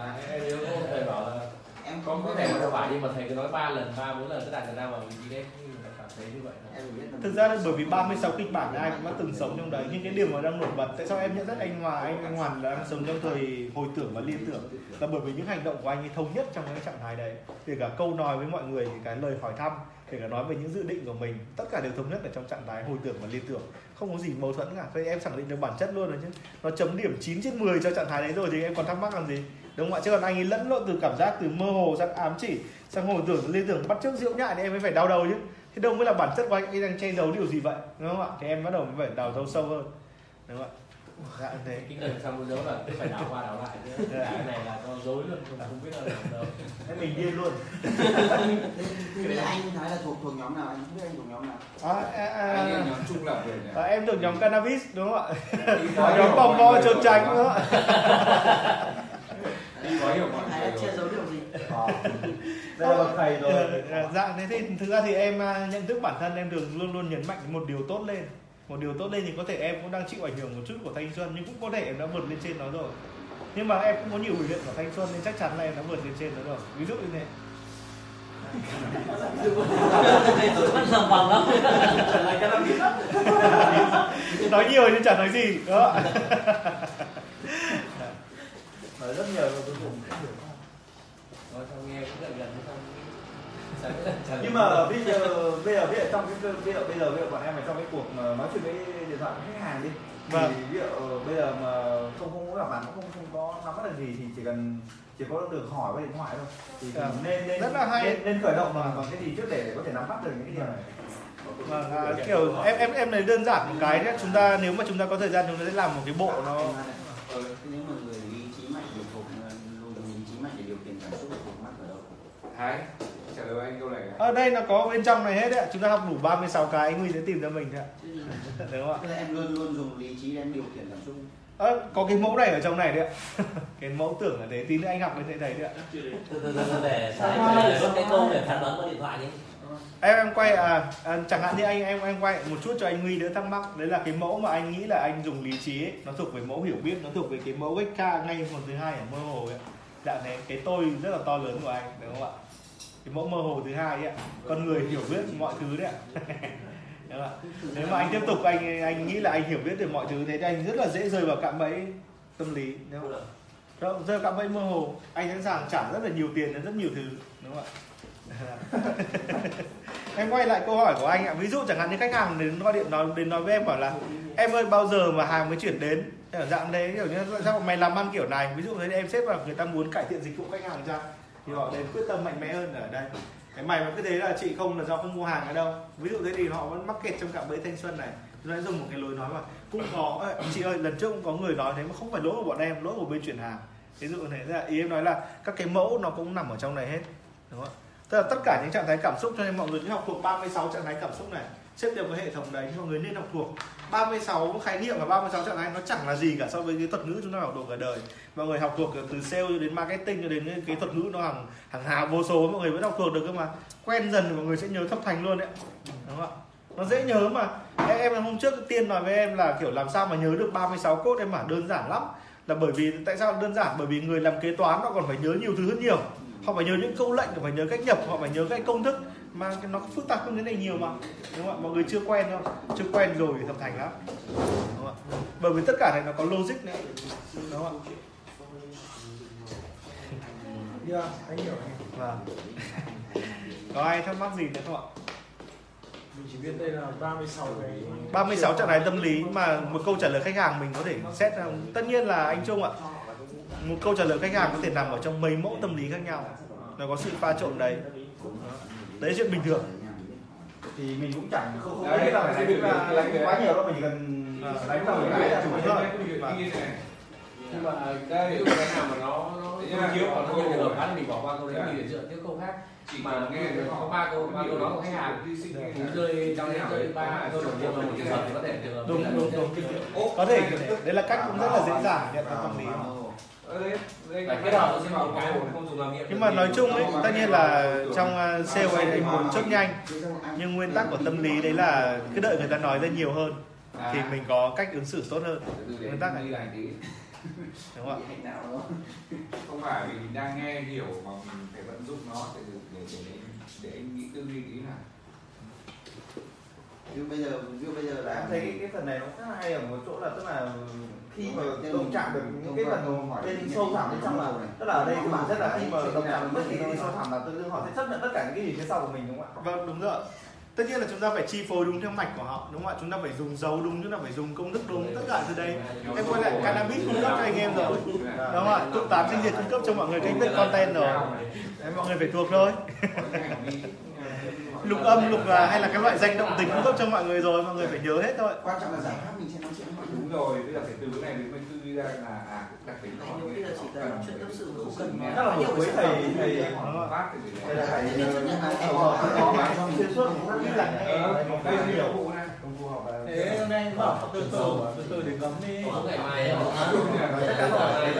À, em thầy bảo là em có thể thể là phải nhưng mà thầy cứ nói ba lần ba bốn lần tất cả Việt Nam vào vị trí đấy. mà cảm thấy như vậy là thực ra là bởi vì 36 kịch bản ai cũng đã từng sống trong đấy nhưng cái điểm mà đang nổi bật tại sao em nhận ra anh Hòa anh, anh Hoàn đang sống trong thời hồi tưởng và liên tưởng? Là bởi vì những hành động của anh ấy thống nhất trong cái trạng thái đấy kể cả câu nói với mọi người cái lời hỏi thăm kể cả nói về những dự định của mình tất cả đều thống nhất ở trong trạng thái hồi tưởng và liên tưởng. Không có gì mâu thuẫn cả thế em khẳng định được bản chất luôn rồi chứ. Nó chấm điểm 9 trên 10 cho trạng thái đấy rồi thì em còn thắc mắc làm gì? Đúng không ạ? Chứ còn anh ấy lẫn lộn từ cảm giác từ mơ hồ sang ám chỉ sang hồi tưởng liên tưởng bắt chước diệu nhại thì em mới phải đau đầu chứ thế đâu mới là bản chất của anh? Ấy đang che giấu điều gì vậy? Đúng không ạ? Thì em bắt đầu mới phải đào sâu sâu hơn. Đúng không ạ? Dạ thế. Cái cần xong dấu là cứ phải đảo qua đảo lại chứ. Cái này là cho dối luôn không, không biết là làm đâu thế mình điên luôn. Thế bây giờ anh nói là thuộc thuộc nhóm nào? Anh không biết anh thuộc nhóm nào. À, à, à, anh em nhóm chung là về nhỉ? À, em thuộc nhóm cannabis đúng không ạ? Nhóm vo người trốn tránh đúng không ạ? Đi có hiểu mọi Anh người che giấu điều gì đây là bậc thầy rồi. Dạ thế thì thực ra thì em à, nhận thức bản thân em thường luôn luôn nhấn mạnh một điều tốt lên. Một điều tốt lên thì có thể em cũng đang chịu ảnh hưởng một chút của thanh xuân nhưng cũng có thể em đã vượt lên trên nó rồi. Nhưng mà em cũng có nhiều biểu hiện của thanh xuân nên chắc chắn là em đã vượt lên trên nó rồi. Ví dụ như thế. Nói nhiều nhưng chẳng nói gì đó. Nói rất nhiều rồi cuối cùng nói xong nghe cũng gần gần xong nhưng mà bây giờ bây giờ bây giờ trong cái bây giờ bây giờ bây giờ bọn em ở trong cái cuộc mà nói chuyện với điện thoại với khách hàng đi Vâng. thì ví dụ ờ, bây giờ mà không không có gặp bạn không không có nắm bắt được gì thì chỉ cần chỉ có được hỏi qua điện thoại thôi thì, Dạ. nên nên Rất là hay. nên, nên khởi động bằng bằng cái gì trước để có thể nắm bắt được những cái điều này Vâng, à, kiểu em em em lấy đơn giản một cái nhé chúng ta nếu mà chúng ta có thời gian chúng ta sẽ làm một cái bộ nó Ờ, nếu mà người lý trí mạnh thì thuộc luôn lý trí mạnh để điều khiển cảm xúc thì thuộc mắc ở đâu Thái trả lời anh câu này ạ. ở đây nó có bên trong này hết đấy ạ. chúng ta học đủ 36 cái anh Huy sẽ tìm ra mình thôi ạ. Đúng không ạ? em luôn luôn dùng lý trí để em điều khiển cảm xúc. Ờ, có cái mẫu này ở trong này đấy ạ. Cái mẫu tưởng là thế tí nữa anh học bên đây đấy đấy ạ. Từ từ từ từ để cái câu để phản vấn qua điện thoại đi. Em em quay à, à chẳng hạn như anh em em quay một chút cho anh Huy đỡ thắc mắc. Đấy là cái mẫu mà anh nghĩ là anh dùng lý trí ấy, nó thuộc về mẫu hiểu biết nó thuộc về cái mẫu GK ngay phần thứ hai ở mơ hồ ấy dạng này cái tôi rất là to lớn của anh đúng không ạ cái mẫu mơ hồ thứ hai ấy ạ. Con người hiểu biết mọi thứ đấy ạ. Đúng không ạ? nếu mà anh tiếp tục anh anh nghĩ là anh hiểu biết được mọi thứ thế thì anh rất là dễ rơi vào cạm bẫy tâm lý đúng không ạ? Đó, rơi vào cạm bẫy mơ hồ anh sẵn sàng trả rất là nhiều tiền đến rất nhiều thứ đúng không ạ? Em quay lại câu hỏi của anh ạ. Ví dụ chẳng hạn như khách hàng đến gọi điện nói đến nói với em bảo là em ơi bao giờ mà hàng mới chuyển đến? Ở dạng đấy kiểu như sao mày làm ăn kiểu này. Ví dụ thế em xếp vào người ta muốn cải thiện dịch vụ khách hàng cho thì họ đến quyết tâm mạnh mẽ hơn ở đây. Cái mày mà cứ thế là chị không, là do không mua hàng ở đâu. Ví dụ thế thì họ vẫn mắc kẹt trong cạm bẫy thanh xuân này. Tôi dùng một cái lối nói mà, cũng có chị ơi, lần trước cũng có người nói thế mà không phải lỗi của bọn em, lỗi của bên chuyển hàng. Ví dụ thế là ý em nói là các cái mẫu nó cũng nằm ở trong này hết, đúng không tức là tất cả những trạng thái cảm xúc, cho nên mọi người cứ học thuộc 36 trạng thái cảm xúc này. Xếp đều cái hệ thống đấy, mọi người nên học thuộc. 36 khái niệm và 36 trạng thái nó chẳng là gì cả so với cái thuật ngữ chúng ta học thuộc cả đời. Mọi người học thuộc từ sale cho đến marketing cho đến cái, thuật ngữ nó hàng hàng hào vô số mọi người vẫn học thuộc được cơ mà. Quen dần thì mọi người sẽ nhớ thấp thành luôn đấy. Đúng không ạ? Nó dễ nhớ mà. Em, hôm trước tiên nói với em là kiểu làm sao mà nhớ được 36 cốt em bảo đơn giản lắm. Là bởi vì tại sao đơn giản? Bởi vì người làm kế toán họ còn phải nhớ nhiều thứ hơn nhiều. Họ phải nhớ những câu lệnh họ phải nhớ cách nhập họ phải nhớ cái công thức mà nó phức tạp hơn cái này nhiều mà. Đúng không ạ? Mọi người chưa quen đâu. Chưa quen rồi thì thập thành lắm. Đúng không ạ? Bởi vì tất cả này nó có logic nữa đúng không ạ? Yeah, anh hiểu anh. vâng. Có ai thắc mắc gì nữa không ạ? Mình chỉ biết đây là 36 cái 36 trạng thái tâm lý mà một câu trả lời khách hàng mình có thể xét ra. Tất nhiên là anh Trung ạ. Một câu trả lời khách hàng có thể nằm ở trong mấy mẫu tâm lý khác nhau. Nó có sự pha trộn đấy đấy chuyện bình thường. Thì mình cũng chẳng không không biết là phải đánh là đánh quá nhiều đâu mình chỉ cần À, đánh vào một cái là chủ rồi. nhưng mà cái ví cái nào mà nó nó không chiếu hoặc nó trường hợp thì mình bỏ qua câu đấy mình để dựa tiếp câu khác. Chỉ mà nghe được có ba câu ba câu nói của khách hàng. cũng rơi trong rơi ba câu tiên là một trường hợp thì có thể hợp đúng đúng đúng có thể có thể. đấy. Là cách cũng rất là dễ dàng nhận ra tâm lý nhưng mà nói chung ấy tất nhiên là trong sale ấy anh muốn chốt nhanh. Nhưng nguyên tắc của tâm lý đấy là cứ đợi người ta nói ra nhiều hơn thì mình có cách ứng xử tốt hơn. Nguyên tắc này. đúng không ạ? Không phải vì mình đang nghe hiểu mà mình phải vận dụng nó để để để để, để anh nghĩ tư duy tí là dụ bây giờ dụ bây giờ là em thấy cái, cái phần này nó rất là hay ở một chỗ là tức là khi mà đồng mình- chạm được những cái phần hỏi bên sâu thẳm bên trong là tức là ở đây cái bản chất là khi mà chí chạm bất kỳ cái sâu thẳm là tự dưng họ sẽ chấp nhận tất cả những cái gì phía sau của mình đúng không ạ? Vâng đúng rồi. Tất nhiên là chúng ta phải chi phối đúng theo mạch của họ đúng không ạ? Chúng ta phải dùng dấu đúng chúng ta phải dùng công thức đúng tất cả từ đây em quay lại cannabis cung cấp cho anh em rồi. Đúng không ạ? Thuốc tám sinh diệt cung cấp cho mọi người cách viết content rồi. Đấy, mọi người phải thuộc thôi lục âm lục à, hay là các loại danh động tính cung cấp cho mọi người rồi mọi người phải nhớ hết thôi. Quan trọng là giải pháp mình sẽ nói chuyện với mọi người đúng rồi. Bây giờ phải từ cái này đến mình tư duy ra là à đặc tính của khi là chỉ cần chuyện tâm sự không cần nói chắc là buổi cuối thầy thầy phát thì thầy là thầy thầy có mà xuyên suốt rất là nghe Ờ, đây đây là học là Thế hôm nay bảo từ từ từ từ để cấm đi. Có ngày mai ấy, chắc chắn rồi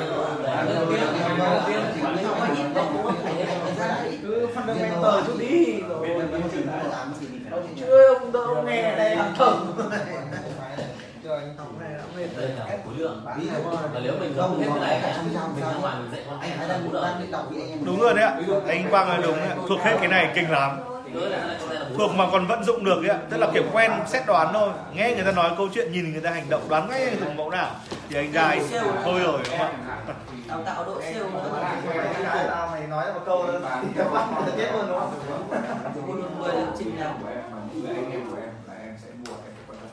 fundamental chút đi. Rồi là chuyện chưa ông đỡ ông nghe đây Rồi, học này đã mệt đây là một khối lượng ví dụ và nếu mình không hết cái này mình ra ngoài mình dạy con anh là đang anh em. Đúng rồi đấy ạ. Anh quang nói đúng thuộc hết cái này kinh lắm Là là thuộc mà còn vận dụng được ấy ạ. Tức là kiểu quen xét đoán thôi. Nghe người ta nói câu chuyện nhìn người ta hành động đoán ngay dùng mẫu nào. Thì anh ra anh thôi rồi đúng không ạ? Đào tạo sale nữa Mày nói một câu tao chết luôn đúng không? Mười lần trình nào của em mà những người anh em của em là em sẽ mua em sẽ quan tâm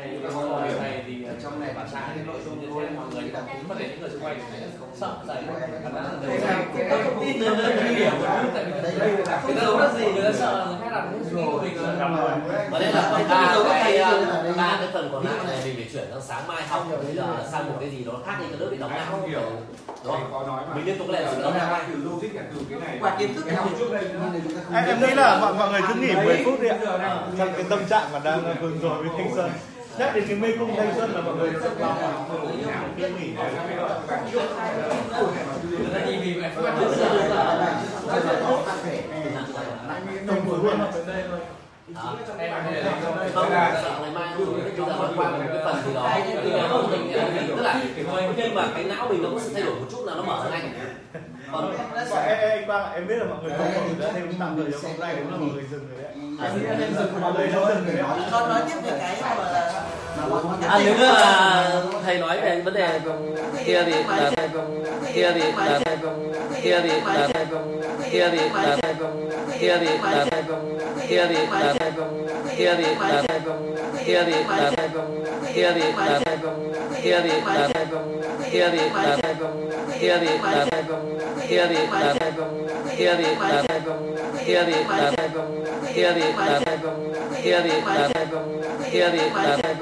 này những cái món điều này thì trong này bản xã cái nội dung như thế mọi người cảm cúm mà để những người xung quanh không sợ dày cảm giác là đấy cái thông tin nữa nguy hiểm tại vì đây là người ta đâu biết gì người ta sợ người khác làm cái nghĩ của mình. Rồi và đây là phần ba cái ờ, ba cái phần còn lại này. mình phải chuyển sang sáng mai học. Bây giờ sang một cái gì đó khác đi cái lớp bị đóng không hiểu. Không? Có mà. Mình liên tục lại chuyển đóng lại từ logic là từ cái này. Quạt kiến thức cái học trước đây em, em nghĩ là mọi mọi người cứ nghỉ 10 phút đi ạ. trong cái tâm trạng mà đang vừa rồi với thanh xuân nhắc đến cái mê cung thanh xuân là mọi người rất lo cứ nghỉ ta không Đồng của luôn đến đây thôi không sợ ngày mai không bây giờ vẫn qua một cái phần gì đó nếu mà mình tức là khi mà cái não mình nó có sự thay đổi một chút là nó mở ngay còn em, em, em biết là mọi người không còn nữa thêm tạm thời hôm nay đúng là mọi người dừng rồi đấy con nói tiếp về cái mà là à, nếu mà là thầy nói về vấn đề kia thì là thầy kia thì là thầy kia thì là thầy kia thì là thầy kia thì là thầy kia thì là thầy kia thì là thầy kia thì là thầy kia thì là thầy kia thì là thầy kia thì là thầy kia thì là thầy kia thì là thầy kia thì là thầy kia thì là thầy kia thì là thầy kia thì là thầy kia thì là thầy